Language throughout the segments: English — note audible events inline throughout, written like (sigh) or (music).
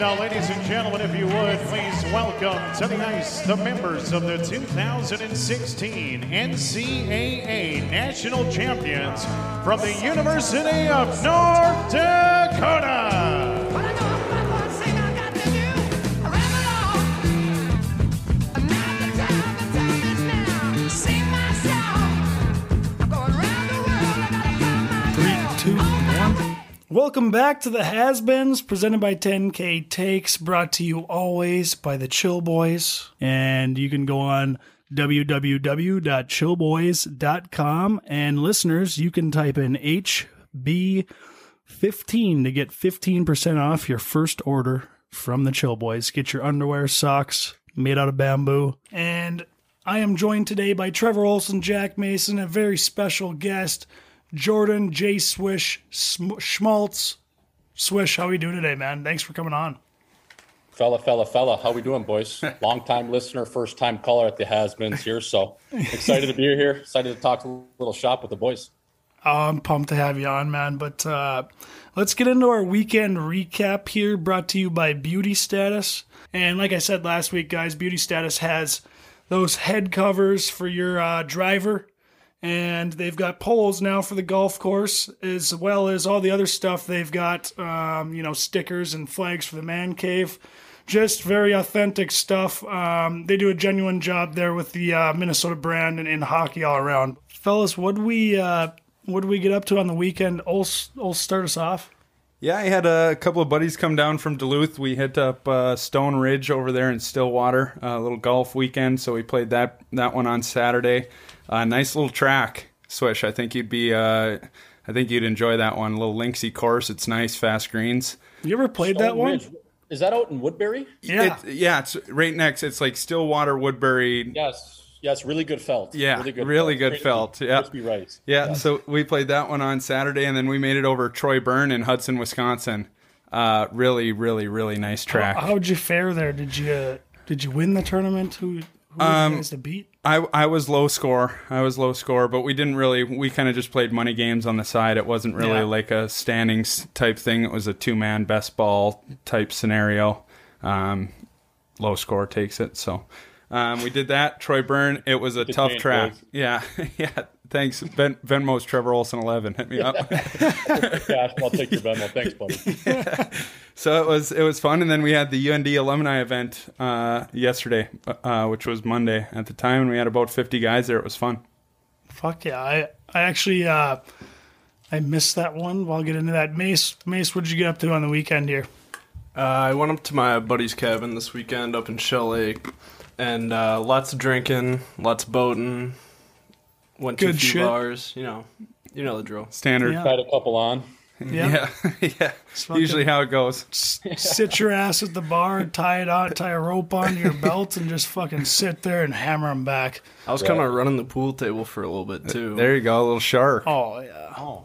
Now, ladies and gentlemen, if you would, please welcome to the ice the members of the 2016 NCAA National Champions from the University of North Dakota. Welcome back to the Has-Beens, presented by 10K Takes, brought to you always by the Chill Boys. And you can go on www.chillboys.com. And listeners, you can type in HB15 to get 15% off your first order from the Chill Boys. Get your underwear, socks made out of bamboo. And I am joined today by Trevor Olson, Jack Mason, a very special guest, Jordan J. Swish Sm- Schmaltz. Swish, how are you doing today, man? Thanks for coming on. Fella, fella, fella, how we doing, boys? (laughs) Long time listener, first time caller at the Has-Beens here. So (laughs) excited to be here. Excited to talk a little shop with the boys. Oh, I'm pumped to have you on, man. But uh, let's get into our weekend recap here, brought to you by Beauty Status. And like I said last week, guys, Beauty Status has those head covers for your uh, driver. And they've got poles now for the golf course, as well as all the other stuff. They've got, um, you know, stickers and flags for the man cave. Just very authentic stuff. Um, they do a genuine job there with the uh, Minnesota brand and in hockey all around. Fellas, what we uh, we get up to on the weekend? Ol Ol start us off. Yeah, I had a couple of buddies come down from Duluth. We hit up uh, Stone Ridge over there in Stillwater, a little golf weekend. So we played that that one on Saturday. Uh, nice little track, Swish. I think you'd be, uh, I think you'd enjoy that one. A little linksy course. It's nice, fast greens. You ever played that one? Ridge. Is that out in Woodbury? Yeah. It, yeah, it's right next. It's like Stillwater, Woodbury. Yes. Yes, really good felt. Yeah, really good, really good Crispy- felt, yeah. crispy rice. Yeah, so we played that one on Saturday, and then we made it over Troy Burne in Hudson, Wisconsin. Uh, really, really, really nice track. How'd you fare there? Did you did you win the tournament? Who who were you guys to beat? I I was low score. I was low score, but we didn't really. We kind of just played money games on the side. It wasn't really Yeah. like a standings type thing. It was a two man best ball type scenario. Um, low score takes it. So um, we did that. Troy Burne. It was a tough track. boys. Yeah, (laughs) yeah. Thanks. Ben, Venmo's Trevor Olson eleven. Hit me up. (laughs) Yeah, I'll take your Venmo. Thanks, buddy. (laughs) so it was it was fun, and then we had the UND alumni event uh, yesterday, uh, which was Monday at the time, and we had about fifty guys there. It was fun. Fuck yeah! I I actually uh, I missed that one. Well, I'll get into that. Mace Mace, what did you get up to on the weekend here? Uh, I went up to my buddy's cabin this weekend up in Shell Lake, and uh, lots of drinking, lots of boating. Went to Good a few shit. bars, you know, you know the drill. Standard. Yeah. Had a couple on. (laughs) Yeah. Yeah, (laughs) yeah. Usually how it goes. (laughs) Sit your ass at the bar, and tie it on, tie a rope onto your belt, and just fucking sit there and hammer them back. I was kind of running the pool table for a little bit too. Uh, there you go, a little shark. Oh yeah, Oh,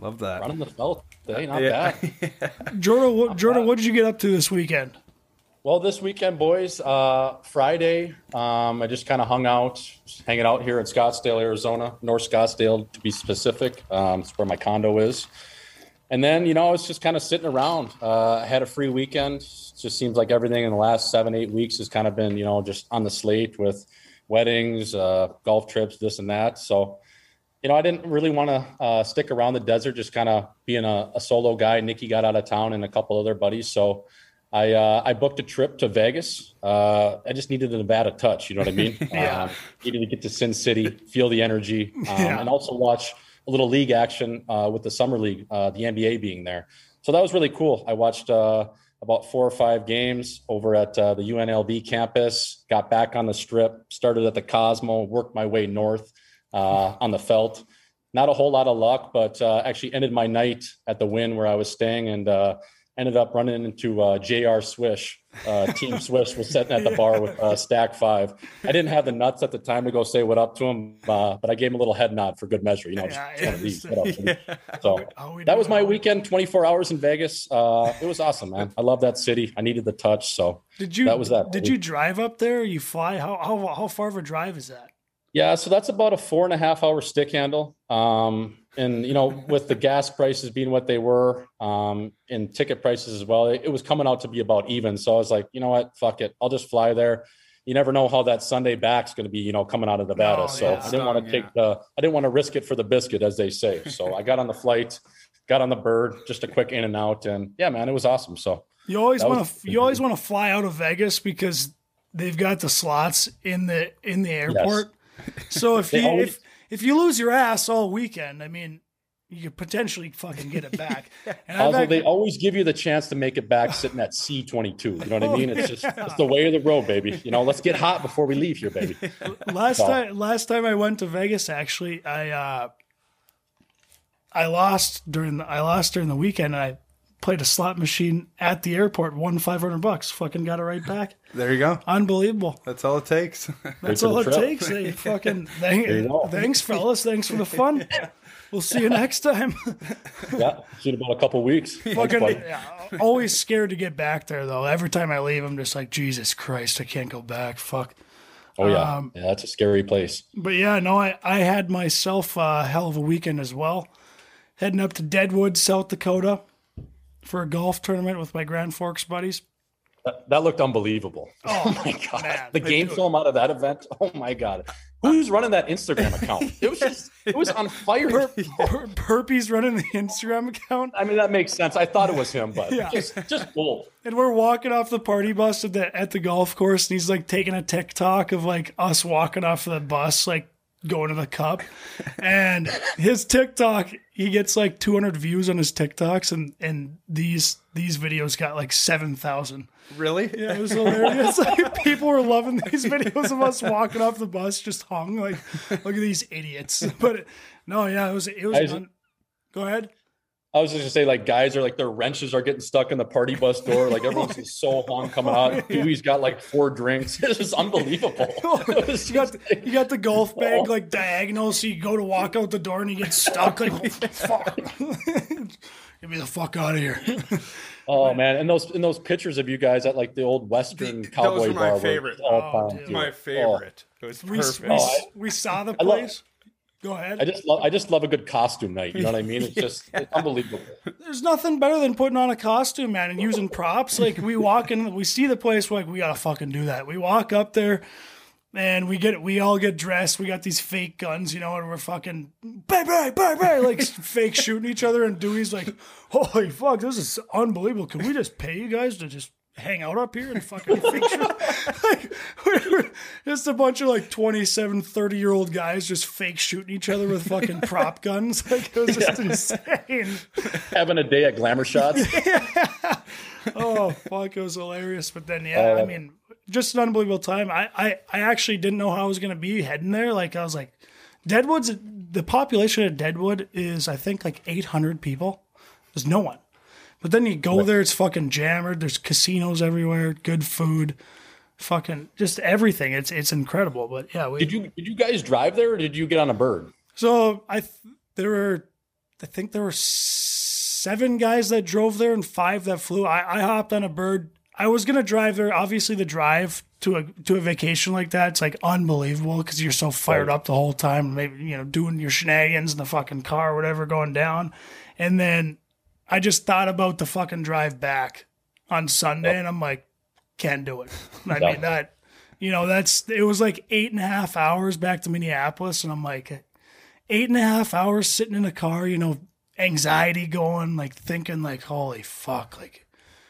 Love that. running the belt. Hey, not Yeah. bad. Jordan. What, Jordan, what did you get up to this weekend? Well, this weekend, boys, uh, Friday, um, I just kind of hung out, hanging out here in Scottsdale, Arizona, North Scottsdale to be specific. Um, it's where my condo is. And then, you know, I was just kind of sitting around. Uh, I had a free weekend. It just seems like everything in the last seven, eight weeks has kind of been, you know, just on the slate with weddings, uh, golf trips, this and that. So, you know, I didn't really want to uh, stick around the desert, just kind of being a, a solo guy. Nikki got out of town and a couple other buddies. So, I uh, I booked a trip to Vegas. Uh, I just needed a Nevada touch. You know what I mean? (laughs) Yeah. um, needed to get to Sin City, feel the energy, um, (laughs) Yeah. and also watch a little league action uh, with the summer league, uh, the NBA being there. So that was really cool. I watched uh, about four or five games over at uh, the UNLV campus. Got back on the strip. Started at the Cosmo. Worked my way north uh, on the Felt. Not a whole lot of luck, but uh, actually ended my night at the Wynn where I was staying and uh, ended up running into uh, Jr. Swish. Uh, Team Swish was sitting at the bar with uh, Stack Five. I didn't have the nuts at the time to go say what up to him, uh, but I gave him a little head nod for good measure. You know, just Yeah, one of these. Yeah. (laughs) So How that was my weekend. Twenty four hours in Vegas. Uh, it was awesome, man. I love that city. I needed the touch. So Did you That was that, Did you drive up there? Or you fly? How how how far of a drive is that? Yeah, so that's about a four and a half hour stick handle. Um, and you know, with the gas prices being what they were, um, and ticket prices as well, it, it was coming out to be about even. So I was like, you know what, fuck it, I'll just fly there. You never know how that Sunday back's going to be, you know, coming out of Nevada. Oh, so yeah. I didn't want to take the, I didn't want to risk it for the biscuit, as they say. So I got on the flight, got on the bird, just a quick in and out, and yeah, man, it was awesome. So You always want to you always want to fly out of Vegas because they've got the slots in the in the airport. So if you always- if if you lose your ass all weekend, I mean, you could potentially fucking get it back. (laughs) And I've Also, act- they always give you the chance to make it back sitting at C22. You know what I mean? It's just it's the way of the road, baby. You know, let's get hot before we leave here, baby. (laughs) last So- time last time I went to Vegas, actually, I uh, I lost during the I lost during the weekend. And I played a slot machine at the airport, won five hundred bucks. Fucking got it right back. (laughs) There you go. Unbelievable. That's all it takes. (laughs) That's all it trip. takes. They (laughs) fucking thank, thanks, fellas. Thanks for the fun. We'll see you next time. Yeah, see you in about a couple weeks. Fucking buddy. yeah, always scared to get back there though. Every time I leave, I'm just like, Jesus Christ, I can't go back. Fuck. Oh yeah, Um, yeah, that's a scary place. But yeah, no, I, I had myself a hell of a weekend as well. Heading up to Deadwood, South Dakota for a golf tournament with my Grand Forks buddies. That, that looked unbelievable. Oh, (laughs) oh my god, man. the game film out of that event. Oh my god, who's running that Instagram account? (laughs) It was just, it was on fire. Per- Perpy's running the Instagram account. I mean, that makes sense. I thought it was him, but Yeah. just, just bull. And we're walking off the party bus at the at the golf course, and he's like taking a TikTok of like us walking off the bus, like going to the cup. And his TikTok, he gets like 200 views on his TikToks, and and these these videos got like 7,000. really? Yeah, it was hilarious. (laughs) like people were loving these videos of us walking off the bus, just hung like, look at these idiots. (laughs) But no, yeah, it was it was. Guys- un- Go ahead. I was just gonna say, like, guys are like their wrenches are getting stuck in the party bus door. Like everyone's (laughs) just so hung coming out. Dewey's got like four drinks. (laughs) It's just unbelievable. (laughs) Oh, it was You got just- you got the golf bag like diagonal, so you go to walk out the door and you get stuck. Like oh, fuck, get me the fuck out of here. oh man, and those and those pictures of you guys at like the old Western cowboy those are my bar. favorite. all Oh, time, dude. too. My Oh, favorite. It was perfect. we, Oh, I- we saw the I love- place. Go ahead. I just love I just love a good costume night. You know what I mean? It's (laughs) just it's unbelievable. There's nothing better than putting on a costume, man, and using props. Like we walk in, we see the place, we're like we gotta fucking do that. We walk up there, and we get we all get dressed. We got these fake guns, you know, and we're fucking bang bang bang bang, like (laughs) fake shooting each other. And Dewey's like, "Holy fuck, this is unbelievable! Can we just pay you guys to just?" Hang out up here and fucking (laughs) fake shoot. like, we're just a bunch of like 27, 30 year old guys just fake shooting each other with fucking (laughs) prop guns. Like, it was just insane. Having a day at Glamour Shots. (laughs) oh fuck, it was hilarious. But then yeah, I oh. mean, just an unbelievable time. I, I, I actually didn't know how I was gonna be heading there. Like I was like, Deadwood's the population of Deadwood is I think like eight hundred people. There's no one. But then you go there, it's fucking jammered. There's casinos everywhere, good food, fucking just everything. It's it's incredible. But yeah, we, Did you did you guys drive there or did you get on a bird? so I th- there were, I think there were seven guys that drove there and five that flew. I, I hopped on a bird. I was gonna drive there. Obviously, the drive to a to a vacation like that, it's like unbelievable because you're so fired up the whole time. Maybe you know doing your shenanigans in the fucking car, or whatever, going down. And then I just thought about the fucking drive back on Sunday, and I'm like, can't do it. I mean that. You know, that's it was like eight and a half hours back to Minneapolis, and I'm like, eight and a half hours sitting in a car, you know, anxiety going, like thinking, like, holy fuck, like,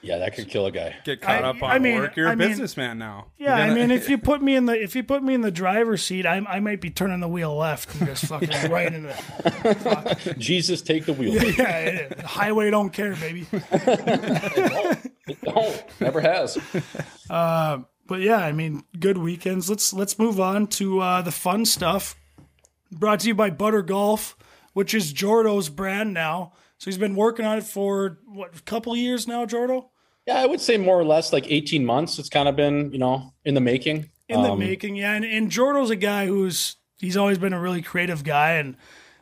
Yeah, that could kill a guy. Get caught I- up on I mean- work. You're a I mean- businessman now. yeah. You I mean, if you (laughs) put me in the if you put me in the driver's seat, I, I might be turning the wheel left and just fucking (laughs) right into the Jesus, take the wheel. (laughs) yeah, it- the highway. Don't care, baby. no, never has. But yeah, I mean, good weekends. Let's let's move on to uh, the fun stuff. Brought to you by Butter Golf, which is Jordo's brand now. So he's been working on it for what a couple years now, Jordo. Yeah, I would say more or less like 18 months. It's kind of been, you know, in the making. in the Um, making. Yeah, and, and Jordo's a guy who's he's always been a really creative guy, and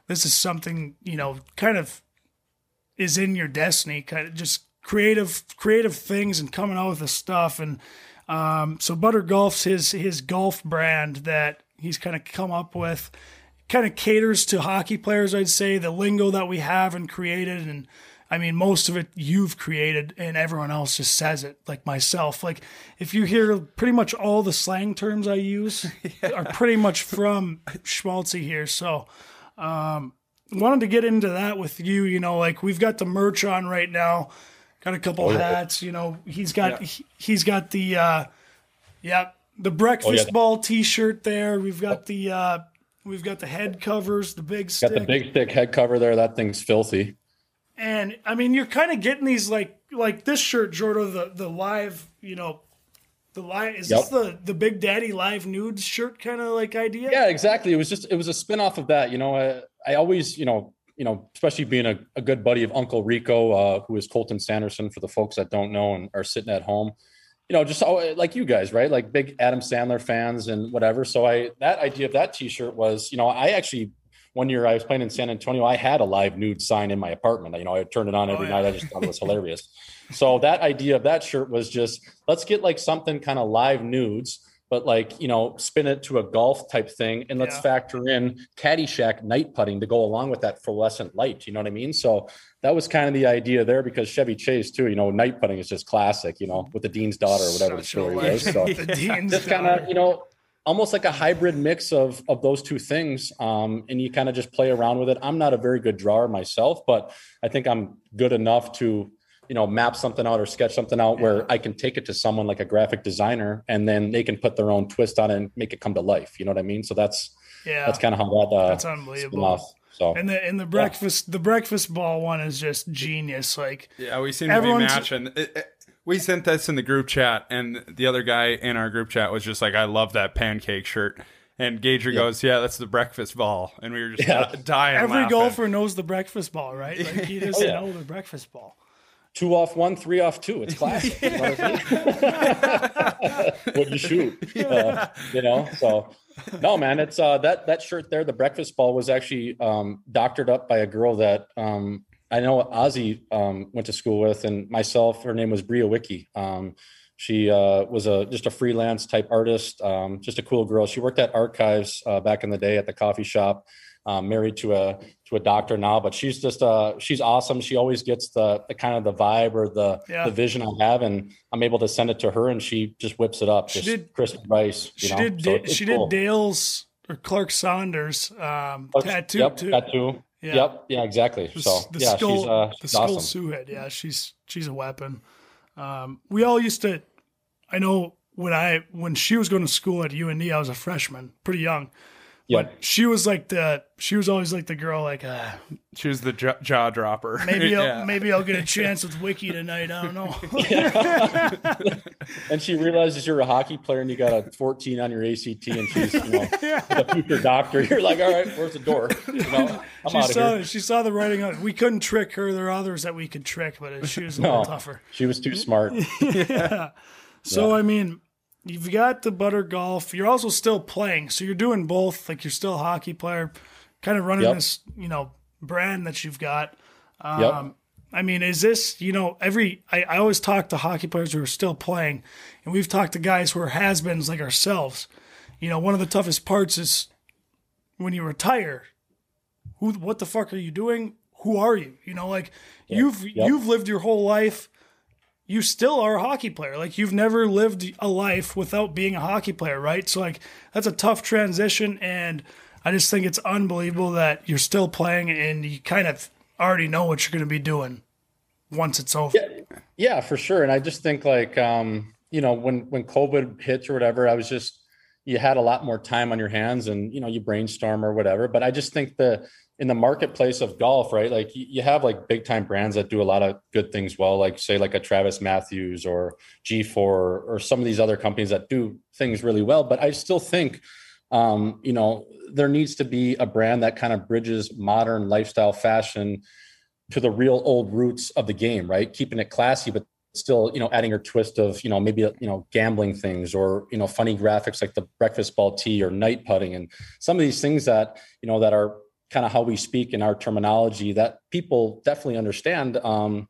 this is something you know kind of is in your destiny, kind of just creative creative things and coming out with the stuff. And um, so Butter Golf's his his golf brand that he's kind of come up with. kind of caters to hockey players. I'd say the lingo that we have and created, and I mean most of it you've created, and everyone else just says it, like myself. Like if you hear pretty much all the slang terms I use (laughs) are pretty much from Schmaltzy here. So um, wanted to get into that with you. You know, like we've got the merch on right now. Got a couple Oh, yeah. hats. You know, he's got he, he's got the uh, yeah the breakfast Oh, yeah. ball T-shirt there. We've got the uh, we've got the head covers, the big stick, Got the big stick head cover there. That thing's filthy. And I mean you're kind of getting these like like this shirt, Jordo, the the live, you know. The live is this the the Big Daddy live nudes shirt kind of like idea? Yeah, exactly. It was just it was a spin off of that. You know, I, I always, you know, you know, especially being a, a good buddy of Uncle Rico, uh, who is Colton Sanderson for the folks that don't know and are sitting at home. You know, just all, like you guys, right? Like big Adam Sandler fans and whatever. So I that idea of that T-shirt was, you know, I actually one year I was playing in San Antonio. I had a live nude sign in my apartment. You know, I turned it on oh, every Oh, yeah. night. I just thought it was (laughs) hilarious. So that idea of that shirt was just let's get like something kind of live nudes, but like you know, spin it to a golf type thing, and let's Yeah. factor in Caddyshack night putting to go along with that fluorescent light. You know what I mean? So that was kind of the idea there because Chevy Chase too. You know, night putting is just classic. You know, with the dean's daughter or whatever the Such a story is. So (laughs) the Dean's just kind of you know almost like a hybrid mix of of those two things um, and you kind of just play around with it i'm not a very good drawer myself but i think i'm good enough to you know map something out or sketch something out where i can take it to someone like a graphic designer and then they can put their own twist on it and make it come to life you know what i mean so that's yeah, that's kind of how that uh That's unbelievable. off. so And the and the breakfast the breakfast ball one is just genius. Like Yeah, we seem to be Everyone's- matching. It- it- we sent this in the group chat, and the other guy in our group chat was just like, "I love that pancake shirt." And Gager goes, "Yeah, that's the breakfast ball," and we were just Yeah. dying. every laughing. golfer knows the breakfast ball, right? Like he (laughs) doesn't yeah. know the breakfast ball. two off one three off two it's classic (laughs) what I (laughs) what you shoot uh, you know so no man it's uh that that shirt there the breakfast ball was actually um doctored up by a girl that um i know ozzy um went to school with and myself her name was bria wiki um she uh, was a just a freelance type artist, um, just a cool girl. She worked at Archives uh, back in the day at the coffee shop. Um, married to a to a doctor now, but she's just uh she's awesome. She always gets the, the kind of the vibe or the Yeah. the vision I have, and I'm able to send it to her, and she just whips it up. She Just did- crisp rice. You She know? did So she cool. did Dale's or Clark Saunders um, tattoo yep, too. Tattoo. Yeah. Yep. Yeah. Exactly. The, so the yeah, skull, she's uh, the she's skull awesome. Sioux head. Yeah, she's she's a weapon. Um, we all used to. I know when I when she was going to school at UND, I was a freshman, pretty young. Yep. But she was like the she was always like the girl like uh, She was the jaw, jaw dropper. (laughs) maybe I'll, Yeah. maybe I'll get a chance with Wiki tonight. I don't know. (laughs) (laughs) and she realizes you're a hockey player and you got a 14 on your ACT, and she's you know the future doctor. You're like, all right, where's the door? You know, I'm she out of saw here. she saw the writing on it. We couldn't trick her. There are others that we could trick, but she was a little tougher. She was too smart. yeah. So I mean, you've got the butter golf. You're also still playing, so you're doing both. Like you're still a hockey player, kind of running Yep. this, you know, brand that you've got. Um, Yep. I mean, is this, you know, every, I, I always talk to hockey players who are still playing, and we've talked to guys who are has beens like ourselves. You know, one of the toughest parts is when you retire. Who, what the fuck are you doing? Who are you? You know, like you've, Yep. you've lived your whole life. You still are a hockey player. Like you've never lived a life without being a hockey player, right? So, like, that's a tough transition. And I just think it's unbelievable that you're still playing and you kind of already know what you're going to be doing once it's over. Yeah, for sure. And I just think like um, you know, when when COVID hits or whatever, I was just you had a lot more time on your hands and you know, you brainstorm or whatever. But I just think the in the marketplace of golf, right? Like you, have like big time brands that do a lot of good things well, like say like a Travis Matthews or G/FORE or, some of these other companies that do things really well. But I still think um, you know, there needs to be a brand that kind of bridges modern lifestyle fashion to the real old roots of the game, right? Keeping it classy, but still, you know, adding your twist of, you know, maybe, you know, gambling things or, you know, funny graphics like the breakfast ball tee or night putting and some of these things that, you know, that are kind of how we speak in our terminology that people definitely understand um,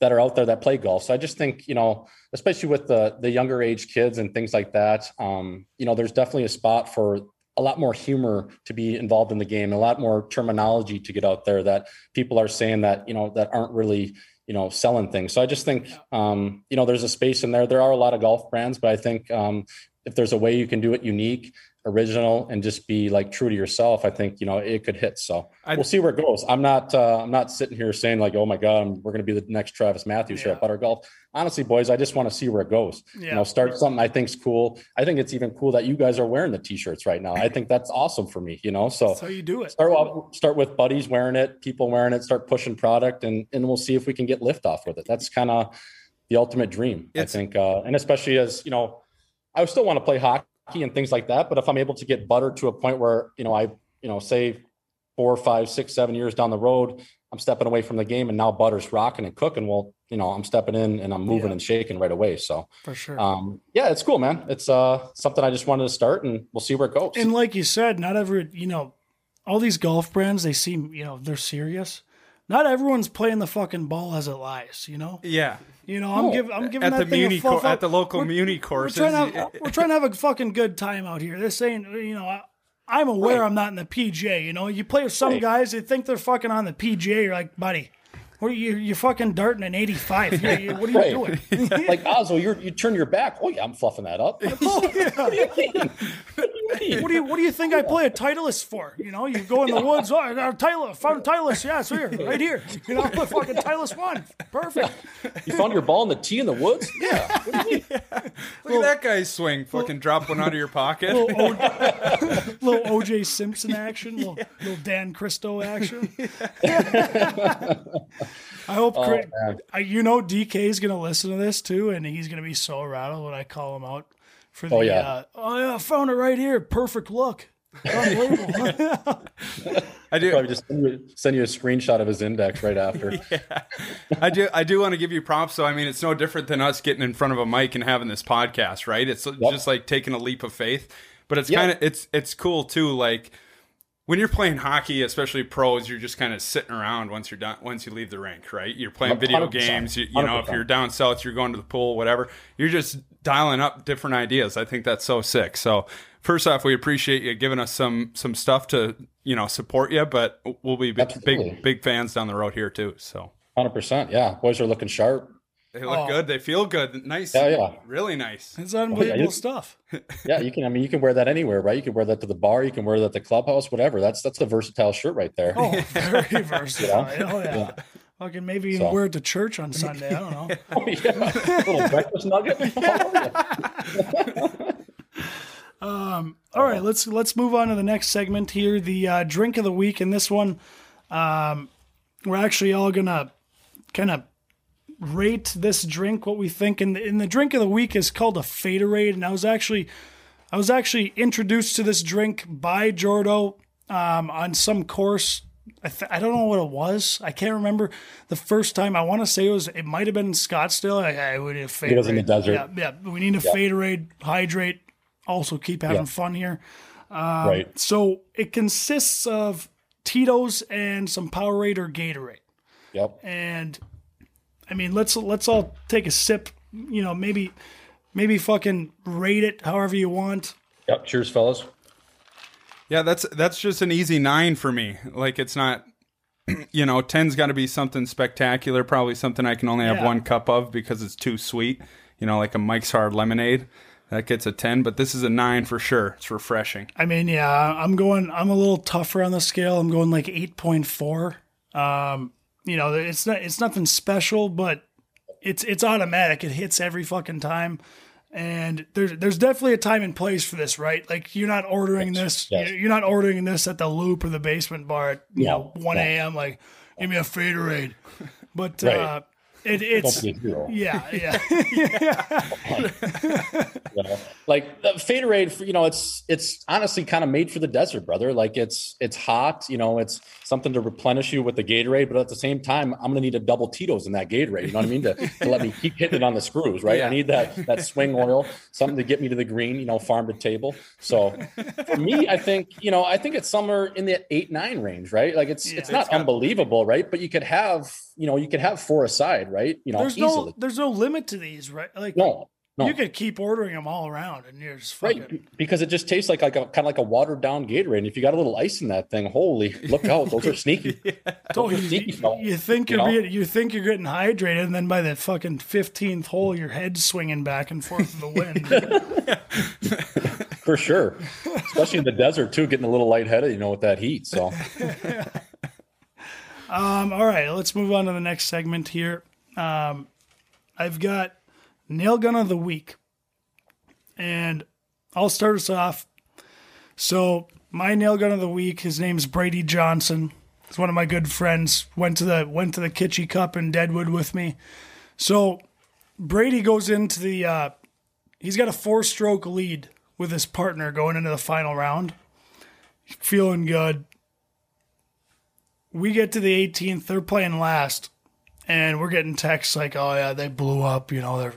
that are out there that play golf. So I just think, you know, especially with the the younger age kids and things like that, um, you know, there's definitely a spot for a lot more humor to be involved in the game, a lot more terminology to get out there that people are saying that you know that aren't really you know selling things. So I just think um, you know there's a space in there. There are a lot of golf brands, but I think um, if there's a way you can do it unique original and just be like true to yourself i think you know it could hit. So I- we'll see where it goes. I'm not uh, i'm not sitting here saying like oh my god I'm, we're going to be the next travis matthews here Yeah. at butter golf. Honestly boys i just want to see where it goes. You know start something i think's cool. I think it's even cool that you guys are wearing the t-shirts right now. I think that's awesome for me you know? So That's how you do it. start off, start with buddies wearing it people wearing it start pushing product and and we'll see if we can get lift off with it. That's kind of the ultimate dream It's- i think uh and especially as you know i still want to play hockey and things like that but if i'm able to get butter to a point where you know i you know say four five six seven years down the road i'm stepping away from the game and now butter's rocking and cooking well you know i'm stepping in and i'm moving Yeah. and shaking right away so For sure. um yeah it's cool man it's uh something i just wanted to start and we'll see where it goes and like you said, not every you know, all these golf brands they seem you know they're serious. Not everyone's playing the fucking ball as it lies. You know. Yeah. You know, I'm No. giving I'm giving At that the thing a muni full co- at the local we're- muni We're courses. trying, to have, we're trying to have a fucking good time out here. This ain't you know. I, I'm aware Right. I'm not in the PJ. You know, you play with some Right. guys they think they're fucking on the PJ. You're like, buddy, what are you? You're fucking darting an 85. You- you- what are you Right. doing? (laughs) like Oslo, you you turn your back. Oh yeah, I'm fluffing that up. (laughs) Oh, yeah. What do you mean? What do you? What do you What do you think I play a Titleist for? You know, you go in the woods. Oh, I got a Titleist. Found a Titleist. Yeah, it's here, right here. You know, I play fucking Titleist one. Perfect. You found your ball in the tee in the woods? (laughs) Yeah. What do you mean? Look at that guy's swing. Fucking drop one out of your pocket. Little, o- little OJ Simpson action. Little, little Dan Kristo action. I hope. Chris, man. I, you know, DK is gonna listen to this too, and he's gonna be so rattled when I call him out for the. Oh, yeah. Uh, oh yeah, I found it right here. Perfect look. Unbelievable. (laughs) I do. Probably just send you, send you a screenshot of his index right after. (laughs) yeah. I do. I do want to give you props. So I mean, it's no different than us getting in front of a mic and having this podcast, right? It's just like taking a leap of faith. But it's Yeah. kind of it's it's cool too. Like when you're playing hockey, especially pros, you're just kind of sitting around once you're done. Once you leave the rink, right? You're playing video 100%, games. You, you know, if 100%. you're down south, you're going to the pool, whatever. You're just dialing up different ideas. I think that's so sick. So first off, we appreciate you giving us some some stuff to you know support you, but we'll be big Absolutely. big big fans down the road here too. So. Hundred percent. Yeah, boys are looking sharp. They look Oh. good. They feel good. Nice. Yeah, yeah. Really nice. It's unbelievable you- stuff. (laughs) Yeah, you can. I mean, you can wear that anywhere, right? You can wear that to the bar. You can wear that at the clubhouse, whatever. That's that's a versatile shirt right there. Oh, (laughs) very (laughs) versatile. Oh yeah. Yeah. Fucking maybe even So. wear it to church on Sunday. I don't know. Oh, yeah. little breakfast nugget. um. All right, let's let's move on to the next segment here, the uh, drink of the week. And this one, um, we're actually all gonna kind of rate this drink, what we think. And the, and the drink of the week is called a Faderade. And I was actually, I was actually introduced to this drink by Jordo um, on some course. I, th- I don't know what it was. I can't remember the first time. I want to say it was. It might have been in Scottsdale. I, I need a Faderade. It was in the desert. Yeah, yeah. We need a Faderade. Hydrate. Also keep having Yeah. fun here. right. So it consists of Tito's and some Powerade or Gatorade. Yep. And I mean, let's let's all take a sip. You know, maybe maybe fucking rate it however you want. Yep. Cheers, fellas. Yeah, that's that's just an easy nine for me. Like it's not, (clears throat) you know, ten's got to be something spectacular. Probably something I can only have Yeah. one cup of because it's too sweet. You know, like a Mike's Hard Lemonade. That gets a ten, but this is a nine for sure. It's refreshing. I mean, yeah, I'm going. I'm a little tougher on the scale. I'm going like eight point four. Um, you know, it's not it's nothing special, but it's it's automatic. It hits every fucking time. And there's there's definitely a time and place for this, right? Like you're not ordering this, yes. you're not ordering this at the Loop or the basement bar at you No, know 1 no. a.m. Like, give me a Faderade. But Right. uh, it, it's hero. yeah, (laughs) yeah, (laughs) You know? Like the Faderade, you know, it's it's honestly kind of made for the desert, brother. Like it's it's hot, you know, it's something to replenish you with the Gatorade, but at the same time, I'm gonna need a double Tito's in that Gatorade. You know what I mean? To, to let me (laughs) keep hitting it on the screws, right? I need that that swing oil, something to get me to the green, you know, farm to table. So for me, I think you know, I think it's somewhere in the eight nine range, right? Like it's it's Yeah. not unbelievable, right? But you could have, you know, you could have four aside, right? You know, there's easily. no there's no limit to these, right? Like No, No. You could keep ordering them all around, and you're just fucking. Right, because it just tastes like like a kind of like a watered down Gatorade. And if you got a little ice in that thing, holy, look out! Those are (laughs) sneaky. Oh, Those are you, sneaky you, you think you you're know? being, you think you're getting hydrated, and then by the fucking fifteenth hole, your head's swinging back and forth in the wind. (laughs) (laughs) for sure. Especially in the desert too, getting a little lightheaded, you know, with that heat. So um, all right, let's move on to the next segment here. Um, I've got nail gun of the week, and I'll start us off. So my nail gun of the week, his name's Brady Johnson. He's one of my good friends. Went to the went to the Kitschy Cup in Deadwood with me. So Brady goes into the. Uh, he's got a four stroke lead with his partner going into the final round. Feeling good. We get to the 18th. They're playing last, and we're getting texts like, "Oh yeah, they blew up." You know, they're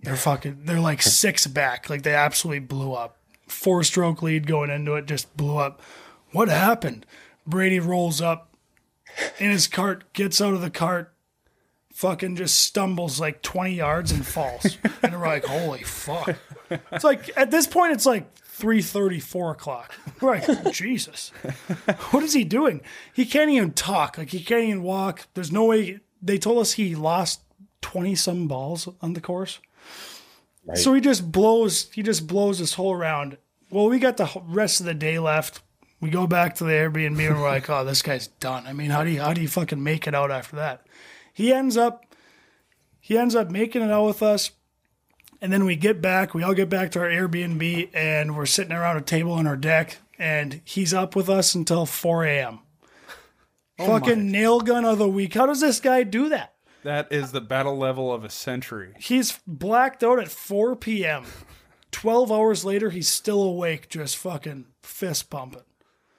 they're fucking. They're like (laughs) six back. Like they absolutely blew up. Four stroke lead going into it, just blew up. What happened? Brady rolls up in his cart, gets out of the cart, fucking just stumbles like 20 yards and falls. and we're like, holy fuck. It's like, at this point, it's like 3.30, 4 o'clock. We're like, Jesus. What is he doing? He can't even talk. Like, he can't even walk. There's no way. They told us he lost 20 some balls on the course. Right. So he just blows. He just blows this whole round. Well, we got the rest of the day left. We go back to the Airbnb and we're like, (laughs) "Oh, this guy's done." I mean, how do you how do you fucking make it out after that? He ends up he ends up making it out with us, and then we get back. We all get back to our Airbnb and we're sitting around a table on our deck, and he's up with us until four a.m. Oh fucking nail gun of the week. How does this guy do that? That is the battle level of a century. He's blacked out at 4 p.m. (laughs) 12 hours later, he's still awake, just fucking fist pumping.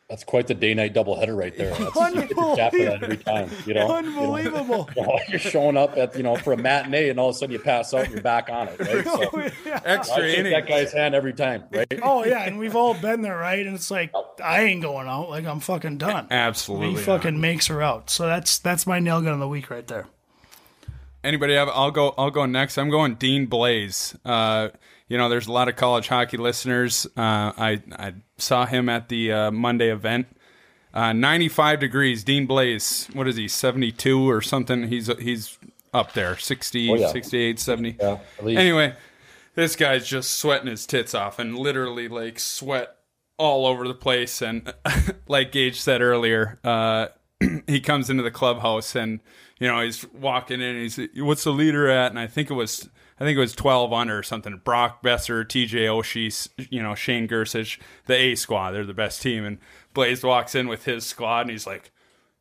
That's quite the day night doubleheader right there. That's, you get to tap for that every time. You know, Unbelievable. (laughs) You know, you're showing up at you know for a matinee, and all of a sudden you pass out, and you're back on it. Right. So (laughs) Extra I shake that guy's hand every time. Right. Oh, yeah, and we've all been there, right? And it's like, I ain't going out. Like, I'm fucking done. Absolutely. He not. fucking makes her out. So that's that's my nail gun of the week right there. Anybody have? I'll go. I'll go next. I'm going Dean Blais. Uh, you know, there's a lot of college hockey listeners. Uh, I I saw him at the uh, Monday event. Uh, 95 degrees. Dean Blais. What is he? 72 or something? He's he's up there. 60, Oh, yeah. 68, 70. Yeah. Anyway, this guy's just sweating his tits off and literally like sweat all over the place. And (laughs) like Gage said earlier, uh, (clears throat) he comes into the clubhouse and you know he's walking in. And he's what's the leader at? And I think it was I think it was twelve under or something. Brock Boeser, T.J. Oshie, you know Shane Gersich, the A squad. They're the best team. And Blaze walks in with his squad and he's like.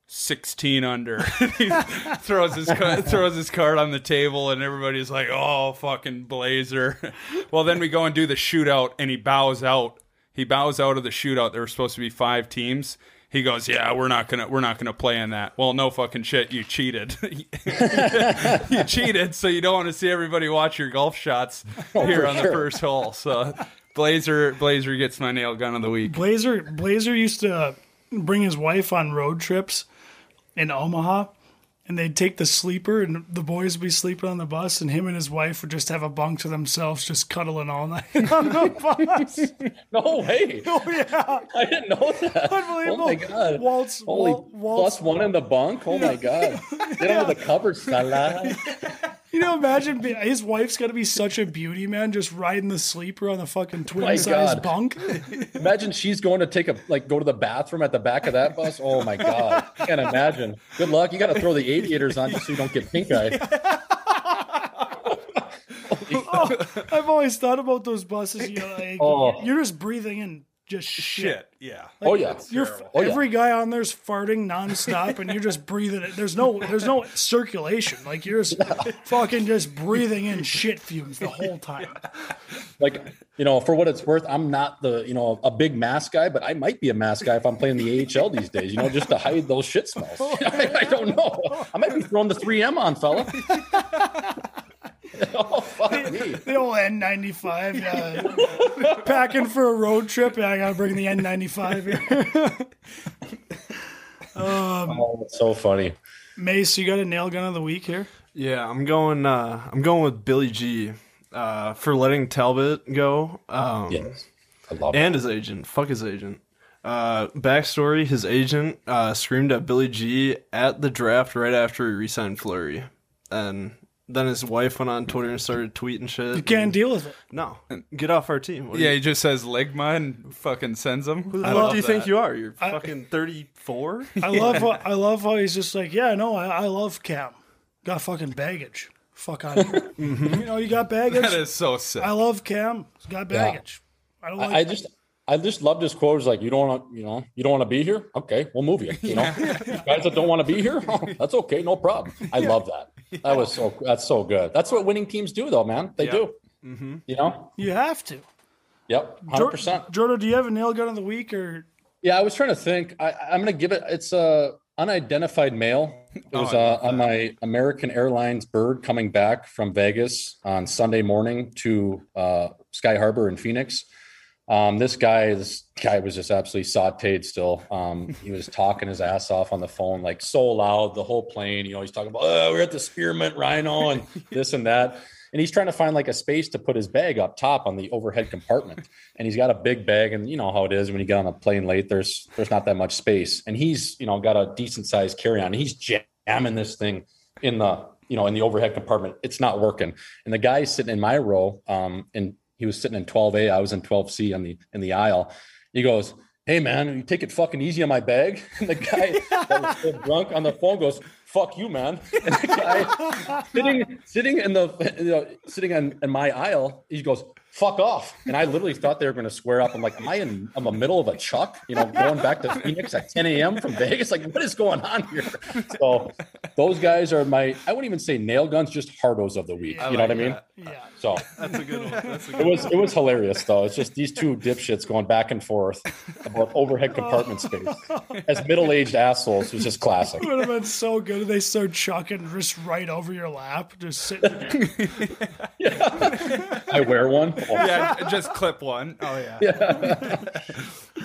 16 under. (laughs) he (laughs) throws his ca- throws his card on the table and everybody's like, "Oh, fucking Blazer." (laughs) well, then we go and do the shootout and he bows out. He bows out of the shootout. There were supposed to be 5 teams. He goes, "Yeah, we're not going to we're not going to play in that." Well, no fucking shit, you cheated. (laughs) you (laughs) cheated, so you don't want to see everybody watch your golf shots (laughs) oh, here for on the sure. first hole. So Blazer Blazer gets my nail gun of the week. Blazer Blazer used to bring his wife on road trips in Omaha, and they'd take the sleeper, and the boys would be sleeping on the bus, and him and his wife would just have a bunk to themselves, just cuddling all (laughs) night on the bus. No way. (laughs) oh yeah, I didn't know that. unbelievable. Oh my god. Waltz, Holy Wal- Waltz. plus one in the bunk. Oh my god. (laughs) Get under the covers, Salah. You know, imagine be- his wife's got to be such a beauty, man, just riding the sleeper on the fucking twin size bunk. Imagine she's going to take a like go to the bathroom at the back of that bus. Oh my god. I can't imagine. Good luck. You got to throw the aviators on just so you don't get pink eye. (laughs) Oh, I've always thought about those buses. You know, like, Oh. you're just breathing in just shit. Shit, yeah. Oh yeah. You're Oh, yeah. every guy on there's farting nonstop, and you're just breathing it. There's no, there's no circulation. Like you're just fucking just breathing in shit fumes the whole time. Like you know, for what it's worth, I'm not the you know a big mask guy, but I might be a mask guy if I'm playing the AHL these days. You know, just to hide those shit smells. I, (laughs) I don't know. I might be throwing the 3M on, fella. (laughs) (laughs) oh fuck me. The old N95, yeah. Packing for a road trip, yeah, I gotta bring the N95 here. (laughs) Oh, it's so funny. Mace, you got a nail gun of the week here. Yeah, I'm going. Uh, I'm going with Billy G. uh, for letting Talbot go. Um, Yes, I love it. and his agent. Fuck his agent. Uh, backstory: His agent uh, screamed at Billy G at the draft right after he re-signed Fleury, and then his wife went on Twitter and started tweeting shit. You can't deal with it. No, get off our team. What do Yeah, you, he just says ligma and fucking sends them. who the I fuck love do you think you are? You're fucking thirty four. I love how, I love how he's just like, yeah, no, I, I love Cam. Got fucking baggage. Fuck out of here. Mm-hmm. You know, you got baggage. That is so sick. I love Cam. He's got baggage. I don't like. I, I just I just loved his quote. It's like you don't want to, you know, you don't want to be here. Okay, we'll move you. You know, (laughs) guys that don't want to be here, oh, that's okay, no problem. I love that. (laughs) That was so that's so good. That's what winning teams do, though, man. They do. You know. you have to. Yep, hundred percent. Jordan, do you have a nail gun of the week or? Yeah, I was trying to think. I, I'm going to give it. It's a unidentified male. It was Oh, uh, on my American Airlines bird coming back from Vegas on Sunday morning to uh, Sky Harbor in Phoenix. Um, this guy, this guy was just absolutely sauteed. Still, um, he was talking his ass off on the phone, like so loud, the whole plane. You know, he's talking about, oh, we're at the Spearmint Rhino and this and that. And he's trying to find like a space to put his bag up top on the overhead compartment. And he's got a big bag, and you know how it is when you get on a plane late. There's there's not that much space, and he's you know got a decent sized carry on. He's jamming this thing in the you know in the overhead compartment. It's not working. And the guy sitting in my row, um, and he was sitting in 12A. I was in 12C on the in the aisle. He goes, "Hey man, you take it fucking easy on my bag." (laughs) And the guy that was so (laughs) drunk on the phone goes, "Fuck you, man." (laughs) And the guy sitting sitting in the you know, sitting in, in my aisle, he goes, "Fuck off!" And I literally thought they were going to square up. I'm like, "Am I in? I'm in the middle of a chuck? You know, going back to Phoenix at 10 a.m. from Vegas? Like, what is going on here?" So those guys are my. I wouldn't even say nail guns, just hardos of the week. you know what I mean? Yeah. So That's a good one. That's a it good was it was hilarious though. It's just these two dipshits going back and forth about overhead compartment space as middle aged assholes was just classic. Would have been so good if they start chucking just right over your lap, just sitting there. (laughs) I wear one. Yeah, just clip one. Oh yeah. yeah. (laughs)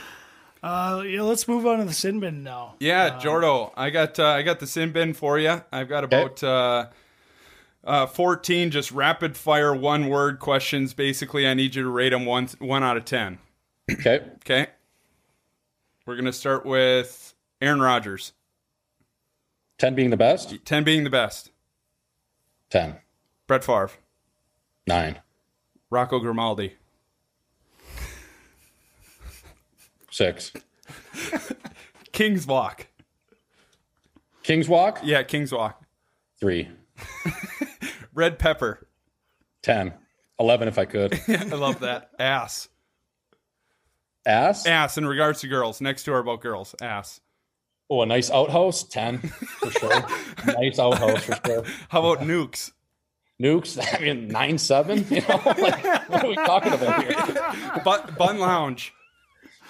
Uh, yeah, let's move on to the sin bin now. Yeah, Jordo, I got uh, I got the sin bin for you. I've got about uh, uh, fourteen just rapid fire one word questions. Basically, I need you to rate them one one out of ten. Okay. Okay. We're gonna start with Aaron Rodgers. Ten being the best. Ten being the best. Ten. Brett Favre. Nine. Rocco Grimaldi. Six. King's Walk. King's Walk. Yeah, King's Walk. Three. (laughs) Red Pepper. Ten. Eleven if I could. (laughs) I love that. Ass. Ass. Ass in regards to girls. Next to our about girls. Ass. Oh, a nice outhouse. Ten for sure. (laughs) nice outhouse for sure. How about nukes? Nukes. (laughs) I mean, nine seven. You know, (laughs) like, what are we talking about here? (laughs) Bun, Bun Lounge.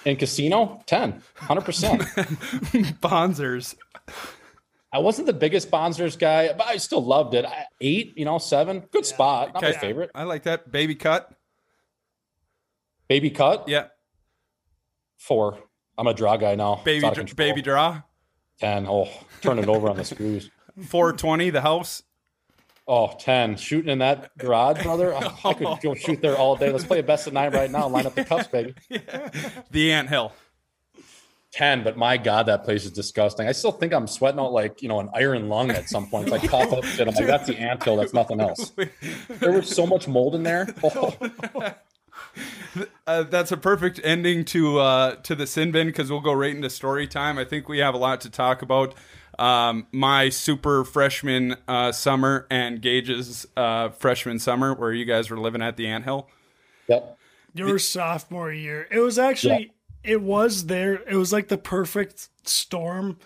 In casino, 10, 100 percent. Bonzers. I wasn't the biggest Bonzers guy, but I still loved it. I, eight, you know, seven, good spot. Not my favorite. I like that. Baby cut. Baby cut, Yeah. four. I'm a draw guy now. Baby out of dr- control. baby draw. ten. Oh, turn it over on the screws. 420 the house. Oh, 10. Shooting in that garage, brother. Oh, (laughs) I could go shoot there all day. Let's play a best of nine right now. Line up the cups, baby. (laughs) The ant hill. 10, but my God, that place is disgusting. I still think I'm sweating out like, you know, an iron lung at some point. It's like cough up shit. I'm like, that's the anthill. That's nothing (laughs) else. There was so much mold in there. Oh, Uh, that's a perfect ending to uh, to the sin bin because we'll go right into story time. I think we have a lot to talk about. Um, my super freshman uh, summer and Gage's uh, freshman summer, where you guys were living at the ant hill. yep. Your sophomore year. It was actually it was there. It was like the perfect storm.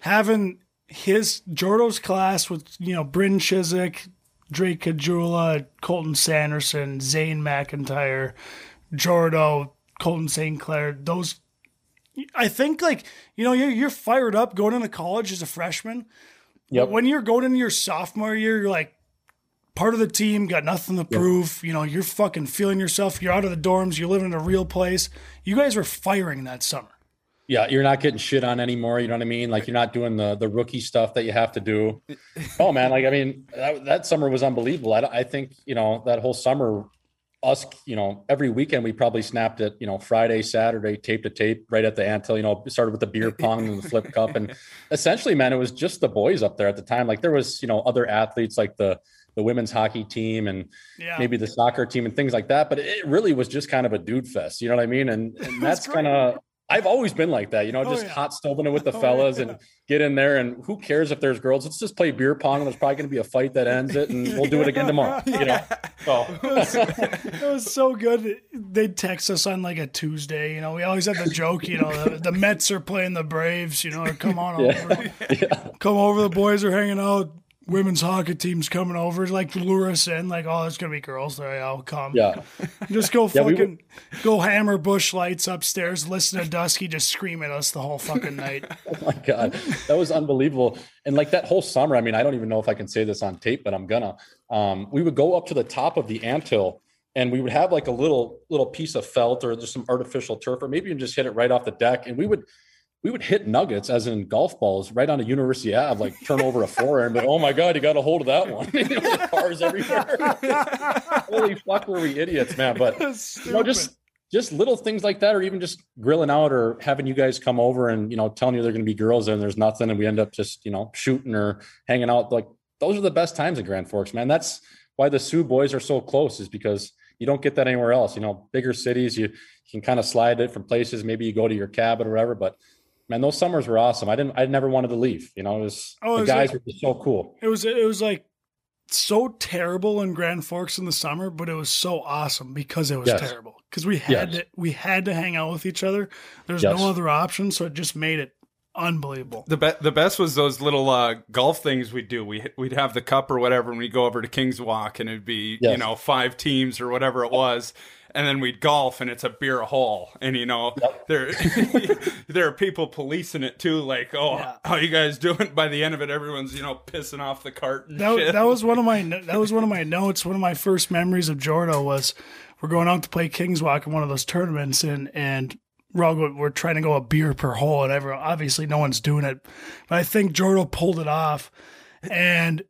Having his Jordo's class with, you know, Bryn Chyzyk, Drake Caggiula, Colton Sanderson, Zane McIntyre, Jordo, Colton St. Clair, those I think like, you know, you're you're fired up going into college as a freshman. Yep. When you're going into your sophomore year, you're like part of the team, got nothing to prove. You know, you're fucking feeling yourself. You're out of the dorms. You're living in a real place. You guys were firing that summer. yeah, you're not getting shit on anymore. You know what I mean? Like you're not doing the the rookie stuff that you have to do. (laughs) Oh man, like I mean, that, that summer was unbelievable. I, I think you know that whole summer, us, you know, every weekend we probably snapped it. You know, Friday, Saturday, tape to tape, right at the Antil. You know, started with the beer pong and the flip cup, and (laughs) essentially, man, it was just the boys up there at the time. Like there was, you know, other athletes like the the women's hockey team and Yeah. maybe the soccer team and things like that. But it really was just kind of a dude fest. You know what I mean? And, and (laughs) that's kind of I've always been like that, you know, Oh, just yeah. hot stoving it with the (laughs) Oh, fellas yeah. and get in there. And who cares if there's girls? Let's just play beer pong. And there's probably going to be a fight that ends it, and we'll do it again tomorrow. (laughs) You know, so it was so good. They'd text us on like a Tuesday. You know, we always had the joke. You know, the, the Mets are playing the Braves. You know, or come on (laughs) over, come over. The boys are hanging out. Women's hockey team's coming over. Like lure us in. Like, oh, there's gonna be girls there. I'll come. yeah, (laughs) Just go Yeah, we fucking go hammer bush lights upstairs. Listen to Dusky just scream at us the whole fucking night. (laughs) oh my god, that was unbelievable. And like that whole summer, I mean, I don't even know if I can say this on tape, but I'm gonna. Um, we would go up to the top of the anthill. And we would have like a little little piece of felt or just some artificial turf, or maybe even just hit it right off the deck. And we would we would hit nuggets as in golf balls right on a University Ave, like turn over a forehand. But oh my god, you got a hold of that one! (laughs) You know, cars everywhere. (laughs) Holy fuck, were we idiots, man? But you know, just just little things like that, or even just grilling out, or having you guys come over and you know telling you they're going to be girls and there's nothing, and we end up just you know shooting or hanging out. Like those are the best times in Grand Forks, man. That's why the Sioux boys are so close, is because you don't get that anywhere else. You know, bigger cities, you, you can kind of slide it from places. Maybe you go to your cabin or whatever, but man, those summers were awesome. I didn't, I never wanted to leave. You know, it was Oh, it the was guys like- were just so cool. It was it was like so terrible in Grand Forks in the summer, but it was so awesome because it was Yes. terrible. Because we had Yes. to we had to hang out with each other. There's Yes. no other option, so it just made it unbelievable. The be- the best was those little uh, golf things we'd do. We we'd have the cup or whatever, and we'd go over to Kings Walk, and it'd be you know five teams or whatever it was, and then we'd golf, and it's a beer hole, and you know there (laughs) there are people policing it too, like oh Yeah. how you guys doing? By the end of it, everyone's you know pissing off the cart and That, shit. that was one of my that was one of my notes. One of my first memories of Jordo was we're going out to play Kings Walk in one of those tournaments, and and we're all go, we're trying to go a beer per hole, and everyone obviously no one's doing it, but I think Jordo pulled it off, and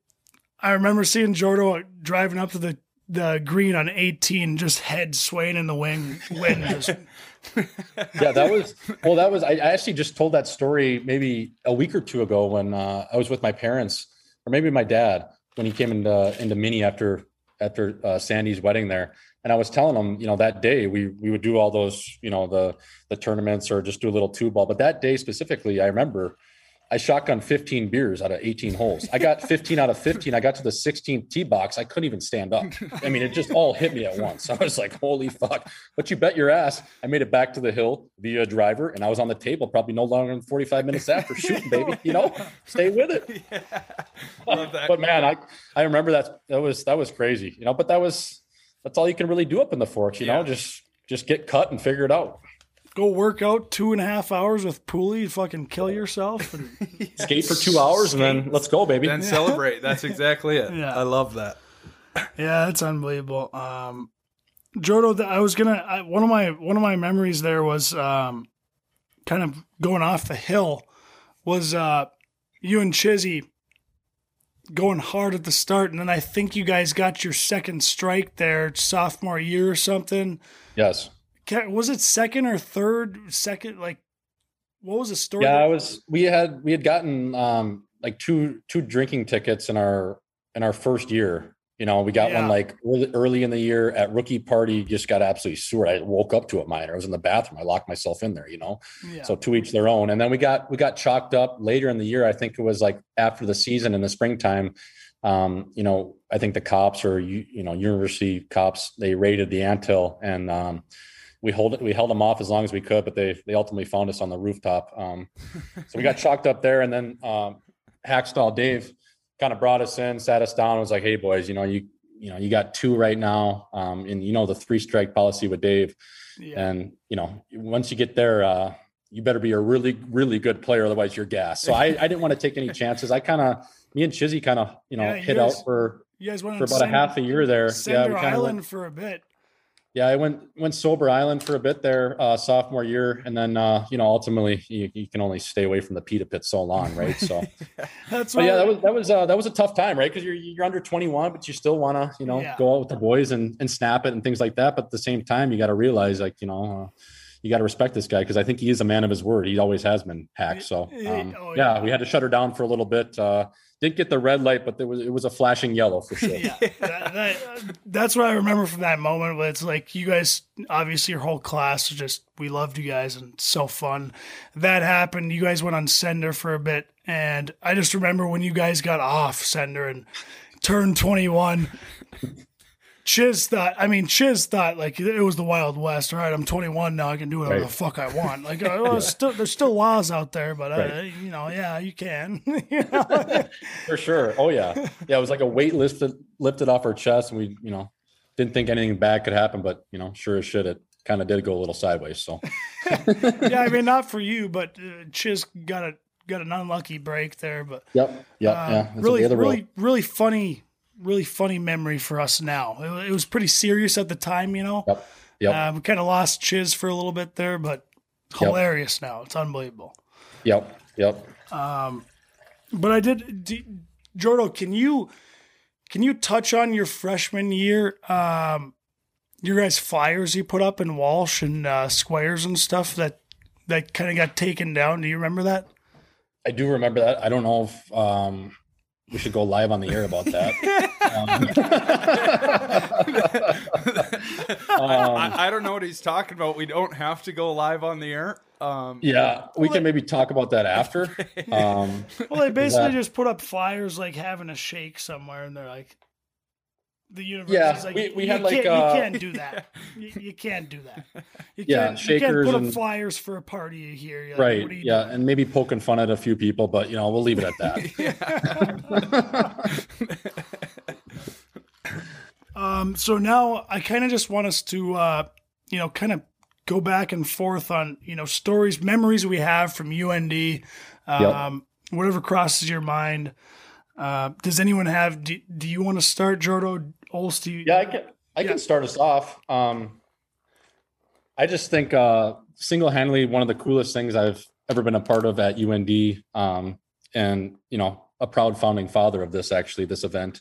I remember seeing Jordo driving up to the the green on 18, just head swaying in the wing, wind, just (laughs) yeah, that was well. That was I, I actually just told that story maybe a week or two ago when uh, I was with my parents, or maybe my dad when he came into into Mini after after uh, Sandy's wedding there, and I was telling him, you know, that day we we would do all those, you know, the the tournaments or just do a little two ball, but that day specifically, I remember. I shotgun 15 beers out of 18 holes. I got 15 out of 15. I got to the 16th tee box. I couldn't even stand up. I mean, it just all hit me at once. I was like, holy fuck. But you bet your ass, I made it back to the hill via driver and I was on the table probably no longer than 45 minutes after shooting, baby. You know, stay with it. (laughs) Love that. But man, I, I remember that that was that was crazy, you know, but that was that's all you can really do up in the forks, you know, just just get cut and figure it out. Go work out two and a half hours with Pooley, fucking kill yourself. And, (laughs) Skate for two hours and then let's go, baby. then celebrate. That's (laughs) exactly it. Yeah. I love that. Yeah, it's unbelievable. Um, Jordo, I was gonna I, one of my one of my memories there was um, kind of going off the hill was uh, you and Chizzy going hard at the start, and then I think you guys got your second strike there sophomore year or something. yes. Was it second or third? Second, like what was the story? Yeah, I was. We had we had gotten um like two two drinking tickets in our in our first year. You know, we got Yeah. one like early, early in the year at rookie party. Just got absolutely sewered. I woke up to it. Mine. I was in the bathroom. I locked myself in there. You know, Yeah. so to each their own. And then we got we got chalked up later in the year. I think it was like after the season in the springtime. Um, you know, I think the cops or you you know university cops they raided the Anthill and um, we hold it we held them off as long as we could, but they they ultimately found us on the rooftop. Um, so we got (laughs) chalked up there, and then um, Hakstol Dave kind of brought us in, sat us down, and was like, "Hey boys, you know you you know you got two right now, um, and you know the three strike policy with Dave, yeah. and you know once you get there." Uh, you better be a really, really good player, otherwise you're gas. So I, I didn't want to take any chances. I kind of, me and Chizzy kind of, you know, Yeah, hit guys- out for You guys went for about a half a year there. Cinder we kinda Island went- for a bit. Yeah, I went went sober island for a bit there, uh, sophomore year, and then uh, you know ultimately you, you, can only stay away from the pita pit so long, right? So (laughs) That's but yeah, that was that was uh, that was a tough time, right? Because you're you're under 21, but you still want to you know Yeah. go out with the boys and and snap it and things like that. But at the same time, you got to realize like you know. Uh, you got to respect this guy because I think he is a man of his word. He always has been hacked. So um, Oh, yeah. yeah. we had to shut her down for a little bit. Didn't get the red light, but there was it was a flashing yellow for sure. (laughs) (laughs) yeah, that, that, that's what I remember from that moment. But it's like you guys, obviously, your whole class was just we loved you guys and so fun. That happened. You guys went on sender for a bit, and I just remember when you guys got off sender and turned twenty one. Chiz thought, I mean, Chiz thought like it was the Wild West. All right, I'm 21 now. I can do whatever Right. the fuck I want. Like, (laughs) uh, well, still, there's still laws out there, but uh, Right. you know, yeah, you can. You? (laughs) For sure. Oh yeah. Yeah. It was like a weight lifted lifted off our chest, and we, you know, didn't think anything bad could happen, but you know, sure as shit, it kind of did go a little sideways. So (laughs) yeah, I mean, not for you, but uh, Chiz got a got an unlucky break there, but yep, yep, uh, yeah. That's really, way of the world. really, really funny, really funny memory for us now. It, it was pretty serious at the time, you know. Yep. Yep. Uh, we kind of lost Chiz for a little bit there, but hilarious now. It's unbelievable. Yep. Yep. But I did, d Jordo, can you can you touch on your freshman year? Um, your guys' flyers you put up in Walsh and uh, squares and stuff that that kind of got taken down. Do you remember that? I do remember that. I don't know if um, we should go live on the air about that. (laughs) Um, I, I don't know what he's talking about. We don't have to go live on the air. Um, yeah, we can maybe talk about that after. (laughs) Um, Well, they basically that- just put up flyers like having a shake somewhere, and they're like, the university's Yeah, like, we- we you had, like, uh, you can't do that. (laughs) you, you can't do that. (laughs) You Yeah, can't, you can't shakers put up and- flyers for a party here. Like, right. what are you Yeah, doing? and maybe poking fun at a few people, but you know, we'll leave it at that. (laughs) Um, so now I kind of just want us to, uh, you know, kind of go back and forth on, you know, stories, memories we have from UND, um, whatever crosses your mind. Uh, does anyone have? Do, do you want to start, Jordo? Yeah, I can. I Yeah. can start us off. Um, I just think uh, single-handedly one of the coolest things I've ever been a part of at UND, um, and you know, a proud founding father of this actually, this event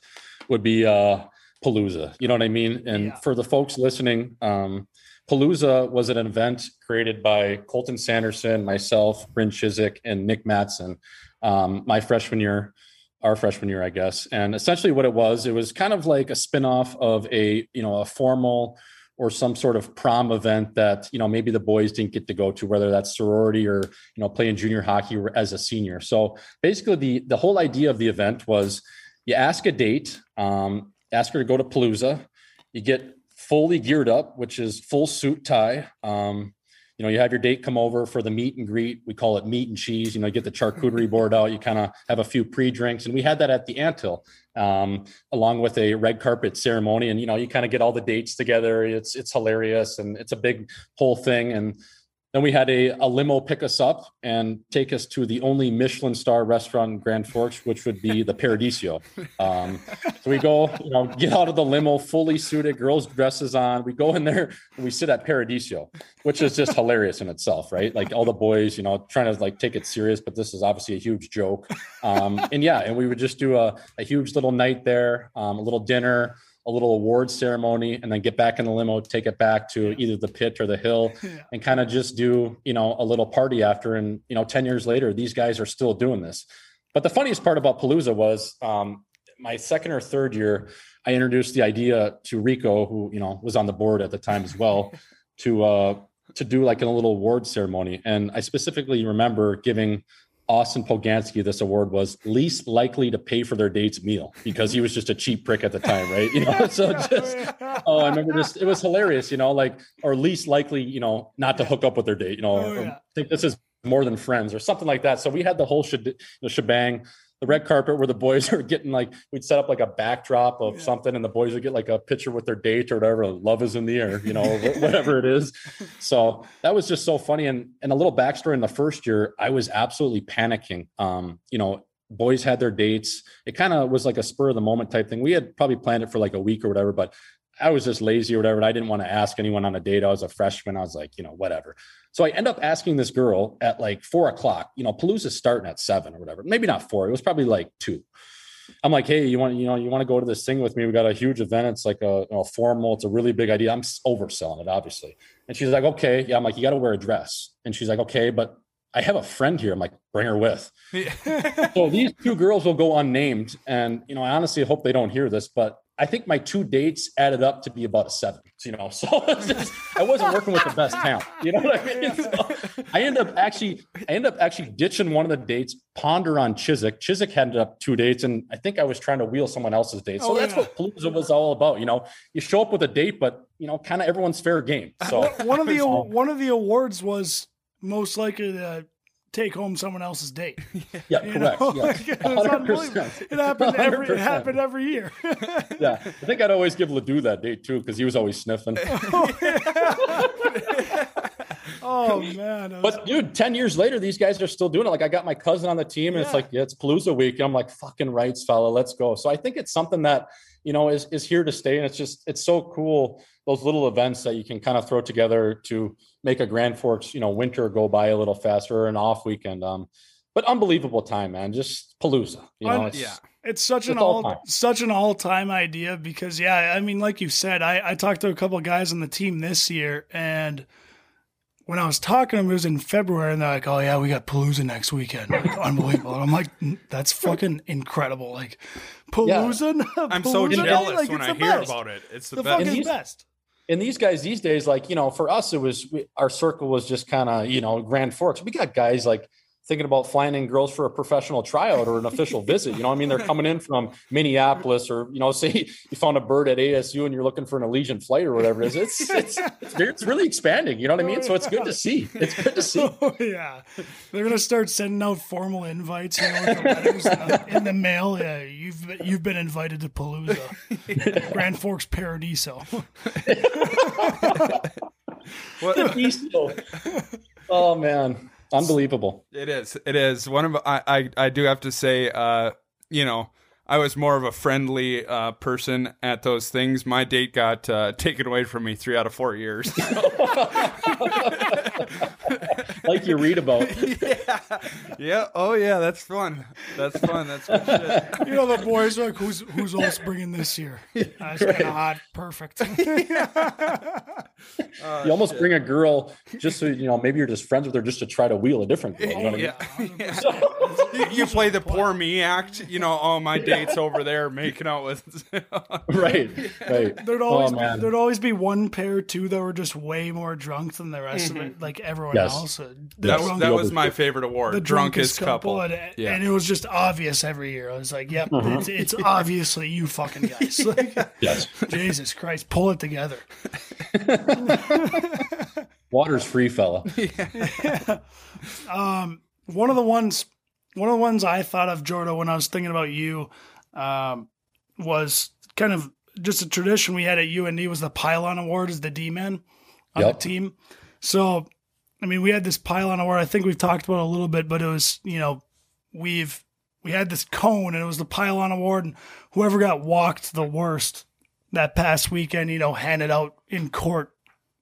would be uh, Palooza. You know what I mean? And Yeah. for the folks listening, um, Palooza was an event created by Colton Sanderson, myself, Bryn Chyzyk, and Nick Mattson. Um, my freshman year, our freshman year, I guess. And essentially, what it was, it was kind of like a spinoff of a you know a formal or some sort of prom event that you know maybe the boys didn't get to go to, whether that's sorority or you know playing junior hockey as a senior. So basically, the the whole idea of the event was you ask a date, um, ask her to go to Palooza, you get fully geared up, which is full suit tie. Um, you know, you have your date come over for the meet and greet. We call it meat and cheese. You know, you get the charcuterie (laughs) board out. You kind of have a few pre-drinks, and we had that at the Anthill, um, along with a red carpet ceremony. And you know, you kind of get all the dates together. It's it's hilarious, and it's a big whole thing. And then we had a, a limo pick us up and take us to the only Michelin star restaurant in Grand Forks, which would be the Paradiso. (laughs) Um, so we go, you know, get out of the limo, fully suited, girls' dresses on. We go in there and we sit at Paradiso, which is just hilarious in itself, right? Like all the boys, you know, trying to like take it serious, but this is obviously a huge joke. Um, and yeah, and we would just do a, a huge little night there, um, a little dinner, a little award ceremony, and then get back in the limo, take it back to either the pit or the hill, (laughs) and kind of just do, you know, a little party after. And, you know, 10 years later, these guys are still doing this. But the funniest part about Palooza was um, my second or third year, I introduced the idea to Rico, who, you know, was on the board at the time as well, (laughs) to uh to do like a little award ceremony. And I specifically remember giving Austin Poganski this award was least likely to pay for their date's meal because he was just a cheap prick at the time, right? You know, (laughs) so just oh, I remember just it was hilarious, you know, like or least likely, you know, not to hook up with their date, you know, Oh, yeah. think this is more than friends or something like that. So we had the whole shebang, the red carpet where the boys are getting like we'd set up like a backdrop of Yeah. something and the boys would get like a picture with their date or whatever. Love is in the air, you know, whatever it is. (laughs) So that was just so funny. And and a little backstory in the first year, I was absolutely panicking. Um, you know, boys had their dates. It kind of was like a spur of the moment type thing. We had probably planned it for like a week or whatever, but I was just lazy or whatever. And I didn't want to ask anyone on a date. I was a freshman. I was like, you know, whatever. So I end up asking this girl at like four o'clock. You know, Palooza's starting at seven or whatever. Maybe not four. It was probably like two. I'm like, hey, you want you know you want to go to this thing with me? We got a huge event. It's like a, you know, formal. It's a really big idea. I'm overselling it, obviously. And she's like, okay, yeah. I'm like, you got to wear a dress. And she's like, okay, but I have a friend here. I'm like, bring her with. so these two girls will go unnamed, and you know, I honestly hope they don't hear this, but I think my two dates added up to be about a seven. You know, (laughs) so just, I wasn't working with the best talent. You know what I mean? So I end up actually, I end up actually ditching one of the dates. Ponder on Chyzyk. Chyzyk ended up two dates, and I think I was trying to wheel someone else's date. So Oh, that's yeah. what Palooza was all about. You know, you show up with a date, but you know, kind of everyone's fair game. So one of the (laughs) one of the awards was most likely to take home someone else's date. (laughs) yeah, You correct. know? (laughs) Yeah, Like, it was unbelievable. 100%. Happened every it happened every year. yeah, I think I'd always give LaDue that date too because he was always sniffing. (laughs) Oh, oh man. it was- But dude, 10 years later, these guys are still doing it. Like I got my cousin on the team and it's like, yeah, it's Palooza week. And I'm like, fucking rights, fella, let's go. So I think it's something that, you know, is, is here to stay. And it's just, it's so cool. Those little events that you can kind of throw together to make a Grand Forks, you know, winter go by a little faster or an off weekend. Um, but unbelievable time, man. Just Palooza, you know, it's, yeah. It's such an It's all all time. such an all time idea because yeah, I mean, like you said, I, I talked to a couple of guys on the team this year, and when I was talking to them, it was in February, and they're like, "Oh yeah, we got Palooza next weekend, like, unbelievable." And I'm like, "Mm, "That's fucking incredible!" Like Palooza. (laughs) I'm so jealous like, when I hear best. about it. It's the, The best. fucking these- best. and these guys these days, like, you know, for us, it was we, our circle was just kind of, you know, Grand Forks. We got guys like thinking about flying in girls for a professional tryout or an official visit. You know, what I mean, they're coming in from Minneapolis or, you know, (laughs) say you found a bird at ASU and you're looking for an Allegiant flight or whatever it is. It's, it's, it's, it's really expanding. You know what I mean? So it's good to see. It's good to see. (laughs) Oh yeah, they're gonna start sending out formal invites, you know, with the letters in the, in the mail. Yeah, you've been- you've been invited to Palooza, (laughs) Grand Forks Paradiso. oh man, unbelievable. It is. It is. One of I I, I do have to say, uh, you know, I was more of a friendly uh, person at those things. My date got uh, taken away from me three out of four years. (laughs) Like you read about. (laughs) yeah. Yeah. Oh yeah. That's fun. That's fun. That's good shit. (laughs) You know, the boys are like, "Who's who's else bringing this year?" That's kind of hot. Perfect. You almost bring a girl just so you know, maybe you're just friends with her just to try to wheel a different girl. You know what I mean? Yeah. you, you play the poor me act. You know, oh my date's over there making out with. (laughs) Right. Right. (laughs) There'd always oh, be, there'd always be one pair too that were just way more drunk than the rest of it, like everyone Yes. else. The, that, drunk- that was my favorite award. the drunkest, drunkest couple. couple, and, Yeah. and it was just obvious every year. I was like, "Yep, Uh-huh. it's, it's obviously you fucking guys." (laughs) Like, Yes. Jesus Christ, pull it together. Water's free, fella. Yeah. Um one of the ones one of the ones I thought of Jordo when I was thinking about you um, was kind of just a tradition we had at UND was the pylon award as the D man on Yep. the team. So I mean we had this pylon award I think we've talked about it a little bit but it was you know we've we had this cone and it was the pylon award and whoever got walked the worst that past weekend you know handed out in court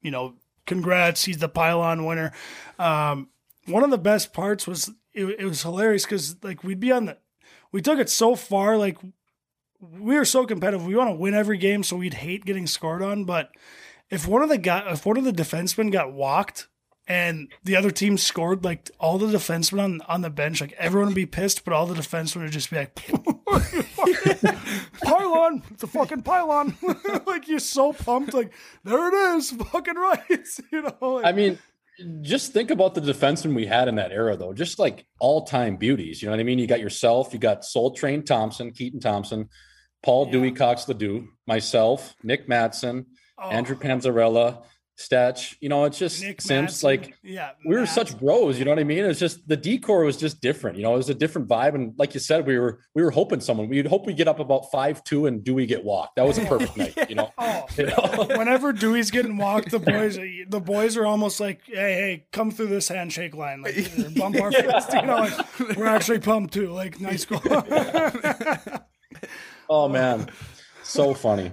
you know congrats he's the pylon winner um, one of the best parts was it, it was hilarious because like we'd be on the we took it so far like we were so competitive we want to win every game so we'd hate getting scored on but if one of the guy if one of the defensemen got walked and the other team scored like all the defensemen on, on the bench like everyone would be pissed but all the defensemen would just be like (laughs) pylon it's a fucking pylon. (laughs) Like you're so pumped like there it is (laughs) fucking right you know like, I mean, just think about the defensemen we had in that era, though. Just like all-time beauties. You know what I mean? You got yourself, you got Soul Train Thompson, Keaton Thompson, Paul Dewey Cox LaDue, myself, Nick Mattson, Oh. Andrew Panzarella, Stetch. You know, it's just Nick Sims. Madsen. Like yeah we were Madsen. such bros. You know what I mean? It's just the decor was just different. You know, it was a different vibe. And like you said, we were we were hoping someone. We'd hope we get up about five two and Dewey get walked. That was a perfect (laughs) night. You know. Oh, (laughs) You know? (laughs) whenever Dewey's getting walked, the boys the boys are almost like, "Hey, hey, come through this handshake line, like bump our fist." You know, like, we're actually pumped too. Like, nice goal. Oh man. so funny,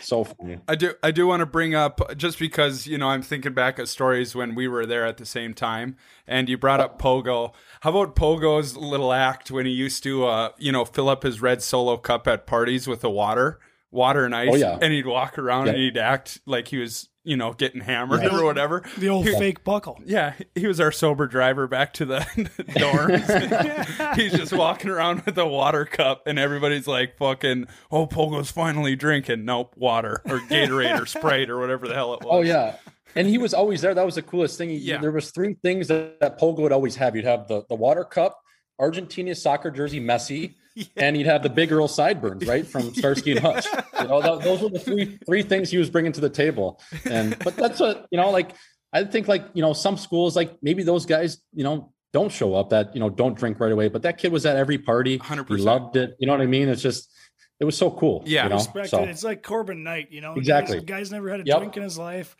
so funny. I do I do want to bring up just because you know I'm thinking back at stories when we were there at the same time, and you brought up Pogo. How about Pogo's little act when he used to uh, you know fill up his red solo cup at parties with the water, water and ice, Oh, yeah. and he'd walk around Yeah. and he'd act like he was you know getting hammered Yeah. or whatever. The old fake buckle. Yeah, he was our sober driver back to the (laughs) dorms. (laughs) He's just walking around with a water cup, and everybody's like, "Fucking, oh, Pogo's finally drinking." Nope, water or Gatorade or Sprite or whatever the hell it oh, was. Oh yeah, and he was always there. That was the coolest thing. Yeah. There was three things that, that Pogo would always have. You'd have the the water cup, Argentina soccer jersey, Messi, (laughs) and he'd have the big girl sideburns, right from Starsky and Hutch. You know, tho- those were the three three things he was bringing to the table. And but that's what you know, like I think, like you know, some schools, like maybe those guys, you know. Don't show up that, you know, don't drink right away. But that kid was at every party. 100%. He loved it. You know what I mean? It's just, it was so cool. Yeah. You know? Respected. So, It's like Corbin Knight, you know. Exactly. Guy's, guy's never had a Yep. drink in his life,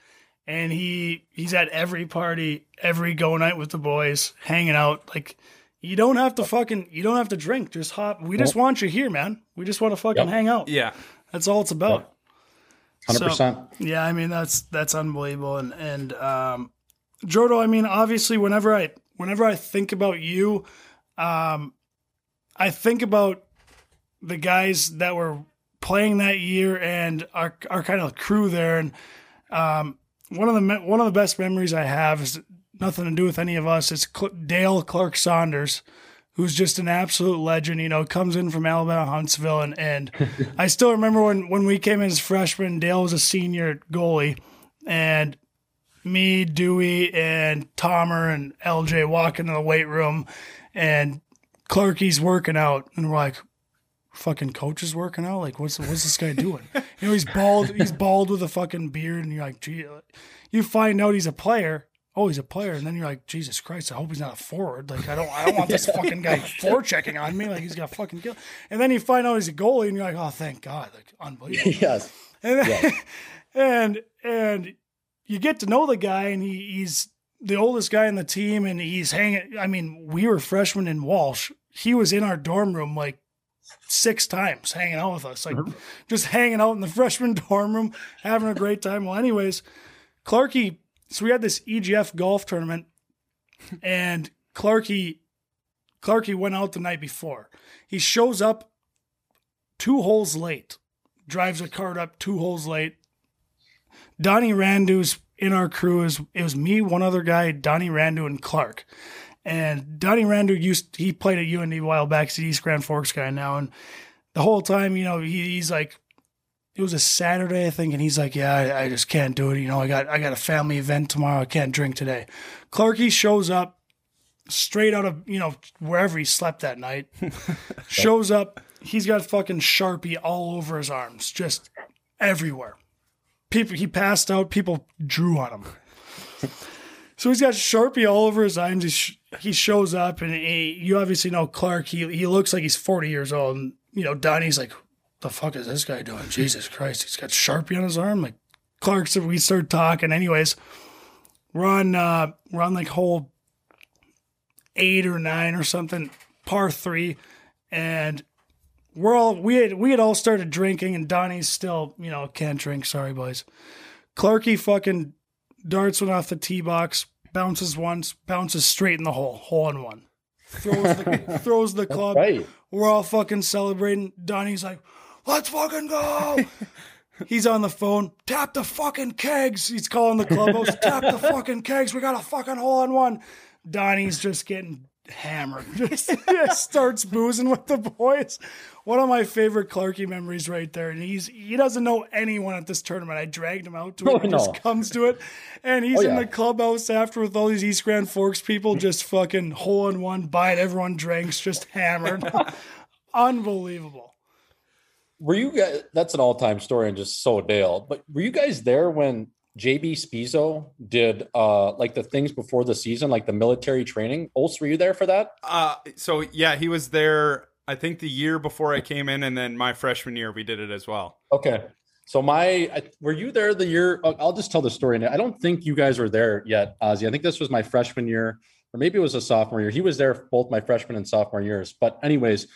and he he's at every party, every go night with the boys, hanging out. Like you don't have to fucking you don't have to drink. Just hop. We just want you here, man. We just want to fucking Yep. hang out. yeah, That's all it's about. hundred percent. Yeah, I mean that's that's unbelievable. And and um, Jordo, I mean, obviously, whenever I whenever I think about you, um, I think about the guys that were playing that year and our our kind of crew there. And um, one of the me- one of the best memories I have is nothing to do with any of us. It's Cl- Dale Clark Saunders. Who's just an absolute legend, you know, comes in from Alabama Huntsville. And, and (laughs) I still remember when, when we came in as freshmen, Dale was a senior goalie. And me, Dewey, and Tomer and LJ walk into the weight room, and Clarky's working out, and we're like, "Fucking coach is working out. Like, what's what's this guy doing? You know, he's bald. He's bald with a fucking beard, and you're like, gee, you find out he's a player. Oh, he's a player, and then you're like, Jesus Christ, I hope he's not a forward. Like, I don't, I don't want this (laughs) fucking guy forechecking on me. Like, he's got fucking kill. And then you find out he's a goalie, and you're like, oh, thank God, like, unbelievable. (laughs) Yes. And Yeah. (laughs) and and you get to know the guy, and he, he's the oldest guy in the team, and he's hanging. I mean, we were freshmen in Walsh. He was in our dorm room like six times, hanging out with us, like mm-hmm. just hanging out in the freshman dorm room, having a great time. Well, anyways, Clarky. So we had this EGF golf tournament, and Clarky Clarky went out the night before. He shows up two holes late, drives a cart up two holes late. Donnie Randu's in our crew is it was me, one other guy, Donnie Randu, and Clark. And Donnie Randu used he played at UND a while back. He's East Grand Forks guy now, and the whole time, you know, he, he's like, it was a Saturday, I think, and he's like, yeah, I, I just can't do it. You know, I got I got a family event tomorrow. I can't drink today. Clarky shows up straight out of you know wherever he slept that night. (laughs) shows up. He's got fucking sharpie all over his arms, just everywhere. People he passed out. People drew on him. So he's got Sharpie all over his arms. He, sh- he shows up, and he, you obviously know Clark. He he looks like he's forty years old, and you know Donnie's like, "The fuck is this guy doing? Jesus Christ! He's got Sharpie on his arm." Like Clark said, we start talking. Anyways, we're on uh, we're on like hole eight or nine or something, par three, and we're all we had we had all started drinking, and Donnie's still you know can't drink. Sorry, boys. Clarky fucking darts one off the tee box, bounces once, bounces straight in the hole, hole in one. Throws the (laughs) throws the club. Right. We're all fucking celebrating. Donnie's like, "Let's fucking go." (laughs) He's on the phone. Tap the fucking kegs. He's calling the clubhouse. (laughs) Tap the fucking kegs. We got a fucking hole in one. Donnie's just getting hammered. (laughs) Just, just starts boozing with the boys. One of my favorite Clarky memories right there. And he's he doesn't know anyone at this tournament. I dragged him out to it. Oh, He no. just comes to it. And he's Oh, in the clubhouse after with all these East Grand Forks people just fucking hole in one, bite. everyone drinks, just hammered. Unbelievable. Were you guys? That's an all-time story and just so Dale. But were you guys there when JB Spisso did uh like the things before the season, like the military training? Olst, were you there for that? Uh, so yeah, he was there. I think the year before I came in, and then my freshman year we did it as well. Okay. So my, I, were you there the year? I'll I'll just tell the story. Now. I don't think you guys were there yet, Ozzy. I think this was my freshman year, or maybe it was a sophomore year. He was there both my freshman and sophomore years. But anyways,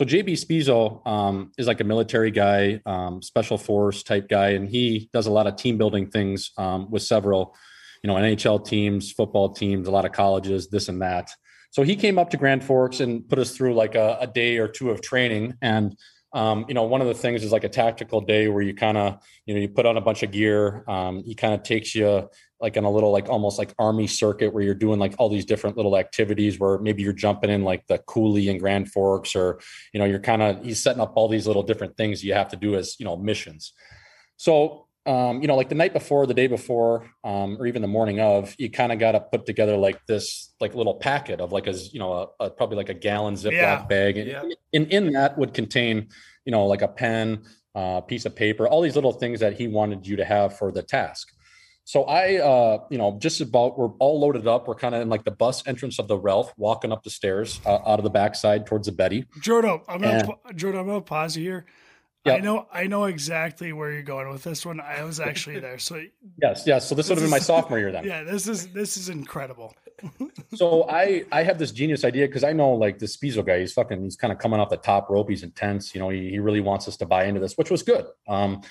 So JB Spisso um, is like a military guy, um, special force type guy, and he does a lot of team building things um, with several, you know, NHL teams, football teams, a lot of colleges, this and that. So he came up to Grand Forks and put us through like a, a day or two of training. And um, you know, one of the things is like a tactical day where you kind of, you know, you put on a bunch of gear. Um, he kind of takes you like in a little like almost like army circuit where you're doing like all these different little activities where maybe you're jumping in like the coulee and Grand Forks or you know you're kind of he's setting up all these little different things you have to do as you know missions. So um, you know, like the night before, the day before, um, or even the morning of, you kind of got to put together like this, like little packet of like a, you know, a, a probably like a gallon Ziploc Yeah. bag. And Yeah. in, in that would contain, you know, like a pen, uh, piece of paper, all these little things that he wanted you to have for the task. So I, uh, you know, just about we're all loaded up. We're kind of in like the bus entrance of the Ralph, walking up the stairs uh, out of the backside towards the Betty. Jordo, I'm gonna pa- I'm gonna pause you here. I know I know exactly where you're going with this one. I was actually there. So Yes, yes. So this would have been my sophomore year then. (laughs) yeah, this is this is incredible. (laughs) so I I have this genius idea because I know like this Spisso guy, he's fucking he's kind of coming off the top rope. He's intense, you know. He, he really wants us to buy into this, which was good. Um,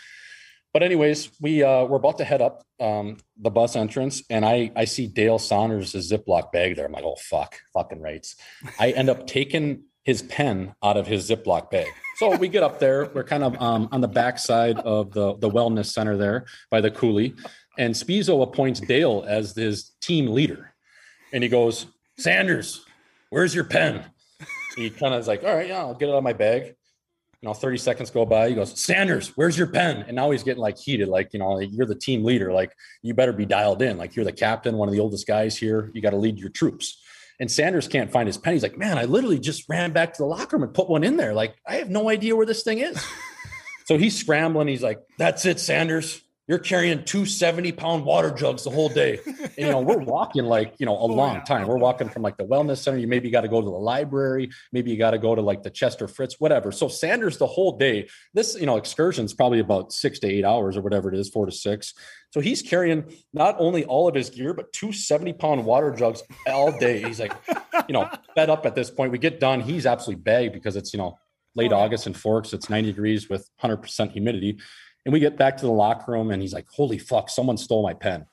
but anyways, we uh, we're about to head up um, the bus entrance, and I I see Dale Saunders' Ziploc bag there. I'm like, oh fuck, fucking rights. I end up taking his pen out of his Ziploc bag. So we get up there. We're kind of um, on the backside of the the wellness center there by the coulee, and Spisso appoints Dale as his team leader, and he goes, Sanders, where's your pen? He kind of is like, all right, yeah, I'll get it out of my bag. You know, 30 seconds go by. He goes, Sanders, where's your pen? And now he's getting like heated, like, you know, like, you're the team leader. Like, you better be dialed in. Like, you're the captain, one of the oldest guys here. You got to lead your troops. And Sanders can't find his pen. He's like, man, I literally just ran back to the locker room and put one in there. Like, I have no idea where this thing is. (laughs) so he's scrambling. He's like, that's it, Sanders. You're carrying two 70 pound water jugs the whole day. And, you know, we're walking like, you know, a oh, long yeah. time. We're walking from like the wellness center. You maybe got to go to the library. Maybe you got to go to like the Chester Fritz, whatever. So Sanders the whole day, this, you know, excursion is probably about six to eight hours or whatever it is, four to six. So he's carrying not only all of his gear, but two 70 pound water jugs all day. He's like, you know, fed up at this point. We get done. He's absolutely bagged because it's, you know, late Oh. August in Forks. It's 90 degrees with 100% humidity. And we get back to the locker room and he's like, holy fuck, someone stole my pen.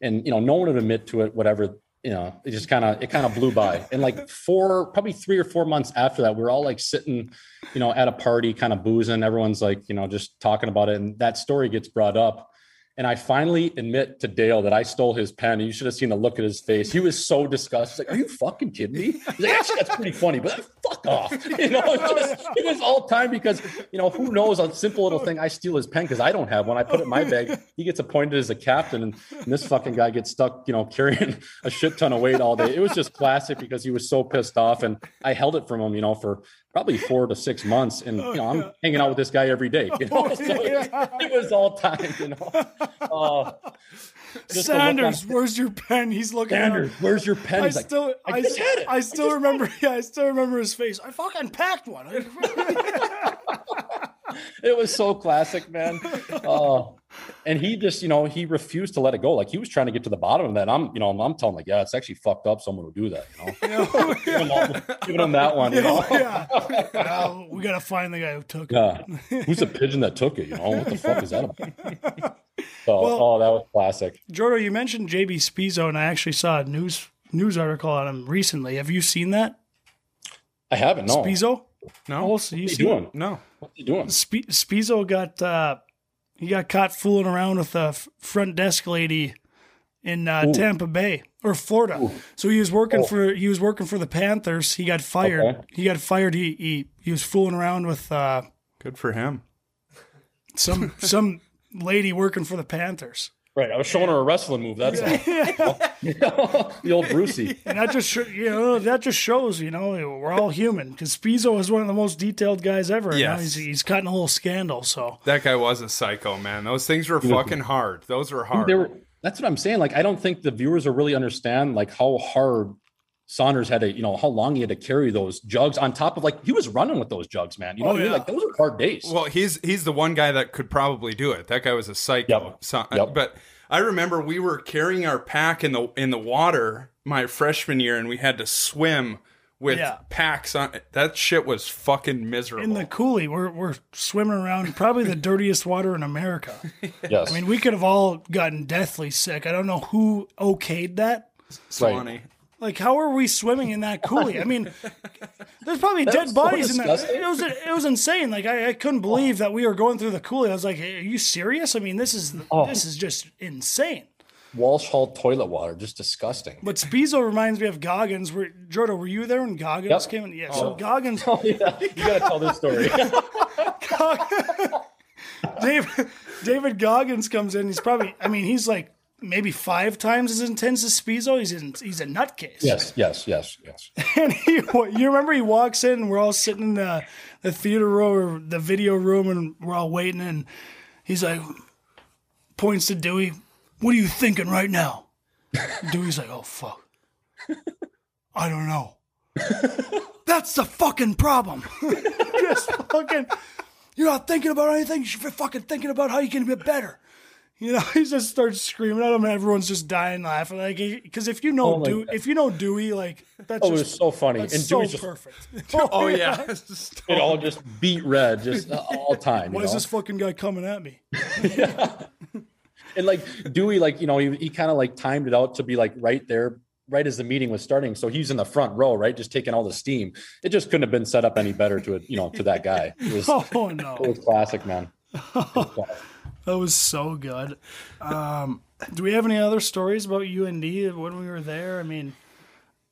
And, you know, no one would admit to it, whatever, you know, it just kind of, it kind of blew by. And like four, probably three or four months after that, we are all like sitting, you know, at a party, kind of boozing. Everyone's like, you know, just talking about it. And that story gets brought up. And I finally admit to Dale that I stole his pen. And you should have seen the look at his face. He was so disgusted. Like, "Are you fucking kidding me?" He's like, "Actually, that's pretty funny, but fuck off." (laughs) You know, just, it was all time because you know who knows a simple little thing. I steal his pen because I don't have one. I put it in my bag. He gets appointed as a captain, and, and this fucking guy gets stuck, you know, carrying a shit ton of weight all day. It was just classic because he was so pissed off, and I held it from him, you know, for probably four to six months, and you know, I'm hanging out with this guy every day. You (laughs) know, so it, was all time. You know. Uh, just the look on- Sanders, where's your pen? He's looking. at Sanders, where's your pen? I He's like, still, I just had it. I I still remember. (laughs) Yeah, I still remember his face. I fucking packed one. (laughs) (laughs) it was so classic, man. Oh, and he just, you know, he refused to let it go. Like he was trying to get to the bottom of that. I'm, you know, I'm telling like, yeah, it's actually fucked up. Someone would do that, you know. (laughs) giving, him, giving him that one, you know. (laughs) yeah. Well, we gotta find the guy who took it. Who's the pigeon that took it? You know, what the fuck is that about? So, oh, that was classic. Jordo, you mentioned JB Spisso, and I actually saw a news news article on him recently. Have you seen that? I haven't. No. Spisso? No, What's he seen doing? no. What's he doing? Sp- Spisso got uh, he got caught fooling around with a front desk lady in uh, Tampa Bay or Florida. So he was working for he was working for the Panthers. He got fired. Okay. He got fired. He he, he was fooling around with uh, Good for him. some (laughs) some lady working for the Panthers. Right. I was showing her a wrestling move. That's all. (laughs) the old Brucey. And that just sho- you know that just shows you know we're all human because Spisso is one of the most detailed guys ever. and now Yes. he's he's caught in a little scandal. So That guy was a psycho, man. Those things were fucking hard. Those were hard. They were, that's what I'm saying. Like, I don't think the viewers will really understand like how hard Saunders had to, you know, how long he had to carry those jugs on top of like he was running with those jugs, man. You know Oh, what I mean? Like those are hard days. Well, he's he's the one guy that could probably do it. That guy was a psycho. Yep. So- uh, Yep. But I remember we were carrying our pack in the in the water my freshman year, and we had to swim with Yeah. packs on. That shit was fucking miserable. In the coulee, we're we're swimming around probably the dirtiest water in America. (laughs) Yes. I mean, we could have all gotten deathly sick. I don't know who okayed that. Swanee. Like, how are we swimming in that coulee? I mean, (laughs) there's probably dead was so bodies in that. It was it was insane. Like, I, I couldn't believe that we were going through the coulee. I was like, "Are you serious? I mean, this is Oh. this is just insane." Walsh Hall toilet water, just disgusting. But Spisso reminds me of Goggins. Were, Jordo, were you there when Goggins Yep. came in? Yeah. So oh. Goggins, (laughs) Oh, yeah. You gotta tell this story. (laughs) David, David Goggins comes in. He's probably, I mean, he's like maybe five times as intense as Spisso. He's in, he's a nutcase. yes, yes, yes, yes. (laughs) And he, you remember he walks in, and we're all sitting in the, the theater room or the video room, and we're all waiting. And he's like, points to Dewey, What are you thinking right now? (laughs) Dewey's like, Oh, fuck. I don't know. (laughs) That's the fucking problem. Just fucking, you're not thinking about anything. You should be fucking thinking about how you can get better. You know, (laughs) he just starts screaming at him, and everyone's just dying laughing. Like, because if you know, Oh my Dew- God. if you know Dewey, like that's Oh, it was so funny. that's And so Dewey's just perfect. (laughs) (laughs) Oh yeah. it all just beat red, just all time. You Why is this fucking guy coming at me? And like Dewey, like you know, he, he kind of like timed it out to be like right there, right as the meeting was starting. So he's in the front row, right, just taking all the steam. It just couldn't have been set up any better to it, you know, to that guy. It was, Oh no, was classic, man. It was classic. That was so good. Um, do we have any other stories about UND when we were there? I mean,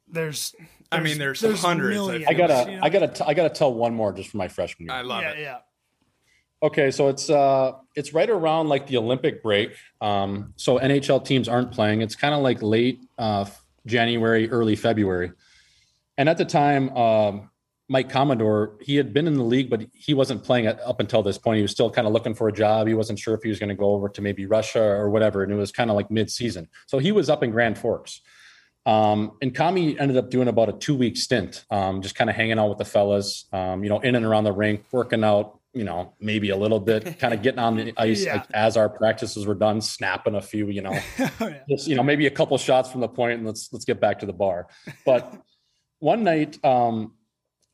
there's, I mean, there's, there's hundreds. millions. I gotta, you know? I gotta, t- I gotta tell one more just for my freshman year. I love yeah, it. yeah. Okay, so it's uh it's right around like the Olympic break. Um, so NHL teams aren't playing. It's kind of like late uh, January, early February. And at the time, um, Mike Commodore, he had been in the league, but he wasn't playing up until this point. He was still kind of looking for a job. He wasn't sure if he was going to go over to maybe Russia or whatever. And it was kind of like mid-season. So he was up in Grand Forks. Um, and Kami ended up doing about a two-week stint, um, just kind of hanging out with the fellas, um, you know, in and around the rink, working out, you know, maybe a little bit, kind of getting on the (laughs) ice Yeah. like, as our practices were done, snapping a few, you know, (laughs) Oh, yeah. just you know maybe a couple shots from the point and let's let's get back to the bar but (laughs) one night um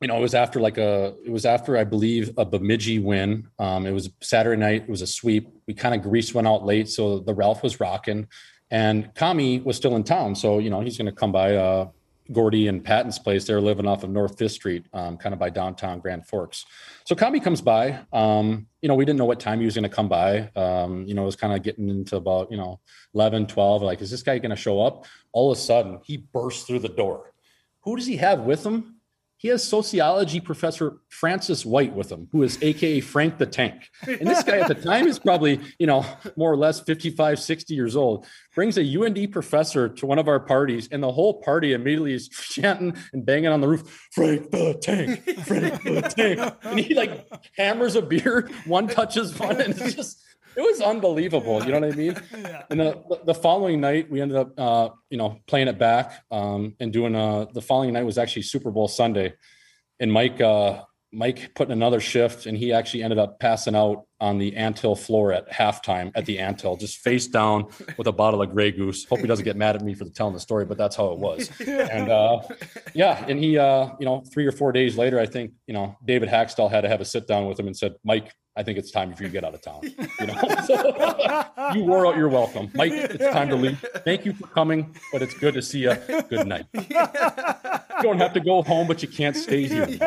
you know it was after like a it was after i believe a bemidji win. Um it was saturday night it was a sweep. We kind of grease went out late so the ralph was rocking. And kami was still in town so you know he's going to come by uh gordy and patton's place. They're living off of north fifth street um, kind of by downtown grand forks. So kami comes by. Um you know we didn't know what time he was going to come by. Um you know it was kind of getting into about you know 11 12 like is this guy going to show up? All of a sudden he bursts through the door. Who does he have with him he has sociology professor francis white with him who is aka frank the tank. And this guy at the time is probably you know more or less 55 60 years old brings a und professor to one of our parties and the whole party immediately is (laughs) chanting and banging on the roof frank the tank frank the tank. And he like hammers a beer one touches one and it's just it was unbelievable you know what i mean? (laughs) And the, the following night we ended up uh, you know playing it back um, and doing uh, the following night was actually super bowl sunday. And mike uh, mike put in another shift and he actually ended up passing out on the anthill floor at halftime at the anthill just face down with a bottle of gray goose. Hope he doesn't get mad at me for telling the story but that's how it was. (laughs) And uh, yeah and he uh, you know three or four days later i think you know david hakstol had to have a sit down with him and said mike I think it's time for you to get out of town. You know, (laughs) So, you wore out your welcome, Mike. It's time to leave. Thank you for coming, but it's good to see you. Good night. You don't have to go home, but you can't stay here. (laughs)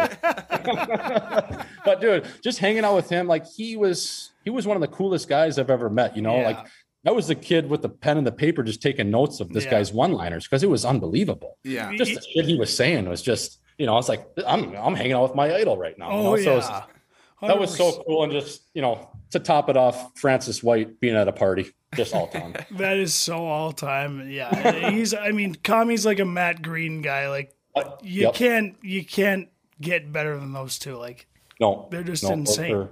but dude, just hanging out with him, like he was, he was one of the coolest guys I've ever met. You know, Yeah. like I was the kid with the pen and the paper, just taking notes of this Yeah. guy's one-liners because it was unbelievable. Yeah. Just the shit he was saying was just, you know, I was like, I'm, I'm hanging out with my idol right now. you Oh know? So it's- yeah. That was so cool and just you know to top it off francis white being at a party just all time (laughs) That is so all time. Yeah, he's. I mean, Kami's like a Matt Greene guy. Like you Yep. can't, you can't get better than those two. Like, no They're just no, insane. those are,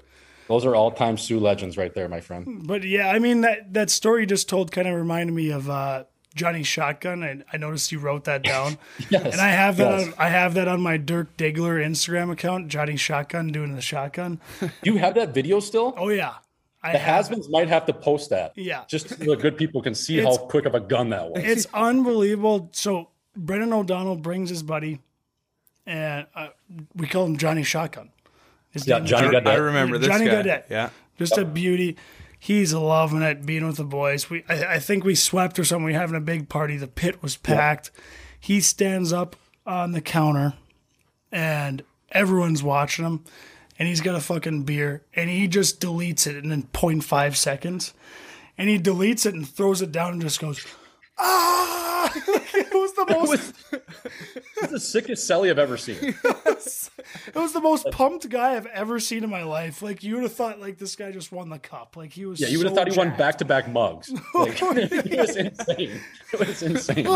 those are all-time sioux legends right there my friend but yeah, I mean that that story you just told kind of reminded me of uh, Johnny Shotgun. And I noticed you wrote that down, (laughs) yes and I have that. yes. On, I have that on my Dirk Diggler Instagram account. Johnny Shotgun doing the shotgun. (laughs) you have that video still Oh yeah, I the have. has-beens might have to post that Yeah. just so the good people can see It's- how quick of a gun that was It's unbelievable. So Brendan O'Donnell brings his buddy, and uh, we call him Johnny Shotgun. His Yeah, name is Johnny I, Gaudette. I remember this Johnny guy. Gaudette. Yeah. Just a beauty. He's loving it being with the boys. We, I, I think we swept or something. We were having a big party. The pit was packed. He stands up on the counter, and everyone's watching him. And he's got a fucking beer, and he just deletes it in 0.5 seconds. And he deletes it and throws it down and just goes, ah! (laughs) it was the most. It It's (laughs) the sickest celly I've ever seen. It was the most pumped guy I've ever seen in my life. Like you would have thought, like this guy just won the cup. Like he was. Yeah, you would have so thought he won back to back mugs. (laughs) Like, it was insane. It was insane.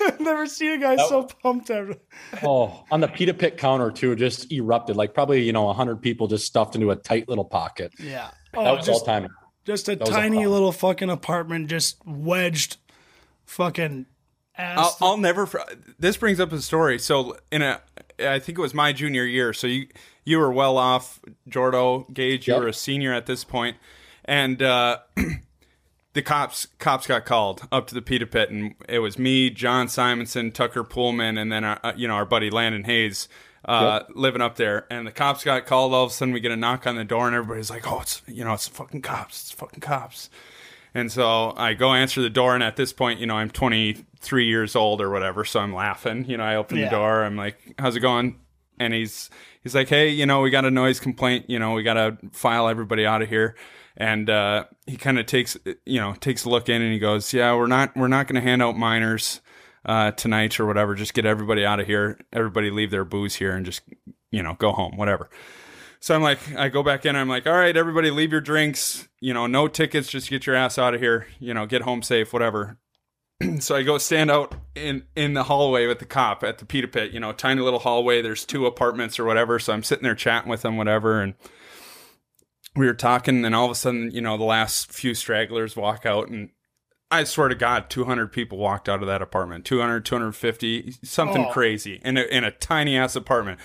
I've never seen a guy so pumped ever. Oh, on the pita pit counter too, just erupted. Like probably you know hundred people just stuffed into a tight little pocket. Yeah. That Oh, was all time. Just a was a tiny fun. little fucking apartment, just wedged, fucking I'll, ass. I'll never. fr- This brings up a story. So in a, I think it was my junior year. So you you were well off, Jordo Gage. You were a senior at this point, and uh, (clears throat) the cops cops got called up to the Pita Pit, and it was me, John Simonson, Tucker Poolman, and then our, uh, you know our buddy Landon Hayes. Uh, living up there, and the cops got called. All of a sudden, we get a knock on the door, and everybody's like, "Oh, it's you know, it's fucking cops! It's fucking cops!" And so I go answer the door, and at this point, you know, I'm 23 years old or whatever, so I'm laughing. You know, I open Yeah. the door, I'm like, "How's it going?" And he's he's like, "Hey, you know, we got a noise complaint. You know, we got to file everybody out of here." And uh, he kind of takes you know takes a look in, and he goes, "Yeah, we're not we're not going to hand out minors uh, tonight or whatever. Just get everybody out of here. Everybody leave their booze here and just you know go home, whatever." So I'm like, I go back in. I'm like, all right, everybody, leave your drinks. You know, no tickets. Just get your ass out of here. You know, get home safe, whatever. (clears throat) so I go stand out in in the hallway with the cop at the Pita Pit. You know, tiny little hallway. There's two apartments or whatever. So I'm sitting there chatting with them, whatever, and we were talking. And all of a sudden, you know, the last few stragglers walk out, and I swear to God, 200 people walked out of that apartment. 200, 250, something Oh. crazy in a in a tiny ass apartment.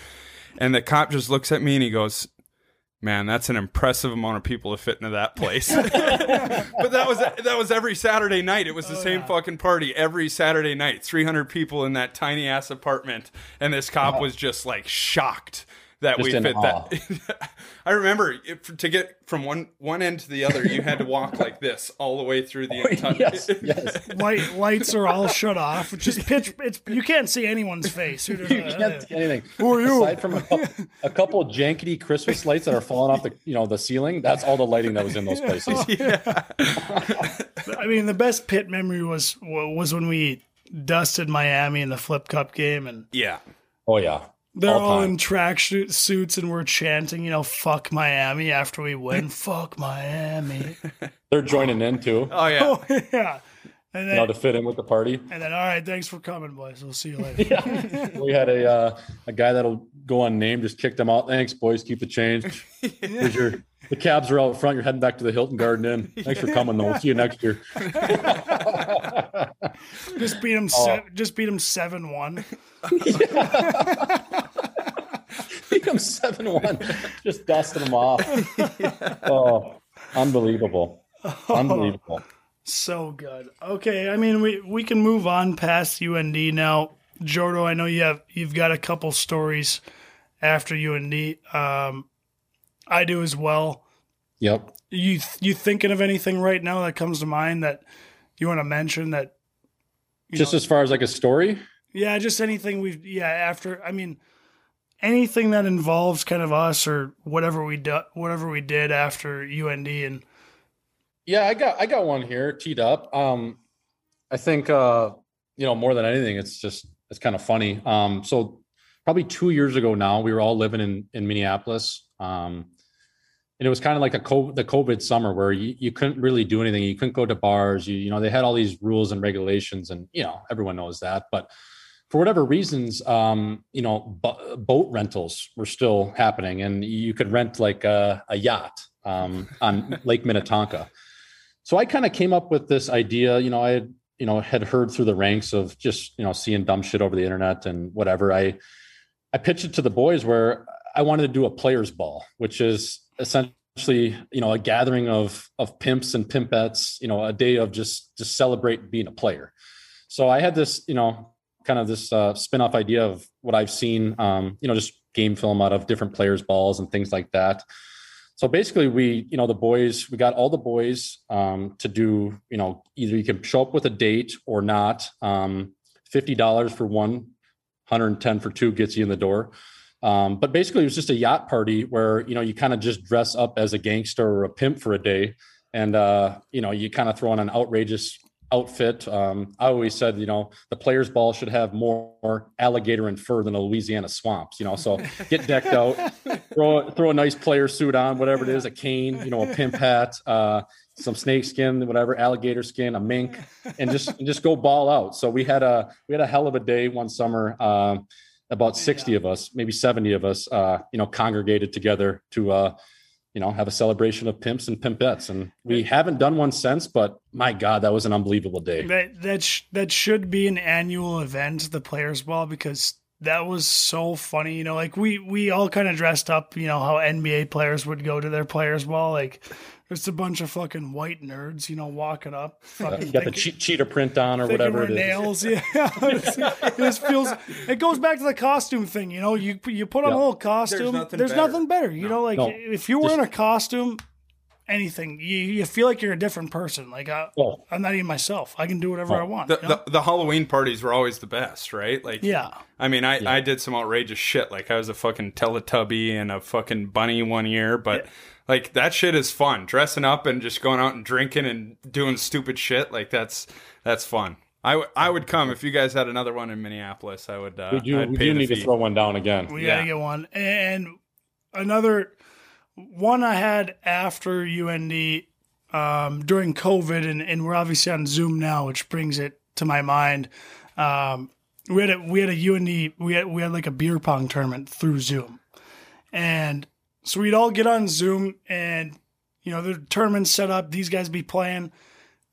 And the cop just looks at me and he goes, "Man, that's an impressive amount of people to fit into that place." (laughs) (laughs) but that was that was every Saturday night. It was the oh, same fucking party every Saturday night. 300 people in that tiny ass apartment, and this cop oh. was just like shocked that Just we fit awe. that. (laughs) I remember if, to get from one one end to the other, you had to walk like this all the way through the (laughs) oh, entire. yes, (laughs) yes. Light, lights are all shut off. Just pitch. It's you can't see anyone's face. Who You that? can't see anything. Who are you? Aside from a couple, a couple jankety Christmas lights that are falling off the you know the ceiling, that's all the lighting that was in those places. Yeah. I mean, the best pit memory was was when we dusted Miami in the Flip Cup game, and Yeah. Oh yeah. They're All all in track su- suits, and we're chanting, you know, "Fuck Miami" after we win. (laughs) Fuck Miami. (laughs) They're joining in too, Oh yeah. (laughs) Oh yeah. And you know, then, to fit in with the party. and then, all right, thanks for coming, boys. We'll see you later. We had a uh, a guy that'll go unnamed, just kicked them out. Thanks, boys. Keep the change. Here's your the cabs are out front. You're heading back to the Hilton Garden Inn. (laughs) Thanks for coming, though. We'll see you next year. (laughs) Just beat him. Oh. Se- just beat him seven one. (laughs) Become seven one, just dusting them off. Oh, unbelievable, unbelievable. So good. Okay, I mean we we can move on past UND now. Jordo, I know you have you've got a couple stories after UND. Um, I do as well. Yep. You you thinking of anything right now that comes to mind that you want to mention that? Just know- as far as like a story, yeah, just anything we've yeah after. I mean, anything that involves kind of us or whatever we do, whatever we did after UND and Yeah, I got I got one here teed up. Um, I think uh, you know more than anything, it's just it's kind of funny. Um, so probably two years ago now, we were all living in in Minneapolis. Um, and it was kind of like the COVID, the COVID summer where you, you couldn't really do anything. You couldn't go to bars. You you know they had all these rules and regulations, and you know everyone knows that. But for whatever reasons, um, you know, bo- boat rentals were still happening, and you could rent like a, a yacht um, (laughs) on Lake Minnetonka. So I kind of came up with this idea. You know, I had you know had heard through the ranks of just you know seeing dumb shit over the internet and whatever. I I pitched it to the boys where I wanted to do a players ball, which is essentially you know a gathering of of pimps and pimpettes. You know, a day of just just celebrate being a player. So I had this you know kind of this uh, spin-off idea of what I've seen, um, you know, just game film out of different players' balls and things like that. So basically, we, you know, the boys, we got all the boys um, to do, you know, either you can show up with a date or not. Um, Fifty dollars for one, 110 for two gets you in the door. Um, but basically, it was just a yacht party where you know you kind of just dress up as a gangster or a pimp for a day, and uh, you know you kind of throw on an outrageous outfit. Um, I always said, you know, the players' ball should have more alligator and fur than the Louisiana swamps. You know, so get decked out, (laughs) throw throw a nice player suit on, whatever it is, a cane, you know, a pimp hat, uh, some snake skin, whatever, alligator skin, a mink, and just and just go ball out. So we had a we had a hell of a day one summer. Um, about 60 of us, maybe 70 of us, uh, you know, congregated together to uh, you know, have a celebration of pimps and pimpettes. And we haven't done one since, but my God, that was an unbelievable day. That that sh- that should be an annual event, the Players Ball, because that was so funny. You know, like we we all kind of dressed up. You know how NBA players would go to their Players Ball, like. Just a bunch of fucking white nerds, you know, walking up. Fucking you got the che- cheetah print on or whatever it is. Nails, yeah. (laughs) it just feels. It goes back to the costume thing, you know. You you put on yep. a little costume. There's nothing, there's better. nothing better. You no. know, like no. if you're wearing just, a costume, anything, you, you feel like you're a different person. Like I, well, I'm not even myself. I can do whatever well, I oh. want. The, you know? the, the Halloween parties were always the best, right? Like yeah. I mean, I, yeah. I did some outrageous shit. Like I was a fucking Teletubby and a fucking bunny one year, but. Yeah like that shit is fun. Dressing up and just going out and drinking and doing stupid shit like that's that's fun. I, w- I would come if you guys had another one in Minneapolis. I would. Uh, we do, we do need fee. to throw one down again. We yeah. gotta get one and another one I had after UND um, during COVID, and, and we're obviously on Zoom now, which brings it to my mind. Um, we had a we had a UND we had we had like a beer pong tournament through Zoom, and so we'd all get on Zoom and, you know, the tournament set up, these guys be playing.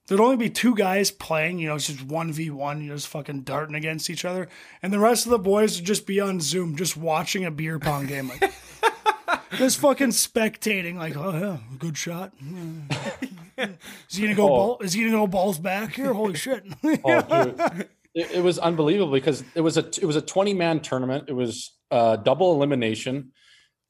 There'd only be two guys playing, you know, it's just 1v1, you know, just fucking darting against each other. And the rest of the boys would just be on Zoom, just watching a beer pong game. Like, (laughs) just fucking spectating, like, oh, yeah, good shot. is he gonna go oh. ball? Is he gonna go balls back here? Holy shit! (laughs) oh, it, it, was unbelievable because it was a it was a twenty man tournament. It was uh, double elimination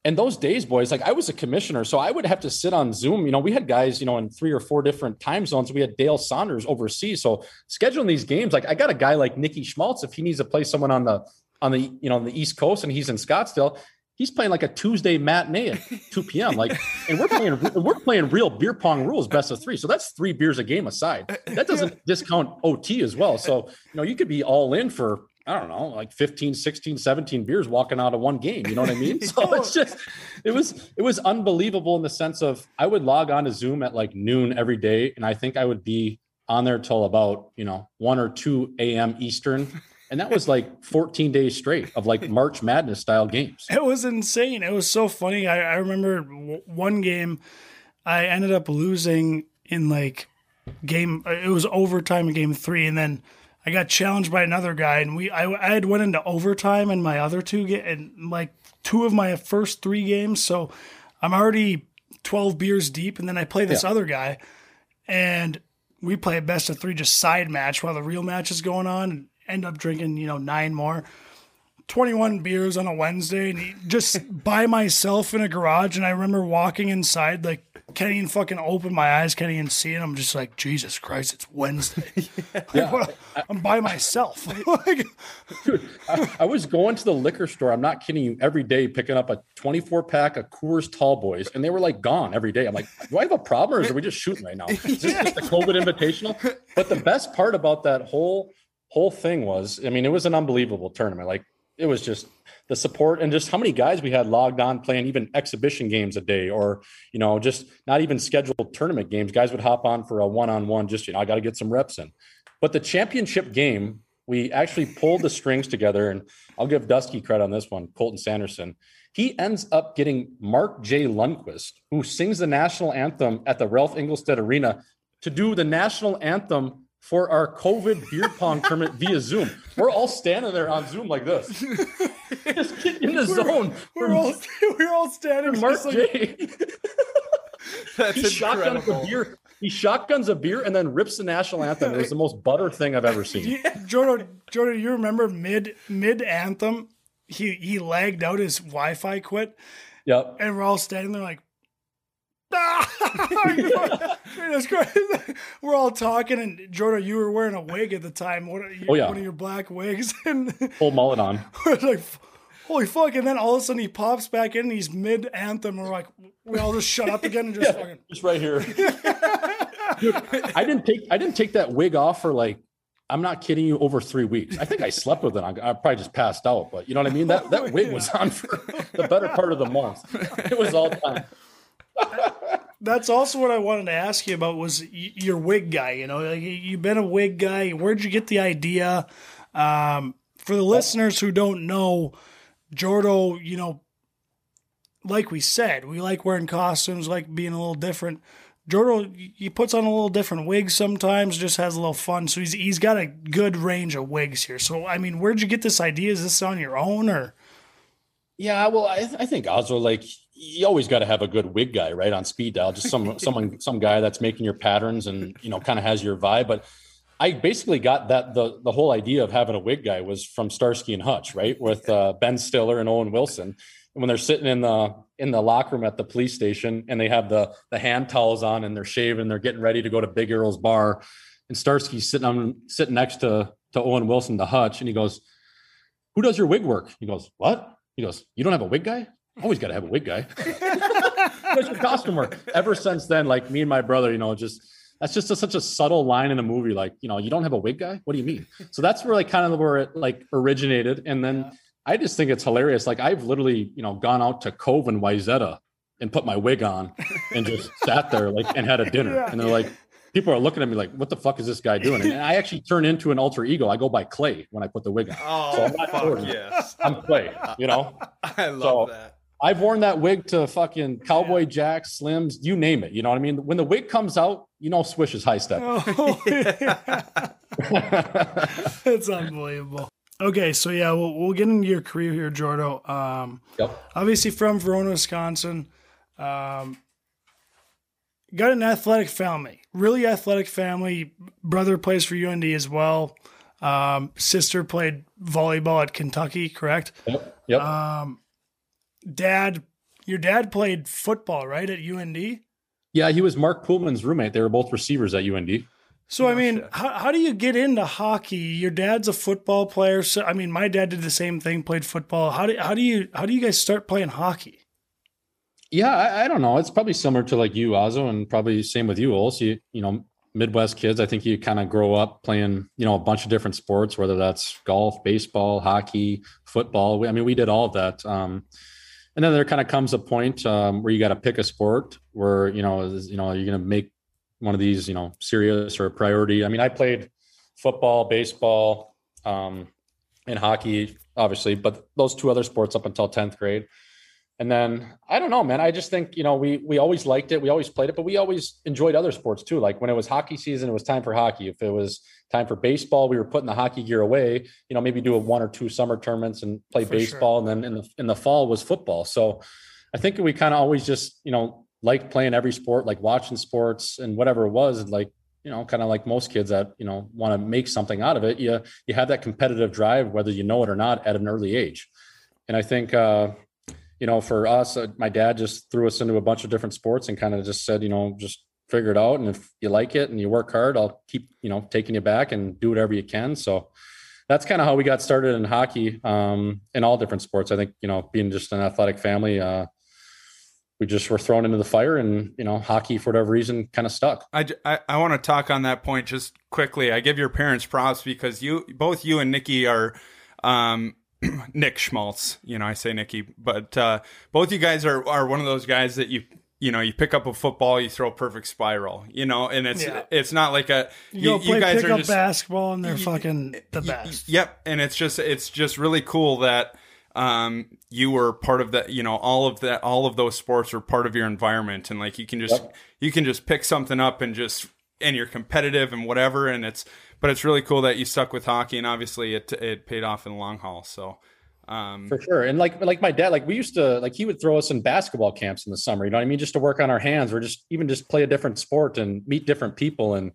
and those days, boys, like I was a commissioner, so I would have to sit on Zoom. You know, we had guys, you know, in three or four different time zones. We had Dale Saunders overseas. So scheduling these games, like I got a guy like Nicky Schmaltz, if he needs to play someone on the on the you know on the East Coast and he's in Scottsdale, he's playing like a Tuesday matinee at 2 p.m. Like, and we're playing we're playing real beer pong rules, best of three. So that's three beers a game aside. That doesn't discount OT as well. So you know, you could be all in for I don't know, like 15, 16, 17 beers walking out of one game. You know what I mean? (laughs) So it's just, it was, it was unbelievable in the sense of I would log on to Zoom at like noon every day. And I think I would be on there till about, you know, 1 or 2 a.m. Eastern. And that was like (laughs) 14 days straight of like March Madness style games. It was insane. It was so funny. I, I remember one game I ended up losing in like game, it was overtime in game three. And then, I got challenged by another guy, and we I, I had went into overtime in my other two ga- and like two of my first three games. So I'm already twelve beers deep, and then I play this yeah. other guy, and we play a best of three just side match while the real match is going on, and end up drinking you know nine more. 21 beers on a Wednesday and just (laughs) by myself in a garage. And I remember walking inside, like can't even fucking open my eyes, can't even see it. I'm just like, Jesus Christ, it's Wednesday. (laughs) yeah. I'm by myself. (laughs) (laughs) Dude, I, I, was going to the liquor store. I'm not kidding you. Every day, picking up a 24 pack of Coors Tall Boys, and they were like gone every day. I'm like, do I have a problem, or are we just shooting right now? Is this just a COVID invitational? But the best part about that whole whole thing was, I mean, it was an unbelievable tournament. Like, it was just the support and just how many guys we had logged on playing even exhibition games a day or you know just not even scheduled tournament games. Guys would hop on for a one-on-one just you know i got to get some reps in. But the championship game we actually pulled the strings together and i'll give dusky credit on this one colton sanderson. He ends up getting mark j. Lundquist who sings the national anthem at the ralph engelstad arena to do the national anthem for our COVID beer pong (laughs) tournament via Zoom. We're all standing there on Zoom like this. (laughs) Just get in the we're, zone. We're all we're all standing Mark J. (laughs) That's he incredible. The beer. he shotguns a beer and then rips the national anthem. It was the most butter thing I've ever seen. Jordan, Jordan, you remember mid mid anthem? He he lagged out his Wi-Fi quit, Yep. and we're all standing there like. (laughs) That's crazy. (laughs) We're all talking, and Jordan, you were wearing a wig at the time. One of, Oh, yeah. one of your black wigs, (laughs) and Full mullet on. we're like, "Holy fuck!" And then all of a sudden, he pops back in, and he's mid anthem. We're like, we all just shut up again and just fucking. Just right here. Dude, I didn't take I didn't take that wig off for like I'm not kidding you over three weeks. I think I slept with it. I, I probably just passed out, but you know what I mean. That that wig was on for the better part of the month. It was all time. That's also what I wanted to ask you about was your wig guy. You know, you've been a wig guy. Where'd you get the idea? Um, for the listeners who don't know, Jordo, you know, like we said, we like wearing costumes, like being a little different. Jordo, he puts on a little different wig sometimes, just has a little fun. So he's he's got a good range of wigs here. So I mean, where'd you get this idea? Is this on your own or? Yeah, well, I, I think Oslo, like you always got to have a good wig guy, right? On speed dial, just some (laughs) someone some guy that's making your patterns and you know kind of has your vibe. But I basically got that the the whole idea of having a wig guy was from Starsky and Hutch, right? With uh, Ben Stiller and Owen Wilson. And when they're sitting in the in the locker room at the police station and they have the the hand towels on and they're shaving, they're getting ready to go to Big Earl's bar, and Starsky's sitting on sitting next to to Owen Wilson, to Hutch, and he goes, "Who does your wig work?" He goes, "What?" He goes, "You don't have a wig guy? Always got to have a wig guy." (laughs) That's your costume work. Ever since then, like me and my brother, you know, just that's just a, such a subtle line in a movie. Like, you know, you don't have a wig guy. What do you mean? So that's where like kind of where it like originated. And then I just think it's hilarious. Like I've literally, you know, gone out to Cove and Wayzata and put my wig on and just (laughs) sat there like and had a dinner. Yeah. And they're like, people are looking at me like, what the fuck is this guy doing? And I actually turn into an alter ego. I go by Clay when I put the wig on. Oh, So I'm not fuck Jordan. yes. I'm Clay, you know? (laughs) I love So- that. I've worn that wig to fucking Cowboy Jack Slims, you name it. You know what I mean? When the wig comes out, you know Swish is high step. Oh, (laughs) (laughs) it's unbelievable. Okay, so yeah, we'll, we'll get into your career here, Jordo. Um, Yep. obviously from Verona, Wisconsin. Um, got an athletic family, really athletic family. Brother plays for UND as well. Um, sister played volleyball at Kentucky, correct? Yep. Yep. Dad, your dad played football, right, at UND? yeah, he was Mark Poolman's roommate. They were both receivers at UND. So I mean, how, how do you get into hockey? Your dad's a football player. So I mean, my dad did the same thing, played football. How do how do you how do you guys start playing hockey? Yeah, I, I don't know. It's probably similar to like you, Azo, and probably same with you, Ols. You, you know, Midwest kids. I think you kind of grow up playing, you know, a bunch of different sports, whether that's golf, baseball, hockey, football. We, I mean, we did all of that. Um, and then there kind of comes a point um, where you got to pick a sport where you know, you know, you're going to make one of these, you know, serious or a priority. I mean, I played football, baseball, um, and hockey, obviously, but those two other sports up until tenth grade. And then I don't know, man. I just think you know we we always liked it, we always played it, but we always enjoyed other sports too. Like when it was hockey season, it was time for hockey. If it was time for baseball, we were putting the hockey gear away. You know, maybe do a one or two summer tournaments and play For sure. baseball, and then in the in the fall was football. So I think we kind of always just you know liked playing every sport, like watching sports and whatever it was, like you know, kind of like most kids that you know want to make something out of it. You you have that competitive drive, whether you know it or not, at an early age. And I think uh, you know, for us, uh, my dad just threw us into a bunch of different sports and kind of just said, you know, just figure it out. And if you like it and you work hard, I'll keep, you know, taking you back and do whatever you can. So that's kind of how we got started in hockey, um, in all different sports. I think, you know, being just an athletic family, uh, we just were thrown into the fire and, you know, hockey for whatever reason kind of stuck. i, I, I want to talk on that point just quickly. I give your parents props because you both you and Nikki are um, (clears throat) Nick Schmaltz. You know, I say Nicky, but uh, both you guys are are one of those guys that you you know you pick up a football, you throw a perfect spiral. You know, and it's Yeah. it's not like a You, go play pickup basketball and they're fucking the Y- best. Yep, and it's just it's just really cool that um you were part of that you know all of that all of those sports are part of your environment and like you can just Yep. you can just pick something up and just and you're competitive and whatever and it's but it's really cool that you stuck with hockey and obviously it it paid off in the long haul so Um, For sure. And like like my dad, like we used to like he would throw us in basketball camps in the summer, you know what I mean? Just to work on our hands or just even just play a different sport and meet different people. And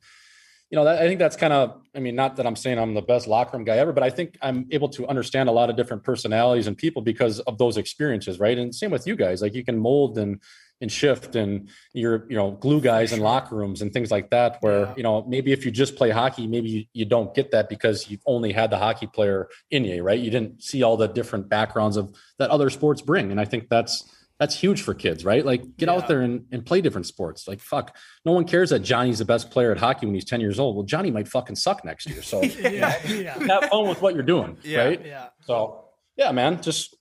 you know, that, I think that's kind of I mean, not that I'm saying I'm the best locker room guy ever, but I think I'm able to understand a lot of different personalities and people because of those experiences, right? And same with you guys. Like you can mold and and shift and you're you know glue guys in locker rooms and things like that where Yeah. you know maybe if you just play hockey maybe you, you don't get that because you've only had the hockey player in you right? You didn't see all the different backgrounds of that other sports bring. And i think that's that's huge for kids right? Like get Yeah. out there and, and play different sports. Like fuck no one cares that johnny's the best player at hockey when he's 10 years old. Well johnny might fucking suck next year. So (laughs) Yeah, yeah, have fun with what you're doing Yeah. right? Yeah. so yeah, man, just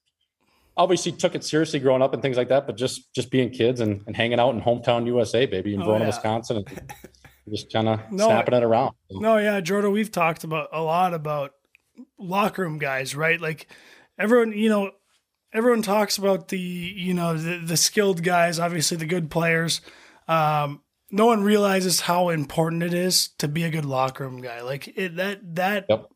obviously took it seriously growing up and things like that, but just just being kids and, and hanging out in hometown USA, baby, in Oh, Verona, yeah. Wisconsin, and (laughs) just kind of No, snapping it around. No, yeah, Jordan, we've talked about a lot about locker room guys, right? Like everyone, you know, everyone talks about the, you know, the, the skilled guys, obviously the good players. Um, no one realizes how important it is to be a good locker room guy. Like it, that, that, Yep.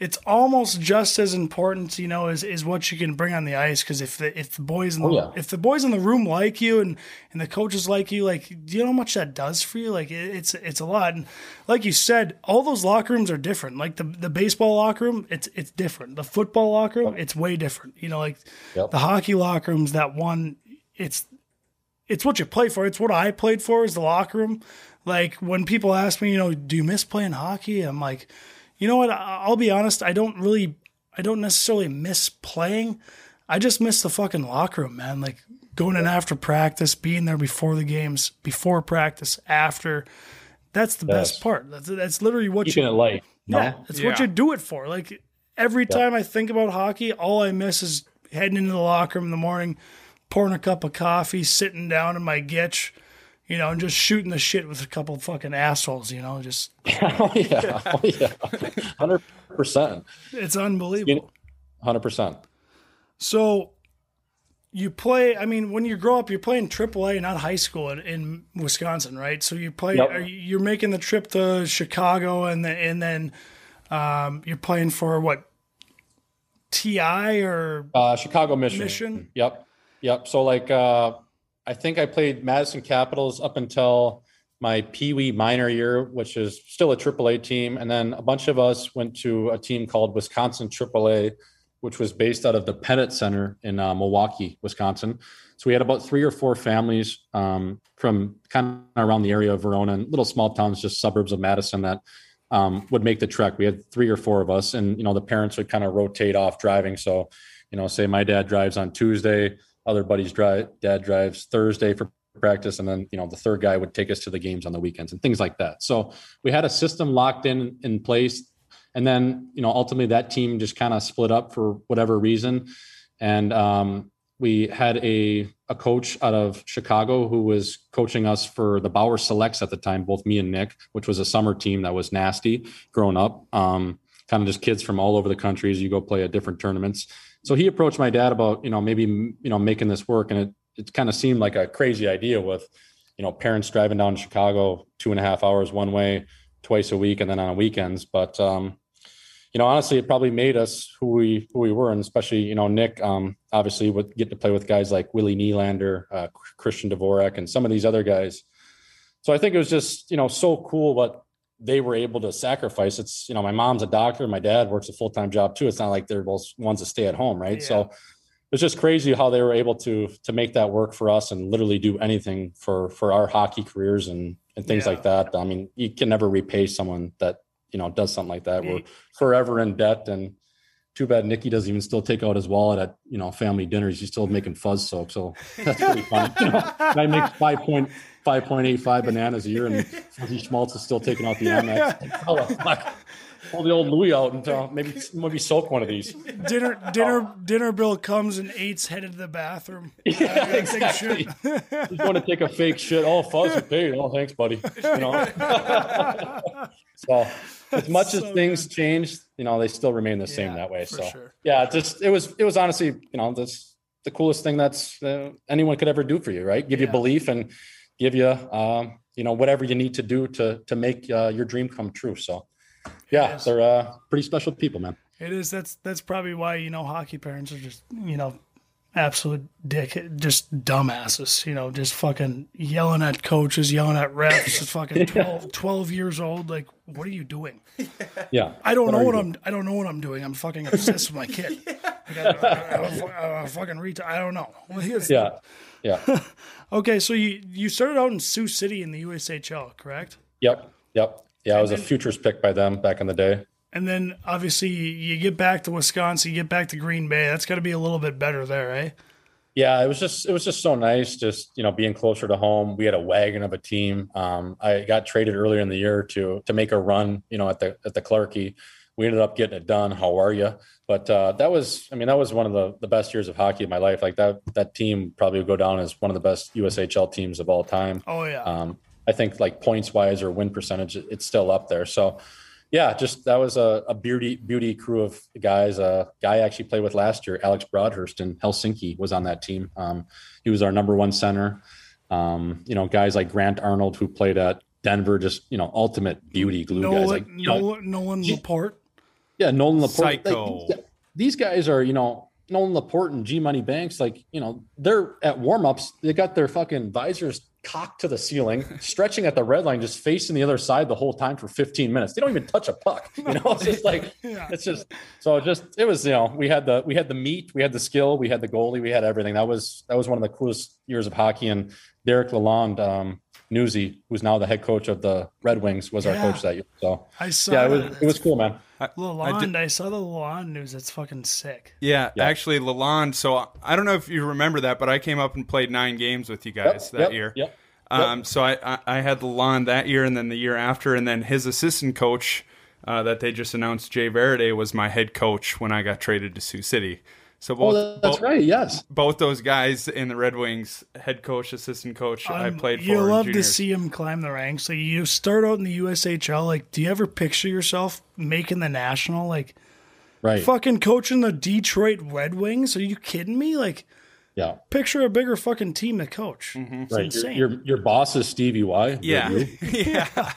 It's almost just as important, you know, as, as what you can bring on the ice. Because if the if the boys in the Oh, yeah. if the boys in the room like you and and the coaches like you, like, do you know how much that does for you? Like, it, it's it's a lot. And like you said, all those locker rooms are different. Like the the baseball locker room, it's it's different. The football locker room, it's way different. You know, like Yep. the hockey locker rooms. That one, it's it's what you play for. It's what I played for is the locker room. Like when people ask me, you know, do you miss playing hockey? I'm like, you know what? I- I'll be honest. I don't really, I don't necessarily miss playing. I just miss the fucking locker room, man. Like going in after practice, being there before the games, before practice, after. That's the best part. That's that's literally what Keeping you it light. No? yeah, it's what you do it for. Like every time I think about hockey, all I miss is heading into the locker room in the morning, pouring a cup of coffee, sitting down in my gitch, you know, and just shooting the shit with a couple of fucking assholes. You know, just (laughs) oh yeah, oh yeah, hundred percent, it's unbelievable. hundred percent. So you play. I mean, when you grow up, you're playing AAA, not high school in, in Wisconsin, right? So you play. Yep. You're making the trip to Chicago, and then and then um, you're playing for what? TI or Uh, Chicago Mission. Mission? Yep. Yep. So like uh I think I played Madison Capitals up until my Pee Wee minor year, which is still a AAA team. And then a bunch of us went to a team called Wisconsin AAA, which was based out of the Pettit Center in uh, Milwaukee, Wisconsin. So we had about three or four families um, from kind of around the area of Verona and little small towns, just suburbs of Madison that um, would make the trek. We had three or four of us, and you know the parents would kind of rotate off driving. So, you know, say my dad drives on Tuesday, other buddies drive, dad drives Thursday for practice, and then you know the third guy would take us to the games on the weekends and things like that. So we had a system locked in in place, and then you know ultimately that team just kind of split up for whatever reason, and um, we had a a coach out of Chicago who was coaching us for the Bauer Selects at the time, both me and Nick, which was a summer team that was nasty growing up. Um, kind of just kids from all over the country as you go play at different tournaments. So he approached my dad about, you know, maybe, you know, making this work. And it, it kind of seemed like a crazy idea with, you know, parents driving down to Chicago two and a half hours one way twice a week and then on weekends. But, um, you know, honestly, it probably made us who we who we were, and especially you know Nick. Um, obviously, with getting to play with guys like Willie Nylander, uh, Christian Dvorak, and some of these other guys. So I think it was just you know so cool what they were able to sacrifice. It's you know my mom's a doctor, my dad works a full time job too. It's not like they're both ones that stay at home, right? Yeah. So it's just crazy how they were able to to make that work for us and literally do anything for for our hockey careers and and things Yeah. like that. I mean, you can never repay someone that you know does something like that. We're forever in debt and. Too bad Nicky doesn't even still take out his wallet at you know family dinners. He's still making fuzz soap, so that's pretty funny. You know, (laughs) guy makes five point five point eight five bananas a year, and Fuzzy Schmaltz is still taking out the Amex. Oh, fuck. Pull the old Louis out and uh, maybe maybe soak one of these. dinner dinner dinner bill comes and eight's headed to the bathroom. (laughs) Yeah, exactly. He's going to take a fake shit. Oh, Fuzz, you paid. Oh, thanks, buddy. You know. (laughs) so as much as so things change, you know, they still remain the same Yeah, that way. So sure. yeah, just it was it was honestly, you know, this the coolest thing that's uh, anyone could ever do for you, right? Give you Yeah. belief and give you, um, you know, whatever you need to do to to make uh, your dream come true. So yeah, they're uh, pretty special people, man. It is. That's that's probably why you know hockey parents are just you know absolute dick, just dumbasses. You know, just fucking yelling at coaches, yelling at refs. just fucking (laughs) 12, 12 years old. Like, what are you doing? Yeah. I don't What know what you I'm. I don't know what I'm doing. I'm fucking obsessed with my kid. (laughs) Like, I, I, I, I, fucking retard. I don't know. Well, (laughs) Yeah. Yeah. Okay, so you you started out in Sioux City in the USHL, correct? yep. Yep. Yeah, I was a futures pick by them back in the day. And then obviously you, get back to Wisconsin, you get back to Green Bay. That's got to be a little bit better there, eh? Yeah, it was just it was just so nice, just you know, being closer to home. We had a wagon of a team. Um, I got traded earlier in the year to to make a run, you know, at the at the Clarkey. We ended up getting it done. How are you? But uh, that was, I mean, that was one of the the best years of hockey in my life. Like that that team probably would go down as one of the best USHL teams of all time. Oh yeah. Um, I think like points wise or win percentage, it's still up there. So yeah, just that was a, a beauty beauty crew of guys. A guy I actually played with last year, Alex Broadhurst in Helsinki, was on that team. Um, he was our number one center. Um, you know, guys like Grant Arnold who played at Denver, just you know, ultimate beauty glue guys. Nolan, Like, you know, Nolan, Nolan Laporte. yeah, Nolan Laporte. like, Psycho. these, these guys are, you know, Nolan Laporte and G Money Banks, like, you know, they're at warm ups. They got their fucking visors cocked to the ceiling, (laughs) stretching at the red line, just facing the other side the whole time for 15 minutes. They don't even touch a puck. You (laughs) know, it's just like, (laughs) Yeah. it's just, so just, it was, you know, we had the, we had the meat, we had the skill, we had the goalie, we had everything. That was, that was one of the coolest years of hockey. And Derek Lalonde, um, Newsy, who's now the head coach of the Red Wings, was our coach that year. So I saw yeah, it was, it was cool, man. Lalonde. I, saw the Lalonde news. That's fucking sick. Yeah, Yeah. actually, Lalonde. So I don't know if you remember that, but I came up and played nine games with you guys that yep, year. Yep. Um, so I, I, I had Lalonde that year, and then the year after, and then his assistant coach uh, that they just announced, Jay Varady, was my head coach when I got traded to Sioux City. So both, Oh, that's both, right. Yes. both those guys in the Red Wings, head coach, assistant coach, I Um, played for. You in love to see him climb the ranks. So you start out in the USHL. Like, do you ever picture yourself making the national? Like, Right. fucking coaching the Detroit Red Wings? Are you kidding me? Like, Yeah. picture a bigger fucking team to coach. It's Right. insane. Your, your your boss is Stevie Y. Yeah, (laughs) yeah.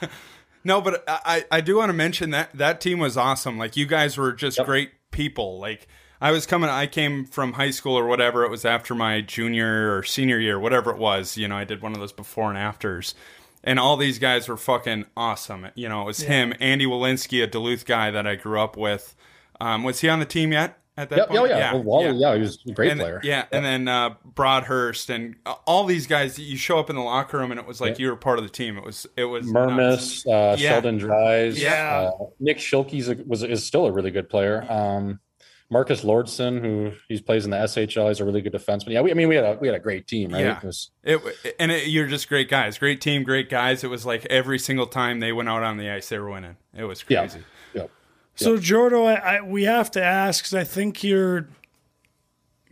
No, but I, I do want to mention that that team was awesome. Like you guys were just Yep. great people. Like I was coming, I came from high school or whatever. It was after my junior or senior year, whatever it was. You know, I did one of those before and afters, and all these guys were fucking awesome. You know, it was him, Andy Welinski, a Duluth guy that I grew up with. Um, was he on the team yet at that Yep. point? Oh yeah. Well, Wally, yeah. he was a great and, player. Yeah, and then uh, Broadhurst and all these guys. You show up in the locker room, and it was like you were part of the team. It was it was nuts. Mermis, uh, Yeah. Sheldon Dries. Yeah. Uh, Nick Schilkey's a, was is still a really good player. Um, Marcus Lordson, who he plays in the SHL, he's a really good defenseman. Yeah, we, I mean, we had a we had a great team, right? Yeah. It was- It and it, you're just great guys, great team, great guys. It was like every single time they went out on the ice, they were winning. It was crazy. Yeah. So Jordo, I, I we have to ask because I think you're.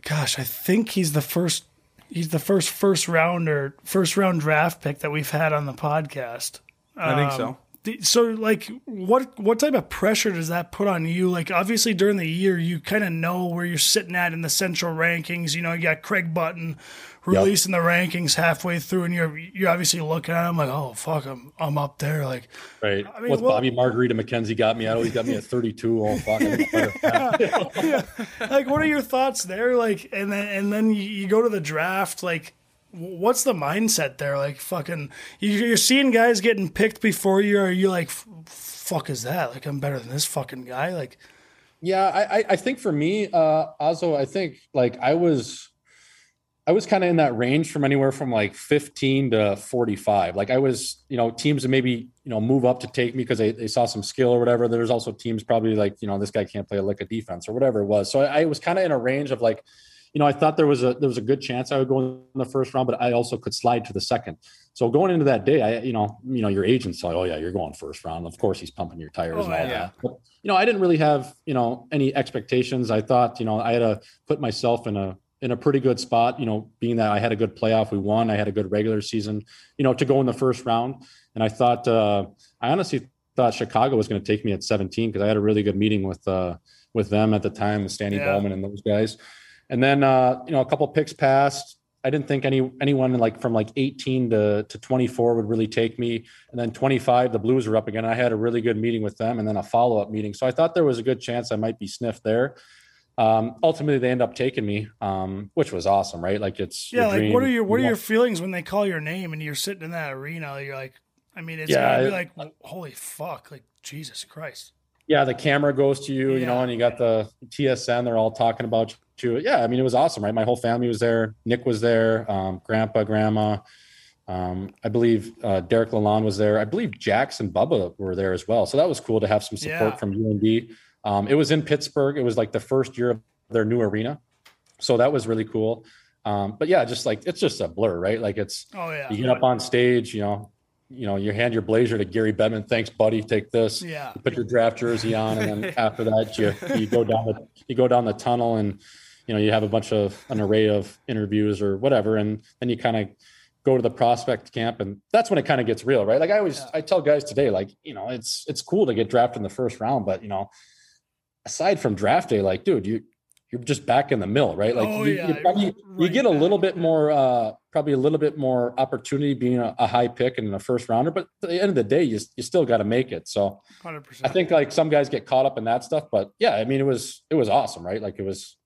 Gosh, I think he's the first. He's the first first rounder, first round draft pick that we've had on the podcast. I think um, so. So, like, what what type of pressure does that put on you? Like, obviously during the year, you kind of know where you're sitting at in the central rankings. You know, you got Craig Button releasing the rankings halfway through, and you're you're obviously looking at him like, oh fuck, I'm I'm up there. Like, Right. mean, What's well- Bobby Margarita McKenzie got me? I he got me at 32. Oh, fuck. (laughs) like what are your thoughts there like and then and then you, go to the draft like what's the mindset there like fucking you, you're seeing guys getting picked before you are you like fuck is that like i'm better than this fucking guy like Yeah, I, I- think for me, uh, Azo, I think like I was, I was kind of in that range from anywhere from like 15 to 45. Like I was, you know, teams that maybe, you know, move up to take me because they, they saw some skill or whatever. There's also teams probably like, you know, this guy can't play a lick of defense or whatever it was. So I, I was kind of in a range of like, you know, I thought there was a there was a good chance I would go in the first round, but I also could slide to the second. So going into that day, I you know, you know, your agent's like, oh yeah, you're going first round. Of course, he's pumping your tires Oh, and all yeah. that. But, you know, I didn't really have you know any expectations. I thought you know I had to put myself in a in a pretty good spot. You know, being that I had a good playoff, we won. I had a good regular season. You know, to go in the first round, and I thought uh, I honestly thought Chicago was going to take me at 17 because I had a really good meeting with uh, with them at the time, with Stanley Yeah. Bowman and those guys. And then uh, you know a couple picks passed. I didn't think any anyone like from like 18 to, to 24 would really take me. And then 25, the Blues were up again. I had a really good meeting with them and then a follow up meeting. So I thought there was a good chance I might be sniffed there. Um, ultimately, they end up taking me, um, which was awesome, right? Like it's Yeah, like dream. what are your what are your feelings when they call your name and you're sitting in that arena? You're like, I mean, it's Yeah, gotta be it- like, holy fuck, like Jesus Christ. yeah, the camera goes to you, you know, and you got the TSN. They're all talking about you. Yeah, I mean, it was awesome, right? My whole family was there. Nick was there. Um, grandpa, grandma. Um, I believe uh, Derek Lalonde was there. I believe Jax and Bubba were there as well. So that was cool to have some support Yeah. from UND. Um, it was in Pittsburgh. It was like the first year of their new arena, so that was really cool. Um, but yeah, just like it's just a blur, right? Like it's Oh yeah. you get up on stage, you know, you know, you hand your blazer to Gary Bettman. Thanks, buddy. Take this. Yeah. You put your draft jersey on, and then (laughs) after that, you you go down the you go down the tunnel, and you know you have a bunch of an array of interviews or whatever, and then you kind of go to the prospect camp, and that's when it kind of gets real, right? Like I always Yeah. I tell guys today, like you know, it's it's cool to get drafted in the first round, but you know, aside from draft day, like dude, you you're just back in the mill, right? Like Oh, you, yeah, you probably you get a little bit more uh probably a little bit more opportunity being a, a high pick and a first rounder but at the end of the day you, you still got to make it so Hundred i think like some guys get caught up in that stuff but yeah i mean it was it was awesome right like it was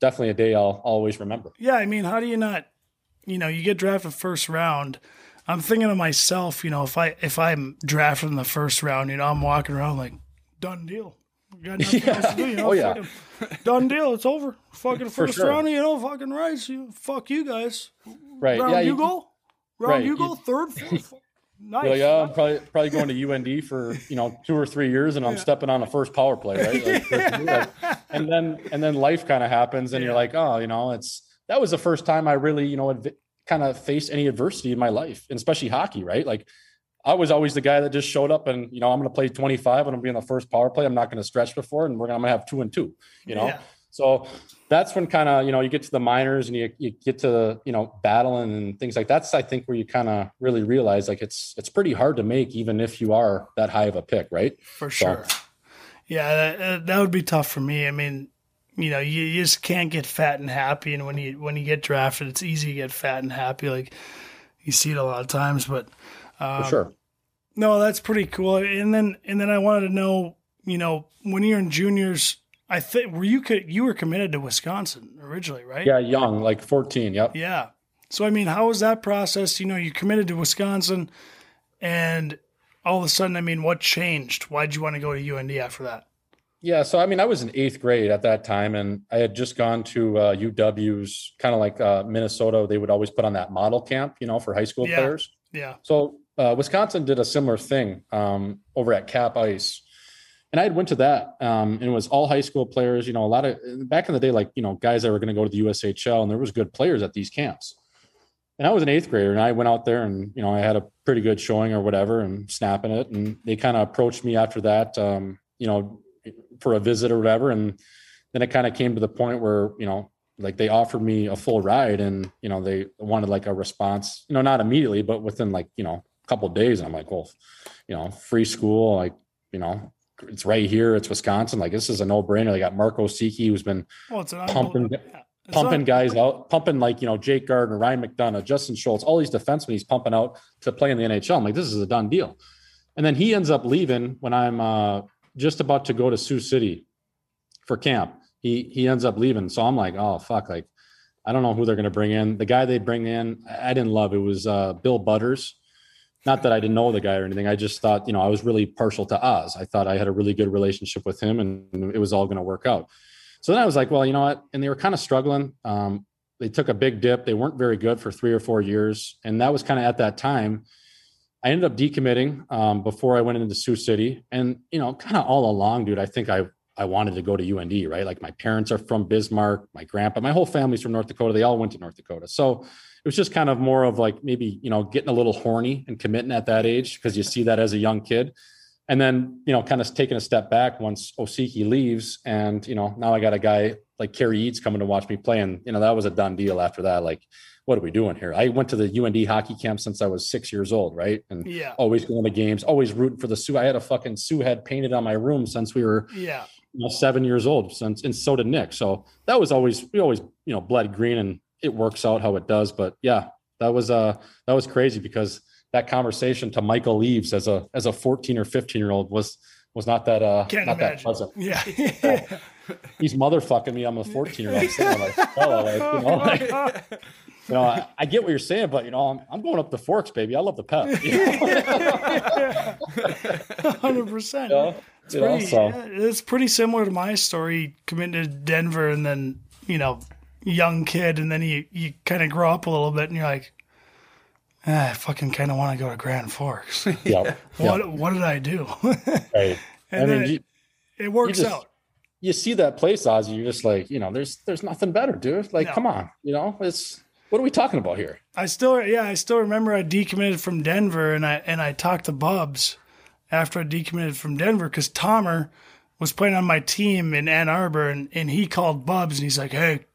definitely a day i'll always remember Yeah, I mean, how do you not? You know, you get drafted first round. I'm thinking of myself. You know, if I if I'm drafted in the first round, you know, I'm walking around like done deal. Got (laughs) nothing else to do, you know, Oh, yeah. done deal. It's over. Fucking first sure. round, you know, fucking rights. You fuck you guys. right Round yeah you, you, go. Round right, you you- go. Third, fourth. Nice. like, yeah, I'm probably probably going to UND for you know two or three years, and I'm stepping on the first power play, right? Like, like- (laughs) and then and then life kind of happens, and you're like, oh, you know, it's that was the first time I really you know adv- kind of faced any adversity in my life, and especially hockey, right? Like I was always the guy that just showed up, and you know, I'm going to play 25, and I'm going to be in the first power play. I'm not going to stretch before, and we're going to have two and two, you know. Yeah. So that's when kind of you know you get to the minors and you, you get to you know battling and things like that's I think where you kind of really realize like it's it's pretty hard to make even if you are that high of a pick, right? for sure. Yeah, that, that would be tough for me. I mean, you know, you, you just can't get fat and happy, and when you when you get drafted, it's easy to get fat and happy. Like you see it a lot of times, but For um, sure. no, that's pretty cool. And then and then I wanted to know, you know, when you're in juniors, I think were you co- you were committed to Wisconsin originally, right? Yeah, young, like 14. Yep. Yeah. So I mean, how was that process? You know, you committed to Wisconsin, and all of a sudden, I mean, what changed? Why'd you want to go to UND after that? Yeah, so I mean, I was in eighth grade at that time, and I had just gone to uh, UW's, kind of like uh, Minnesota. They would always put on that model camp, you know, for high school Yeah. players. Yeah. So uh, Wisconsin did a similar thing um, over at Cap Ice, and I had went to that, um, and it was all high school players. You know, a lot of back in the day, like you know, guys that were going to go to the USHL, and there was good players at these camps. And I was an eighth grader, and I went out there, and you know, I had a pretty good showing or whatever, and snapping it. And they kind of approached me after that, um, you know, for a visit or whatever. And then it kind of came to the point where you know, like they offered me a full ride, and you know, they wanted like a response, you know, not immediately, but within like you know, a couple days. And I'm like, well, you know, free school, like you know, it's right here. It's Wisconsin. Like this is a no brainer. They got Mark Osiecki, who's been Well, Pumping- yeah. Pumping not- guys out, pumping like you know Jake Gardiner, Ryan McDonagh, Justin Schultz, all these defensemen he's pumping out to play in the NHL. I'm like, this is a done deal. And then he ends up leaving when I'm uh, just about to go to Sioux City for camp. He he ends up leaving, so I'm like, oh fuck, like I don't know who they're going to bring in. The guy they bring in, I I didn't love. It was uh, Bill Butters. Not that I didn't know the guy or anything. I just thought, you know, I was really partial to Oz. I thought I had a really good relationship with him, and it was all going to work out. So then I was like, well, you know what? And they were kind of struggling. Um, they took a big dip. They weren't very good for three or four years, and that was kind of at that time. I ended up decommitting um, before I went into Sioux City, and you know, kind of all along, dude. I think I I wanted to go to UND, right? Like my parents are from Bismarck, my grandpa, my whole family's from North Dakota. They all went to North Dakota, so it was just kind of more of like maybe you know getting a little horny and committing at that age because you see that as a young kid. And then you know kind of taking a step back once Osiecki leaves and you know now I got a guy like Cary Eades coming to watch me play. And you know that was a done deal after that. Like what are we doing here? I went to the UND hockey camp since I was six years old right? And Yeah. always going to games always rooting for the Sioux. I had a fucking Sioux head painted on my room since we were Yeah. you know, seven years old since and so did Nick. So that was always we always you know bled green and it works out how it does. But yeah, that was uh that was crazy because that conversation to Mike Eaves as a as a 14 or 15 year old was was not that uh Can't not that imagine. pleasant. Yeah. (laughs) He's motherfucking me. I'm a 14 year old. Like, (laughs) fella, like, you know, like, (laughs) you know, I, I get what you're saying, but you know, I'm, I'm going up the forks, baby. I love the pep. You know? Hundred percent. You know? It's You know, so- yeah, it's pretty similar to my story. Coming to Denver and then you know, young kid, and then you you kind of grow up a little bit, and you're like, ah, I fucking kind of want to go to Grand Forks. (laughs) yeah. what what did I do? (laughs) Right. And I mean, then you, it works just- out. you see that place, Ozzy, you're just like, you know, there's there's nothing better, dude. Like, No. come on, you know, it's what are we talking about here? I still, yeah, I still remember I decommitted from Denver, and I and I talked to Bubs after I decommitted from Denver because Tomer was playing on my team in Ann Arbor, and, and he called Bubs, and he's like, "Hey,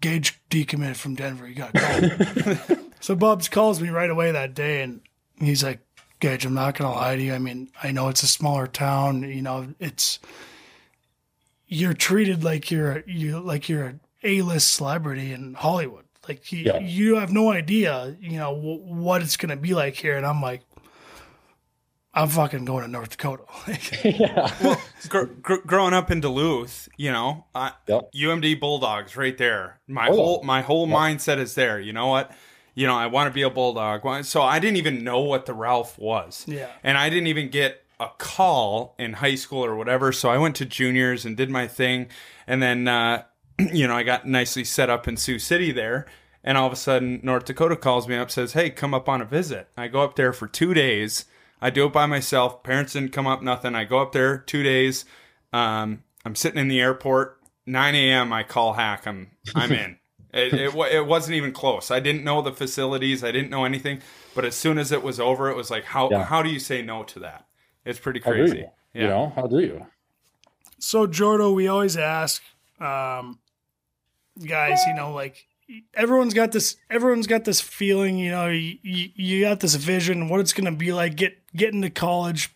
Gage decommitted from Denver. You got called." (laughs) so Bubs calls me right away that day, and he's like, "Gage, I'm not gonna lie to you. I mean, I know it's a smaller town. You know, it's you're treated like you're you like you're an A-list celebrity in Hollywood. Like you, Yeah. you have no idea, you know, w- what it's gonna be like here. And I'm like, I'm fucking going to North Dakota. (laughs) Like, (laughs) Gr- gr- growing up in Duluth, you know, I, Yep. UMD Bulldogs right there. My Oh, whole my whole mindset is there. You know what? You know, I want to be a Bulldog. So I didn't even know what the Ralph was. Yeah. And I didn't even get a call in high school or whatever. So I went to juniors and did my thing. And then, uh, (clears throat) you know, I got nicely set up in Sioux City there. And all of a sudden, North Dakota calls me up, says, Hey, come up on a visit. I go up there for two days. I do it by myself. Parents didn't come up, nothing. I go up there two days. Um, I'm sitting in the airport. 9 a.m. I call Hack. I'm I'm in. (laughs) It, it, it wasn't even close. I didn't know the facilities. I didn't know anything. But as soon as it was over, it was like, how Yeah. how do you say no to that? It's pretty crazy. you? Yeah. You know, how do you? so Jordo, we always ask, um, guys, you know, like everyone's got this, everyone's got this feeling, you know, you, you, got this vision, what it's gonna be like, get getting to college,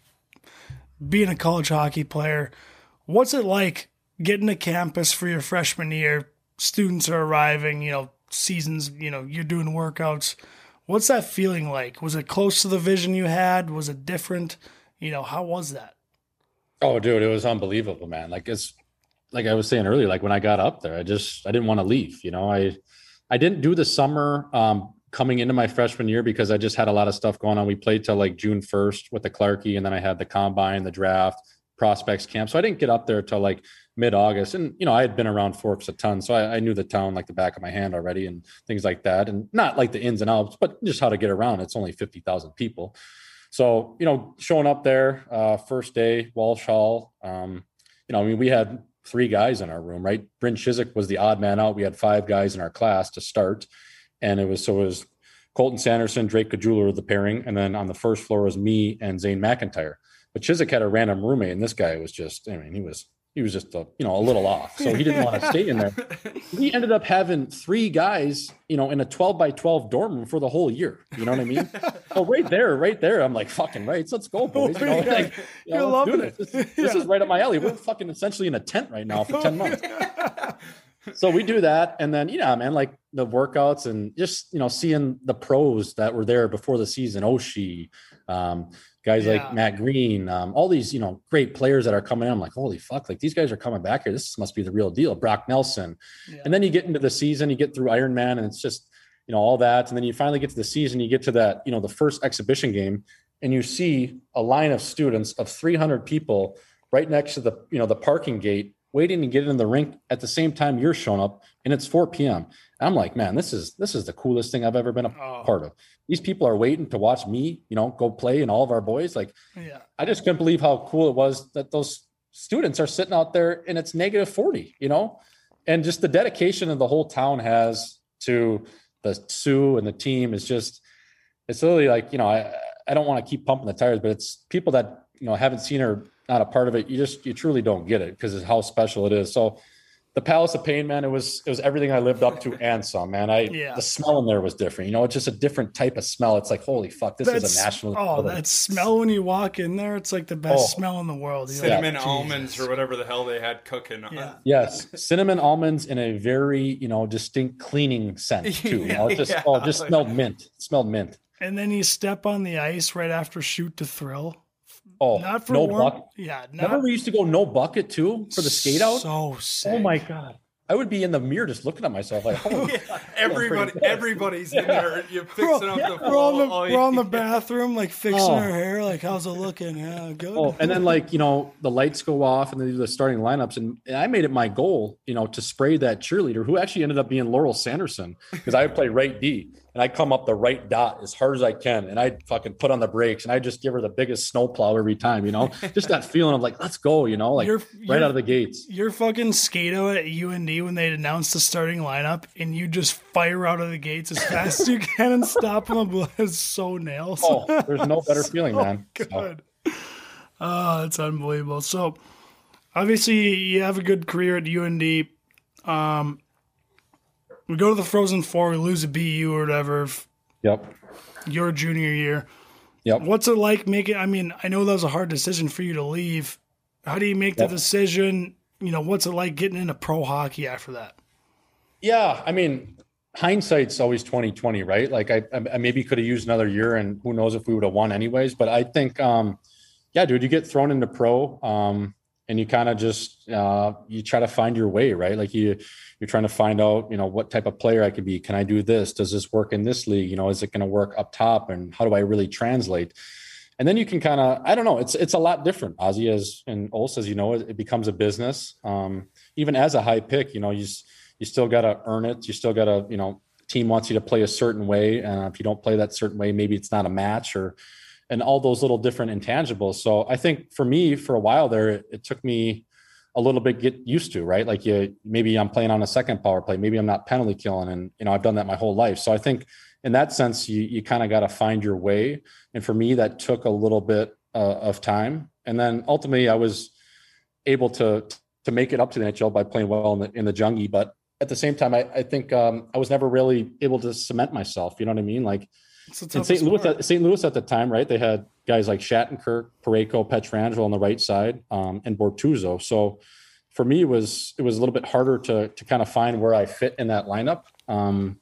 being a college hockey player. What's it like getting to campus for your freshman year? Students are arriving, you know, seasons, you know, you're doing workouts. What's that feeling like? Was it close to the vision you had? Was it different? You know, how was that? Oh, dude, it was unbelievable, man. Like it's like I was saying earlier, like when I got up there, I just I didn't want to leave. You know, I I didn't do the summer um coming into my freshman year because I just had a lot of stuff going on. We played till like June 1st with the Clark Cup, and then I had the combine, the draft, prospects camp. So I didn't get up there till like mid-August. And you know, I had been around Forks a ton, so I, I knew the town like the back of my hand already and things like that. And not like the ins and outs, but just how to get around. It's only 50,000 people. So, you know, showing up there, uh, first day, Walsh Hall, um, you know, I mean, we had three guys in our room, right? Bryn Chyzyk was the odd man out. We had five guys in our class to start. And it was, so it was Colton Sanderson, Drake Caggiula were the pairing. And then on the first floor was me and Zane McIntyre. But Chyzyk had a random roommate, and this guy was just, I mean, he was, he was just a, you know, a little off. So he didn't want to stay in there. (laughs) We ended up having three guys, you know, in a 12 by 12 dorm room for the whole year. You know what I mean? (laughs) oh, right there, right there. I'm like, fucking right. Let's go, boys. You know, (laughs) Yeah, like, you you're know, loving this. it. This, this is right up my alley. We're fucking essentially in a tent right now for 10 months. so we do that. And then, you know, man, like the workouts and just, you know, seeing the pros that were there before the season, Oshie, um, guys Yeah. like Matt Greene, um, all these, you know, great players that are coming in. I'm like, holy fuck, like these guys are coming back here. This must be the real deal. Brock Nelson. Yeah. And then you get into the season, you get through Iron Man, and it's just, you know, all that. And then you finally get to the season, you get to that, you know, the first exhibition game, and you see a line of students of 300 people right next to the, you know, the parking gate waiting to get in the rink at the same time you're showing up and it's 4 p.m. I'm like, man, this is this is the coolest thing I've ever been a Oh. part of. These people are waiting to watch me, you know, go play and all of our boys. Like, Yeah. I just couldn't believe how cool it was that those students are sitting out there and it's negative 40, you know, and just the dedication that the whole town has to the Sioux and the team is just, it's literally like, you know, I, I don't want to keep pumping the tires, but it's people that, you know, haven't seen or not a part of it. You just, you truly don't get it because of how special it is. So the Palace of Pain, man, it was it was everything I lived up to (laughs) and some, man. I Yeah. the smell in there was different. You know, it's just a different type of smell. It's like, holy fuck, this is a national. Oh, building. that smell when you walk in there, it's like the best Oh. smell in the world. You're Cinnamon like, almonds or whatever the hell they had cooking. Yeah. Yes, cinnamon almonds in a very you know distinct cleaning scent (laughs) too. You know, it just Yeah, oh, it just smelled mint. It smelled mint. And then you step on the ice right after shoot to thrill. Oh, Not for no warm. bucket. Yeah, Remember not we used to go no bucket too for the skate out. So sick. oh my god, I would be in the mirror just looking at myself like, (laughs) holy fuck, Everybody, everybody's in there. You're We're, fixing up the we're on the. Oh, we're on the (laughs) bathroom like fixing Oh. our hair. Like, how's it looking? Yeah, good. Oh, and then like you know the lights go off and they do the starting lineups, and, and I made it my goal, you know, to spray that cheerleader who actually ended up being Laurel Sanderson because I would play right D and I come up the right dot as hard as I can, and I fucking put on the brakes and I just give her the biggest snowplow every time, you know, (laughs) just that feeling of like let's go, you know, like You're- right you're- out of the gates. You're fucking skate out at UND when they announced the starting lineup, and you just fire out of the gates as fast as you (laughs) can and stop them (laughs) It's so nails. Oh, there's no better feeling, man. So, Good. Oh, that's unbelievable. So, obviously, you have a good career at UND. Um, we go to the Frozen Four, we lose a BU or whatever. yep, Your junior year. yep. What's it like making? I mean, I know that was a hard decision for you to leave. How do you make the decision? You know, what's it like getting into pro hockey after that? Yeah, I mean, hindsight's always twenty twenty, right? Like I, I maybe could have used another year, and who knows if we would have won anyways. But I think, um, yeah, dude, you get thrown into pro, um, and you kind of just uh, you try to find your way, right? Like you, you're trying to find out, you know, what type of player I could be. Can I do this? Does this work in this league? You know, is it going to work up top? And how do I really translate? and then you can kind of i don't know it's it's a lot different ozzy as and Ulst, as you know it, it becomes a business um, even as a high pick you know you you still got to earn it you still got to you know team wants you to play a certain way and if you don't play that certain way maybe it's not a match or and all those little different intangibles so i think for me for a while there it, it took me a little bit get used to right? Like you maybe i'm playing on a second power play. Maybe i'm not penalty killing and you know i've done that my whole life. So i think in that sense you you kind of got to find your way. And for me that took a little bit uh, of time. And then ultimately i was able to to make it up to the nhl by playing well in the in the jungie but at the same time i, I think um, i was never really able to cement myself. You know what i mean? Like It's in st louis at, st louis at the time right they had guys like shattenkirk Parayko Pietrangelo on the right side um, and bortuzzo. So for me it was it was a little bit harder to to kind of find where i fit in that lineup. Um,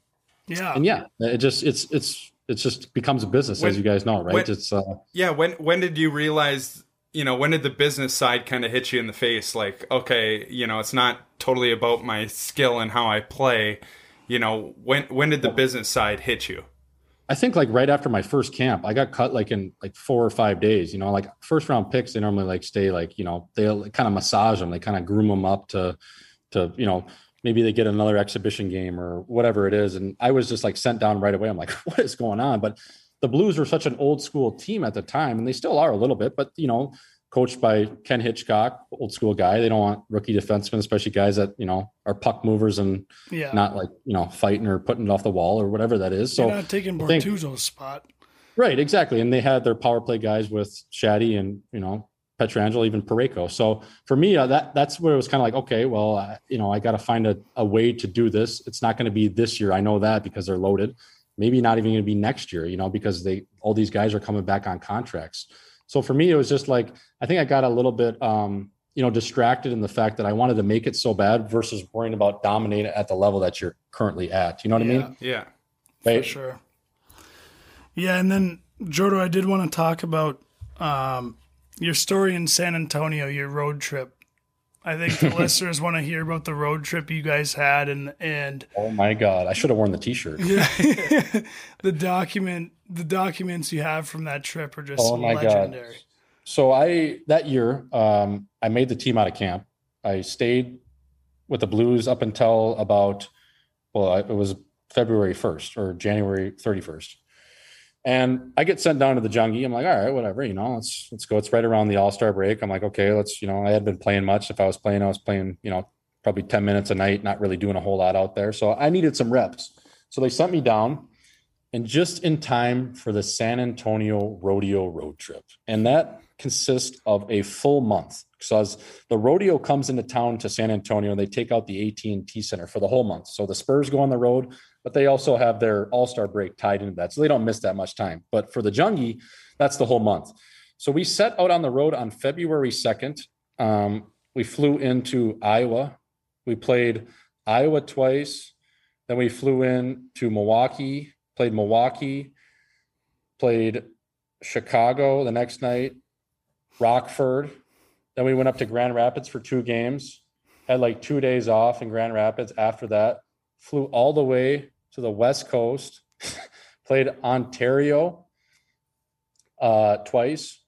yeah. and yeah it just it's it's it just becomes a business When- as you guys know right? when- it's uh Yeah, when when did you realize, you know, when did the business side kind of hit you in the face? Like, okay, you know, it's not totally about my skill and how I play, you know, when when did the business side hit you? I think like right after my first camp, I got cut like in like four or five days. You know, like first round picks, they normally like stay like you know they kind of massage them, they kind of groom them up to to you know maybe they get another exhibition game or whatever it is. And I was just like sent down right away. I'm like, (laughs) what is going on? But the Blues were such an old school team at the time, and they still are a little bit. But you know, coached by Ken Hitchcock, old school guy. They don't want rookie defensemen, especially guys that you know are puck movers and yeah. not like you know fighting or putting it off the wall or whatever that is. So You're not taking Bortuzzo's spot. Right, exactly. And they had their power play guys with Shaddy and you know Pietrangelo, even Parayko. So for me, uh, that that's where it was kind of like, okay, well, uh, you know, I got to find a, a way to do this. It's not going to be this year. I know that because they're loaded. Maybe not even going to be next year. You know, because they all these guys are coming back on contracts. So for me, it was just like I think I got a little bit, um, you know, distracted in the fact that I wanted to make it so bad versus worrying about dominating at the level that you're currently at. You know what I mean? Yeah. for sure. Yeah, and then Jodo, I did want to talk about um, your story in San Antonio, your road trip. I think the listeners want to hear about the road trip you guys had and and (laughs) Oh my God, I should have worn the T-shirt. yeah, (laughs) the document the documents you have from that trip are just Oh my God. legendary. So I that year, um, I made the team out of camp. I stayed with the Blues up until about well, it was February first or January thirty first, and I get sent down to the Jungie. I'm like, all right, whatever, you know, let's let's go. It's right around the All Star break. I'm like, okay, let's you know, I hadn't been playing much. If I was playing, I was playing, you know, probably ten minutes a night, not really doing a whole lot out there. So I needed some reps. So they sent me down and just in time for the San Antonio rodeo road trip. And that consists of a full month. So as the rodeo comes into town to San Antonio, and they take out the AT&T Center for the whole month. So the Spurs go on the road, but they also have their All-Star break tied into that. So they don't miss that much time. But for the Jungie, that's the whole month. So we set out on the road on February 2nd. Um, we flew into Iowa. We played Iowa twice. Then we flew in to Milwaukee, played Milwaukee, played Chicago the next night, Rockford. Then we went up to Grand Rapids for two games, had like two days off in Grand Rapids after that, flew all the way to the West Coast, (laughs) played Ontario uh, twice,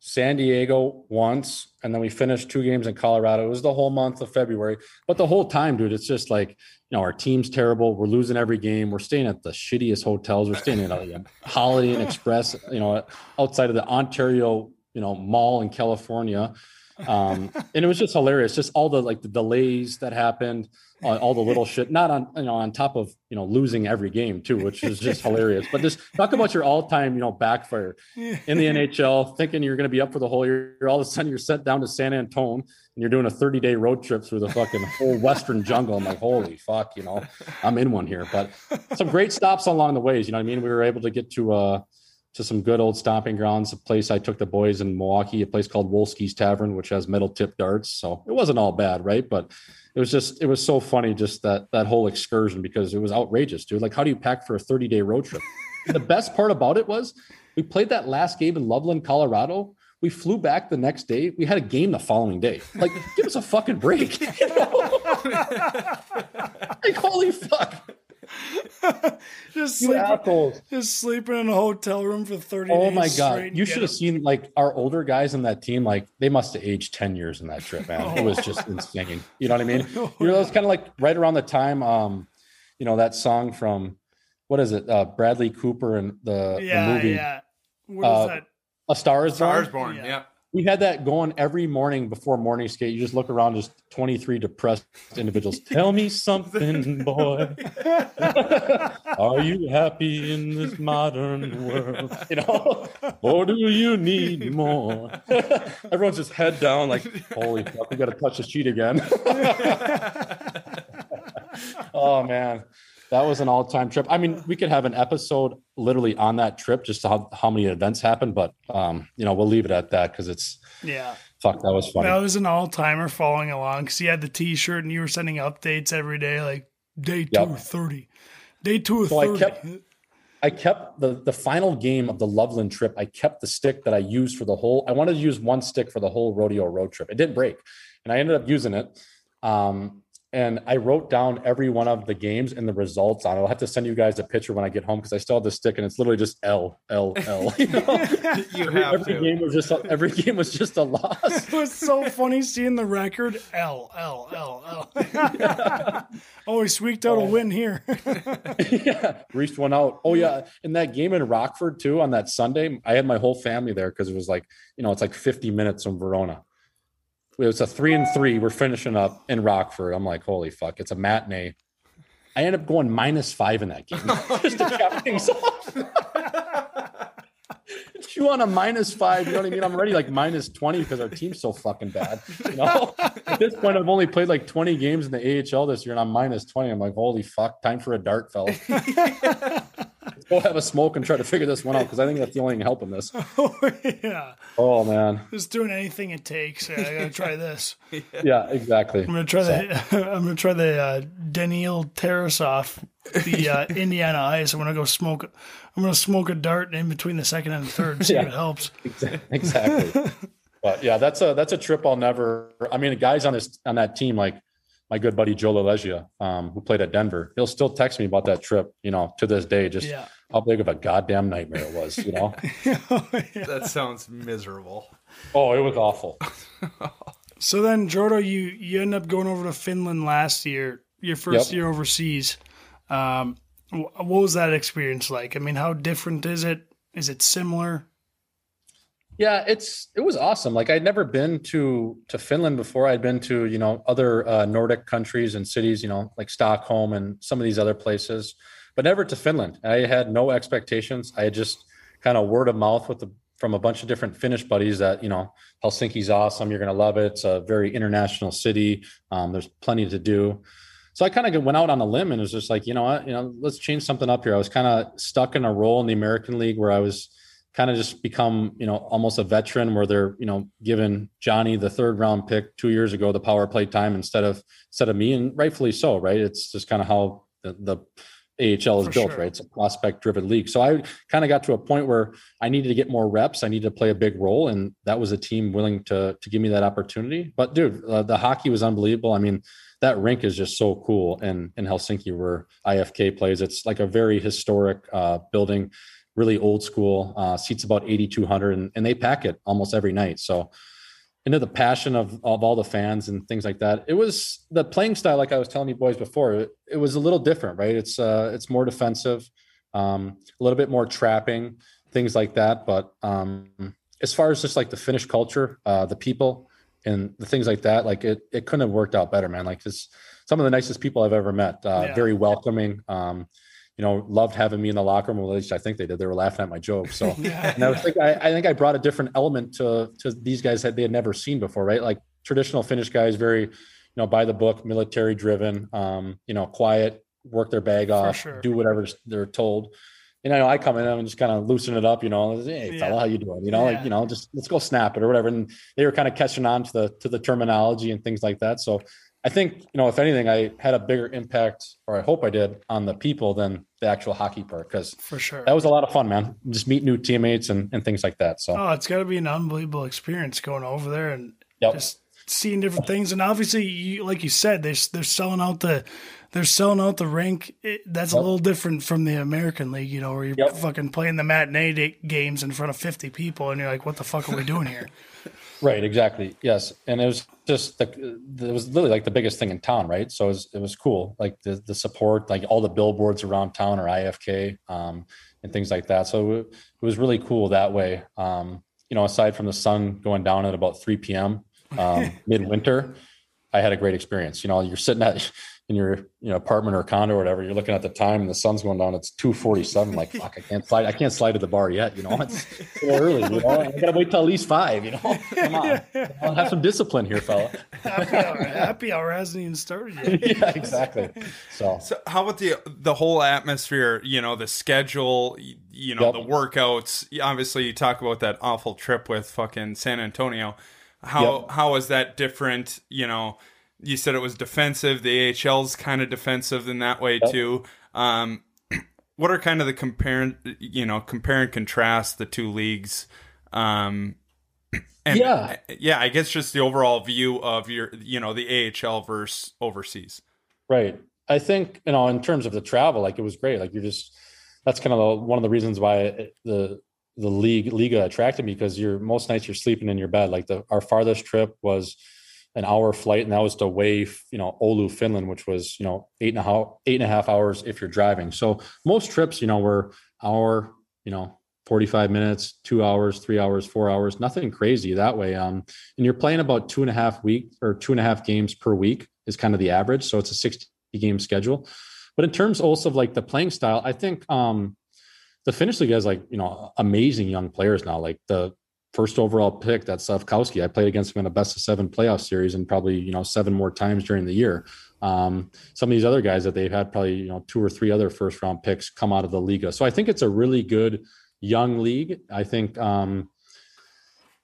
San Diego once, and then we finished two games in Colorado. It was the whole month of February. But the whole time, dude, it's just like, you know, our team's terrible. We're losing every game. We're staying at the shittiest hotels. We're staying at a (laughs) Holiday Inn Express, you know, outside of the Ontario, you know, mall in California. Um, and it was just hilarious. Just all the like the delays that happened, uh, all the little shit, not on, you know, on top of, you know, losing every game too, which is just hilarious. But just talk about your all time, you know, backfire in the NHL, thinking you're going to be up for the whole year. All of a sudden you're sent down to San Antone and you're doing a 30 day road trip through the fucking whole Western jungle. I'm like, holy fuck, you know, I'm in one here. But some great stops along the ways. You know what I mean? We were able to get to, uh, to some good old stomping grounds. A place I took the boys in Milwaukee, a place called Wolski's Tavern, which has metal tip darts. So it wasn't all bad, right? But it was just it was so funny just that that whole excursion because it was outrageous, dude. Like, how do you pack for a 30 day road trip? the best part about it was we played that last game in Loveland, Colorado. We flew back the next day. We had a game the following day. Like, give us a fucking break. You (laughs) know? (laughs) like, holy fuck. (laughs) just You sleeping, assholes. just sleeping in a hotel room for 30 Oh days my god! You should have seen like our older guys in that team. Like they must have aged ten years in that trip, man. It was just (laughs) insane. You know what I mean? (laughs) You know, it was kind of like right around the time, um, you know, that song from what is it? Uh, Bradley Cooper and the, Yeah, the movie yeah. What is Uh, that? A Star Is Born. Stars born. Yeah. Yeah. We had that going every morning before morning skate. You just look around, just twenty three depressed individuals. (laughs) Tell me something, boy. (laughs) Are you happy in this modern world? You know, or do you need more? (laughs) Everyone's just head down, like, holy fuck, we got to touch the sheet again. oh man, that was an all time trip. I mean, we could have an episode literally on that trip, just how, how many events happened, but um, you know, we'll leave it at that because it's Yeah. fuck. That was funny. That was an all timer following along because you had the t shirt and you were sending updates every day, like day two Yep. 30. Day two So I kept- I kept the the final game of the Loveland trip. I kept the stick that I used for the whole. I wanted to use one stick for the whole rodeo road trip. It didn't break, and I ended up using it. Um, and I wrote down every one of the games and the results on it. I'll have to send you guys a picture when I get home because I still have the stick and it's literally just L L L. (laughs) You know? You every, have every to. game was just a, every game was just a loss. (laughs) it was so funny seeing the record L, L, L, L. (laughs) oh, he squeaked out a oh. win here. yeah, reached one out. Oh yeah, in that game in Rockford too on that Sunday, I had my whole family there because it was like you know it's like 50 minutes from Verona. It was a three and three. We're finishing up in Rockford. I'm like, holy fuck, it's a matinee. I end up going minus five in that game (laughs) just to cap things off. You on a minus five, you know what I mean? I'm already like minus 20 because our team's so fucking bad. You know, at this point, I've only played like 20 games in the AHL this year and I'm minus 20. I'm like, holy fuck, time for a dart, fella. (laughs) Go have a smoke and try to figure this one out because I think that's the only thing helping this. oh, (laughs) yeah. Oh man, Just doing anything it takes. Yeah, I gotta try this. (laughs) yeah, exactly. I'm gonna try the (laughs) I'm gonna try the uh, Daniil Tarasov, the uh, Indiana Ice. I'm gonna go smoke. I'm gonna smoke a dart in between the second and the third. See if it helps. exactly. But yeah, that's a that's a trip I'll never. I mean, the guys on this on that team, like my good buddy Joe LaLeggia, um, who played at Denver, he'll still text me about that trip. You know, to this day, just Yeah. How big of a goddamn nightmare it was. You know, (laughs) That sounds miserable. oh, it was awful. (laughs) So then, Jordo, you you end up going over to Finland last year, your first Yep. year overseas. Um, what was that experience like? I mean, how different is it? Is it similar? Yeah, it's it was awesome. Like I'd never been to to Finland before. I'd been to you know other uh, Nordic countries and cities, you know, like Stockholm and some of these other places, but never to Finland. I had no expectations. I had just kind of word of mouth with the from a bunch of different Finnish buddies that you know Helsinki's awesome. You're gonna love it. It's a very international city. Um, there's plenty to do. So I kind of went out on a limb and was just like, you know what, you know, let's change something up here. I was kind of stuck in a role in the American League where I was kind of just become, you know, almost a veteran where they're, you know, giving Johnny the third round pick two years ago the power play time instead of instead of me, and rightfully so, right? It's just kind of how the, the AHL is For built, sure. right? It's a prospect driven league. So I kind of got to a point where I needed to get more reps. I needed to play a big role, and that was a team willing to to give me that opportunity. But dude, uh, the hockey was unbelievable. I mean, that rink is just so cool And in Helsinki where IFK plays. It's like a very historic uh, building, really old school. Uh, seats about eighty two hundred, and, and they pack it almost every night. So into the passion of, of all the fans and things like that. It was the playing style, like I was telling you boys before, it, it was a little different, right? It's uh, it's more defensive, um, a little bit more trapping, things like that. But um, as far as just like the Finnish culture, uh, the people, and the things like that, like it it couldn't have worked out better, man. Like this, some of the nicest people I've ever met. Uh, Yeah. Very welcoming. Um, you know, loved having me in the locker room. Well, at least I think they did. They were laughing at my jokes. So (laughs) and I was think I, I think I brought a different element to to these guys that they had never seen before, right? Like traditional Finnish guys, very you know by the book, military driven, um, you know, quiet, work their bag off, sure. do whatever they're told. And I know I come in and just kind of loosen it up, you know, hey Yeah. fella, how you doing? You know, Yeah. like you know, just let's go snap it or whatever. And they were kind of catching on to the to the terminology and things like that. So I think you know, if anything, I had a bigger impact, or I hope I did, on the people than the actual hockey part because For sure. that was a lot of fun, man. Just meet new teammates and, and things like that. So Oh, it's got to be an unbelievable experience going over there and Yep. just seeing different things. And obviously, you, like you said, they're they're selling out the they're selling out the rink. It, that's a little different from the American League, you know, where you're Yep. fucking playing the matinee games in front of fifty people, and you're like, what the fuck are we doing here? (laughs) Right, exactly. Yes, and it was just the it was literally like the biggest thing in town, right? So it was it was cool, like the the support, like all the billboards around town are IFK um, and things like that. So it, it was really cool that way. Um, you know, aside from the sun going down at about three p.m. Um, (laughs) midwinter, I had a great experience. You know, you're sitting at in your you know apartment or condo or whatever, you're looking at the time and the sun's going down. It's two forty seven. Like fuck, I can't slide. I can't slide to the bar yet. You know, it's so early. You know, I gotta wait till at least five. You know, come on, I'll have some discipline here, fella. happy, hour, happy hour hasn't even started yet. (laughs) yeah, exactly. So So how about the the whole atmosphere? You know, the schedule. You know, Yep. the workouts. Obviously, you talk about that awful trip with fucking San Antonio. How Yep. how is that different? You know, you said it was defensive. The AHL's kind of defensive in that way Yep. too. Um, (clears throat) what are kind of the compare? You know, compare and contrast the two leagues. Um, (clears throat) and Yeah. yeah, I guess just the overall view of your, you know, the AHL versus overseas. Right. I think you know in terms of the travel, like it was great. Like you're just that's kind of the, one of the reasons why it- the the league Liga attracted me because you're most nights you're sleeping in your bed. Like the our farthest trip was an hour flight, and that was to Wave, you know, Oulu, Finland, which was you know eight and a half eight and a half hours if you're driving. So most trips, you know, were hour, you know, 45 minutes, two hours, three hours, four hours, nothing crazy that way. Um, and you're playing about two and a half week or two and a half games per week is kind of the average. So it's a 60 game schedule. But in terms also of like the playing style, I think um, the Finnish league has like, you know, amazing young players now. Like the first overall pick, that's Slafkovsky. I played against him in a best of seven playoff series and probably, you know, seven more times during the year. Um, some of these other guys that they've had probably, you know, two or three other first round picks come out of the Liga. So I think it's a really good young league. I think um,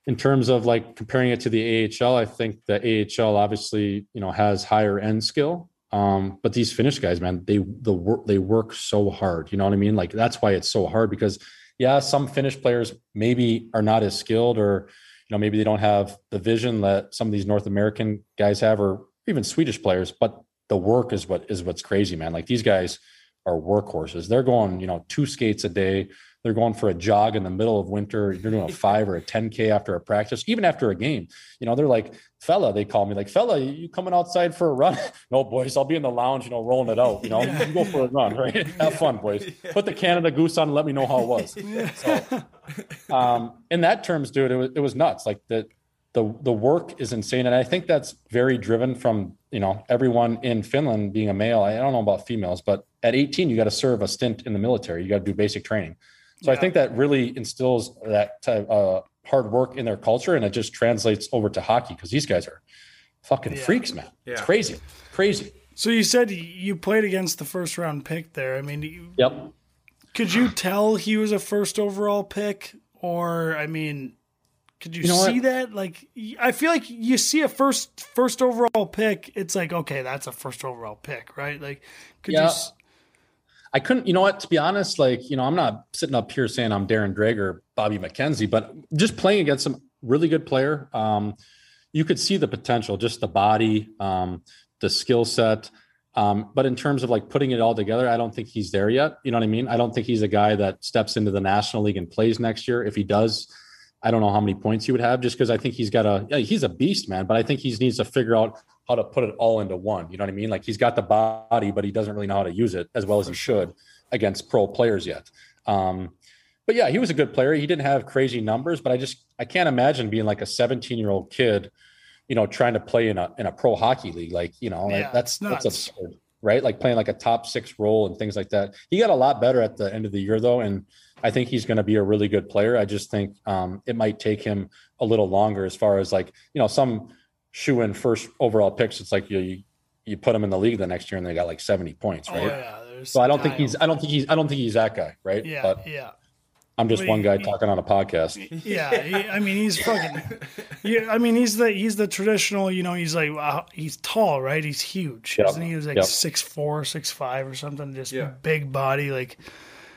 in terms of like comparing it to the AHL, I think the AHL obviously, you know, has higher end skill. Um, but these Finnish guys, man, they the work they work so hard. You know what I mean? Like that's why it's so hard because yeah, some Finnish players maybe are not as skilled or you know maybe they don't have the vision that some of these North American guys have or even Swedish players, but the work is what is what's crazy, man. Like these guys are workhorses. They're going, you know, two skates a day. They're going for a jog in the middle of winter. You're doing a five or a 10K after a practice, even after a game. You know, they're like, fella, they call me like, fella, you coming outside for a run? (laughs) no, boys, I'll be in the lounge, you know, rolling it out. You know, you go for a run, (laughs) right? (laughs) Have fun, boys. Put the Canada goose on and let me know how it was. So, um, in that terms, dude, it was, it was nuts. Like the, the, the work is insane. And I think that's very driven from, you know, everyone in Finland being a male. I don't know about females, but at 18, you got to serve a stint in the military. You got to do basic training. So I think that really instills that type uh, hard work in their culture, and it just translates over to hockey because these guys are fucking Yeah. freaks, man. It's crazy, crazy. So you said you played against the first round pick there. I mean, you, Yep. could you tell he was a first overall pick, or I mean, could you, You know what? see that? Like, I feel like you see a first first overall pick, it's like okay, that's a first overall pick, right? Like, could you? Yeah. s- I couldn't, you know what, to be honest, like, you know, I'm not sitting up here saying I'm Darren Dreger, Bobby McKenzie, but just playing against some really good player, um, you could see the potential, just the body, um, the skill set. Um, but in terms of like putting it all together, I don't think he's there yet. You know what I mean? I don't think he's a guy that steps into the National League and plays next year. If he does, I don't know how many points he would have just because I think he's got a, yeah, he's a beast, man. But I think he needs to figure out how to put it all into one. You know what I mean? Like he's got the body, but he doesn't really know how to use it as well as he should against pro players yet. Um, but yeah, he was a good player. He didn't have crazy numbers, but I just I can't imagine being like a 17 year old kid, you know, trying to play in a in a pro hockey league. Like you know, like Yeah, that's that's absurd, right? Like playing like a top six role and things like that. He got a lot better at the end of the year though, and I think he's going to be a really good player. I just think um, it might take him a little longer as far as like you know some shoe in first overall picks. It's like you. you you put him in the league the next year and they got like 70 points, Oh right? yeah, So I don't think he's I don't think he's I don't think he's that guy, right? Yeah, But yeah. I'm just But one he- guy he- talking on a podcast. Yeah, he, I mean he's fucking. Yeah, I mean he's the he's the traditional. You know, he's like wow, he's tall, right? He's huge. Yep, Isn't he? He was like yep. six four, six five, or something. Just Yeah. big body. Like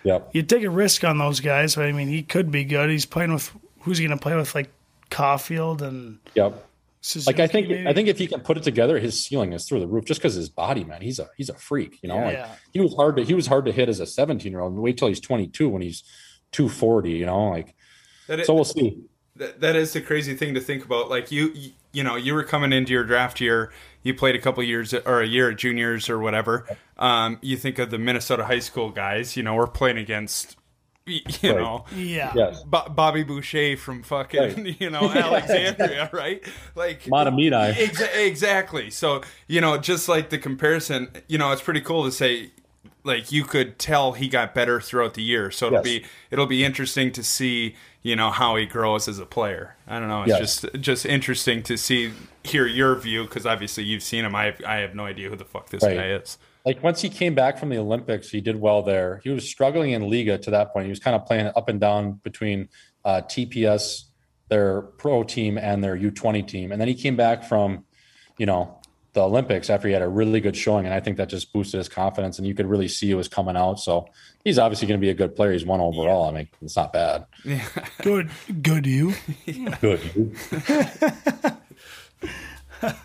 Yep. you take a risk on those guys. But I mean, he could be good. He's playing with who's he going to play with? Like Caulfield and Yep. Suzuki, Like I think maybe? I think if he can put it together, his ceiling is through the roof just because his body, man. He's a he's a freak, you know. Like Yeah. he was hard to he was hard to hit as a 17 year old. Wait till he's 22 when he's 240, you know, like That so we'll see. That, that is the crazy thing to think about. Like you, you, you know, you were coming into your draft year. You played a couple years or a year at juniors or whatever. Um, you think of the Minnesota high school guys. You know, we're playing against, y- (laughs) you Right. know, yeah, Yes. Bo- Bobby Boucher from fucking, Right. (laughs) you know, Alexandria, (laughs) right? Like Matamidi. Exa- exactly. So you know, just like the comparison, you know, it's pretty cool to say. Like you could tell he got better throughout the year, so it'll Yes. be it'll be interesting to see you know how he grows as a player. I don't know. It's Yes. just just interesting to see hear your view because obviously you've seen him. I have, I have no idea who the fuck this Right. guy is. Like once he came back from the Olympics, he did well there. He was struggling in Liga to that point. He was kind of playing up and down between uh, TPS, their pro team, and their U20 team. And then he came back from, you know, the Olympics after he had a really good showing. And I think that just boosted his confidence. And you could really see it was coming out. So he's obviously going to be a good player. He's one overall. I mean, it's not bad. Yeah. (laughs) good, good. You. (laughs) Good. (laughs)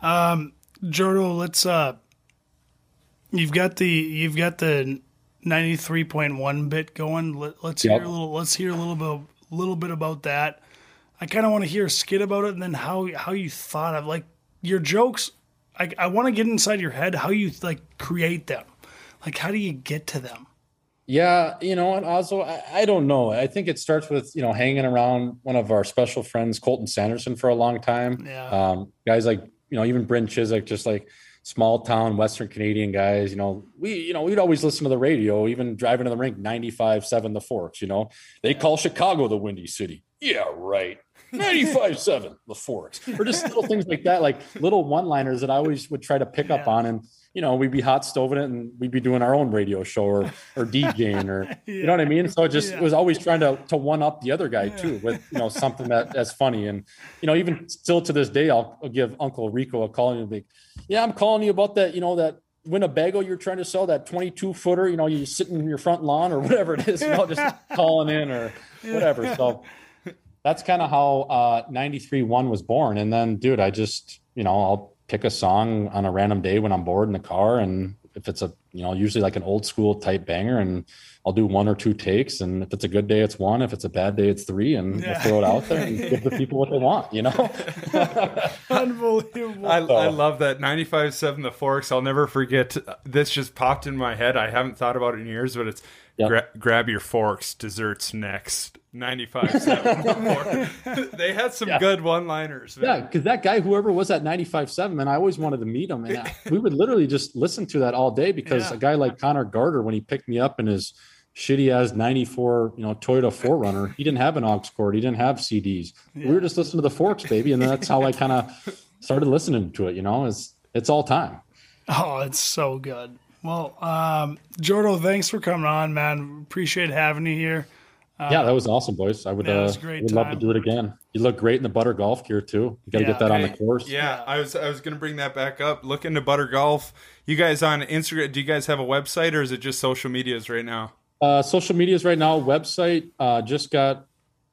um Jordo, let's uh you've got the you've got the 93.1 bit going. Let, let's Yep. hear a little let's hear a little bit little bit about that. I kind of want to hear a skit about it and then how how you thought of like your jokes. I I want to get inside your head how you like create them. Like how do you get to them? Yeah, you know what, also I, I don't know. I think it starts with you know hanging around one of our special friends, Colton Sanderson, for a long time. Yeah. Um, guys like you know even Bryn Chyzyk, just like small town Western Canadian guys. You know we you know we'd always listen to the radio, even driving to the rink, 95, seven, the Forks. You know they call Chicago the Windy City. Yeah, right. 95.7 the Forks, or just little things like that, like little one-liners that I always would try to pick up on and you know, we'd be hot stoving it and we'd be doing our own radio show or or DJing or (laughs) you know what I mean? So it just Yeah. was always trying to to one up the other guy too with you know something that that's funny. And you know, even still to this day, I'll, I'll give Uncle Rico a call and be like, Yeah, I'm calling you about that, you know, that Winnebago you're trying to sell, that 22 footer, you know, you sitting in your front lawn or whatever it is, you know, just (laughs) calling in or whatever. So that's kind of how uh 93 1 was born. And then, dude, I just, you know, I'll pick a song on a random day when I'm bored in the car. And if it's a, you know, usually like an old school type banger, and I'll do one or two takes. And if it's a good day, it's one. If it's a bad day, it's three. And Yeah. we'll throw it out there and (laughs) give the people what they want, you know? (laughs) Unbelievable. I, I love that 95.7 The Forks. I'll never forget. This just popped in my head. I haven't thought about it in years, but it's Yep. gra- grab your forks, desserts next. 95.7 The (laughs) Forks. they had some good one-liners. Yeah, because that guy, whoever was at 95.7, man, I always wanted to meet him. And I- we would literally just listen to that all day because Yeah. a guy like Connor Gaarder when he picked me up in his shitty as 94, you know, Toyota 4Runner. He didn't have an aux cord. He didn't have CDs. We were just listening to the forks, baby. And that's how I kind of started listening to it, you know, it's, it's all time. Oh, it's so good. Well, um, Jordo, thanks for coming on, man. Appreciate having you here. Yeah, that was awesome, boys. I would, yeah, uh, a great would love to do it again. You look great in the butter golf gear too. You got to Yeah, get that on the course. Yeah, I was I was gonna bring that back up. Look into Butter Golf. You guys on Instagram? Do you guys have a website or is it just social medias right now? Uh, social medias right now. Website uh, just got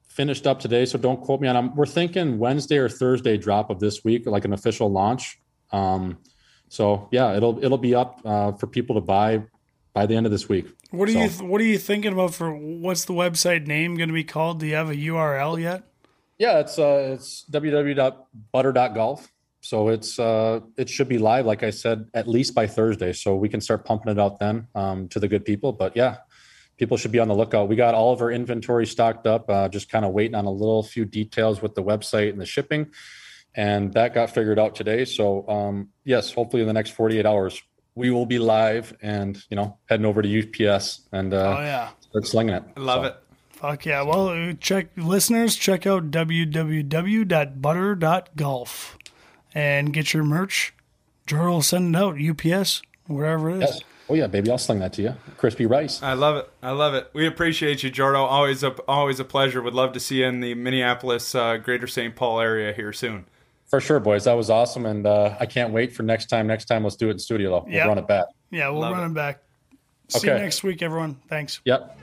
finished up today, so don't quote me on. them. We're thinking Wednesday or Thursday drop of this week, like an official launch. Um, so yeah, it'll it'll be up uh, for people to buy by the end of this week. What are So- you What are you thinking about for what's the website name going to be called? Do you have a URL yet? Yeah, it's uh, it's www.butter.golf. So it's uh, it should be live, like I said, at least by Thursday, so we can start pumping it out then um, to the good people. But yeah, people should be on the lookout. We got all of our inventory stocked up, uh, just kind of waiting on a little few details with the website and the shipping, and that got figured out today. So um, yes, hopefully in the next 48 hours we will be live and you know heading over to UPS and uh, Oh yeah. start slinging it. I love So, it. Fuck yeah. Well, uh, check listeners, check out www.butter.golf and get your merch. Jordo will send it out, UPS, wherever it is. Yes. Oh yeah, baby, I'll sling that to you. Crispy rice. I love it. I love it. We appreciate you, Jordo. Always a always a pleasure. Would love to see you in the Minneapolis, uh, Greater St. Paul area here soon. For sure, boys. That was awesome, and uh, I can't wait for next time. Next time, let's do it in studio though. We'll Yeah. run it back. Yeah, we'll Love run it. it back. See you next week, everyone. Thanks. Yep.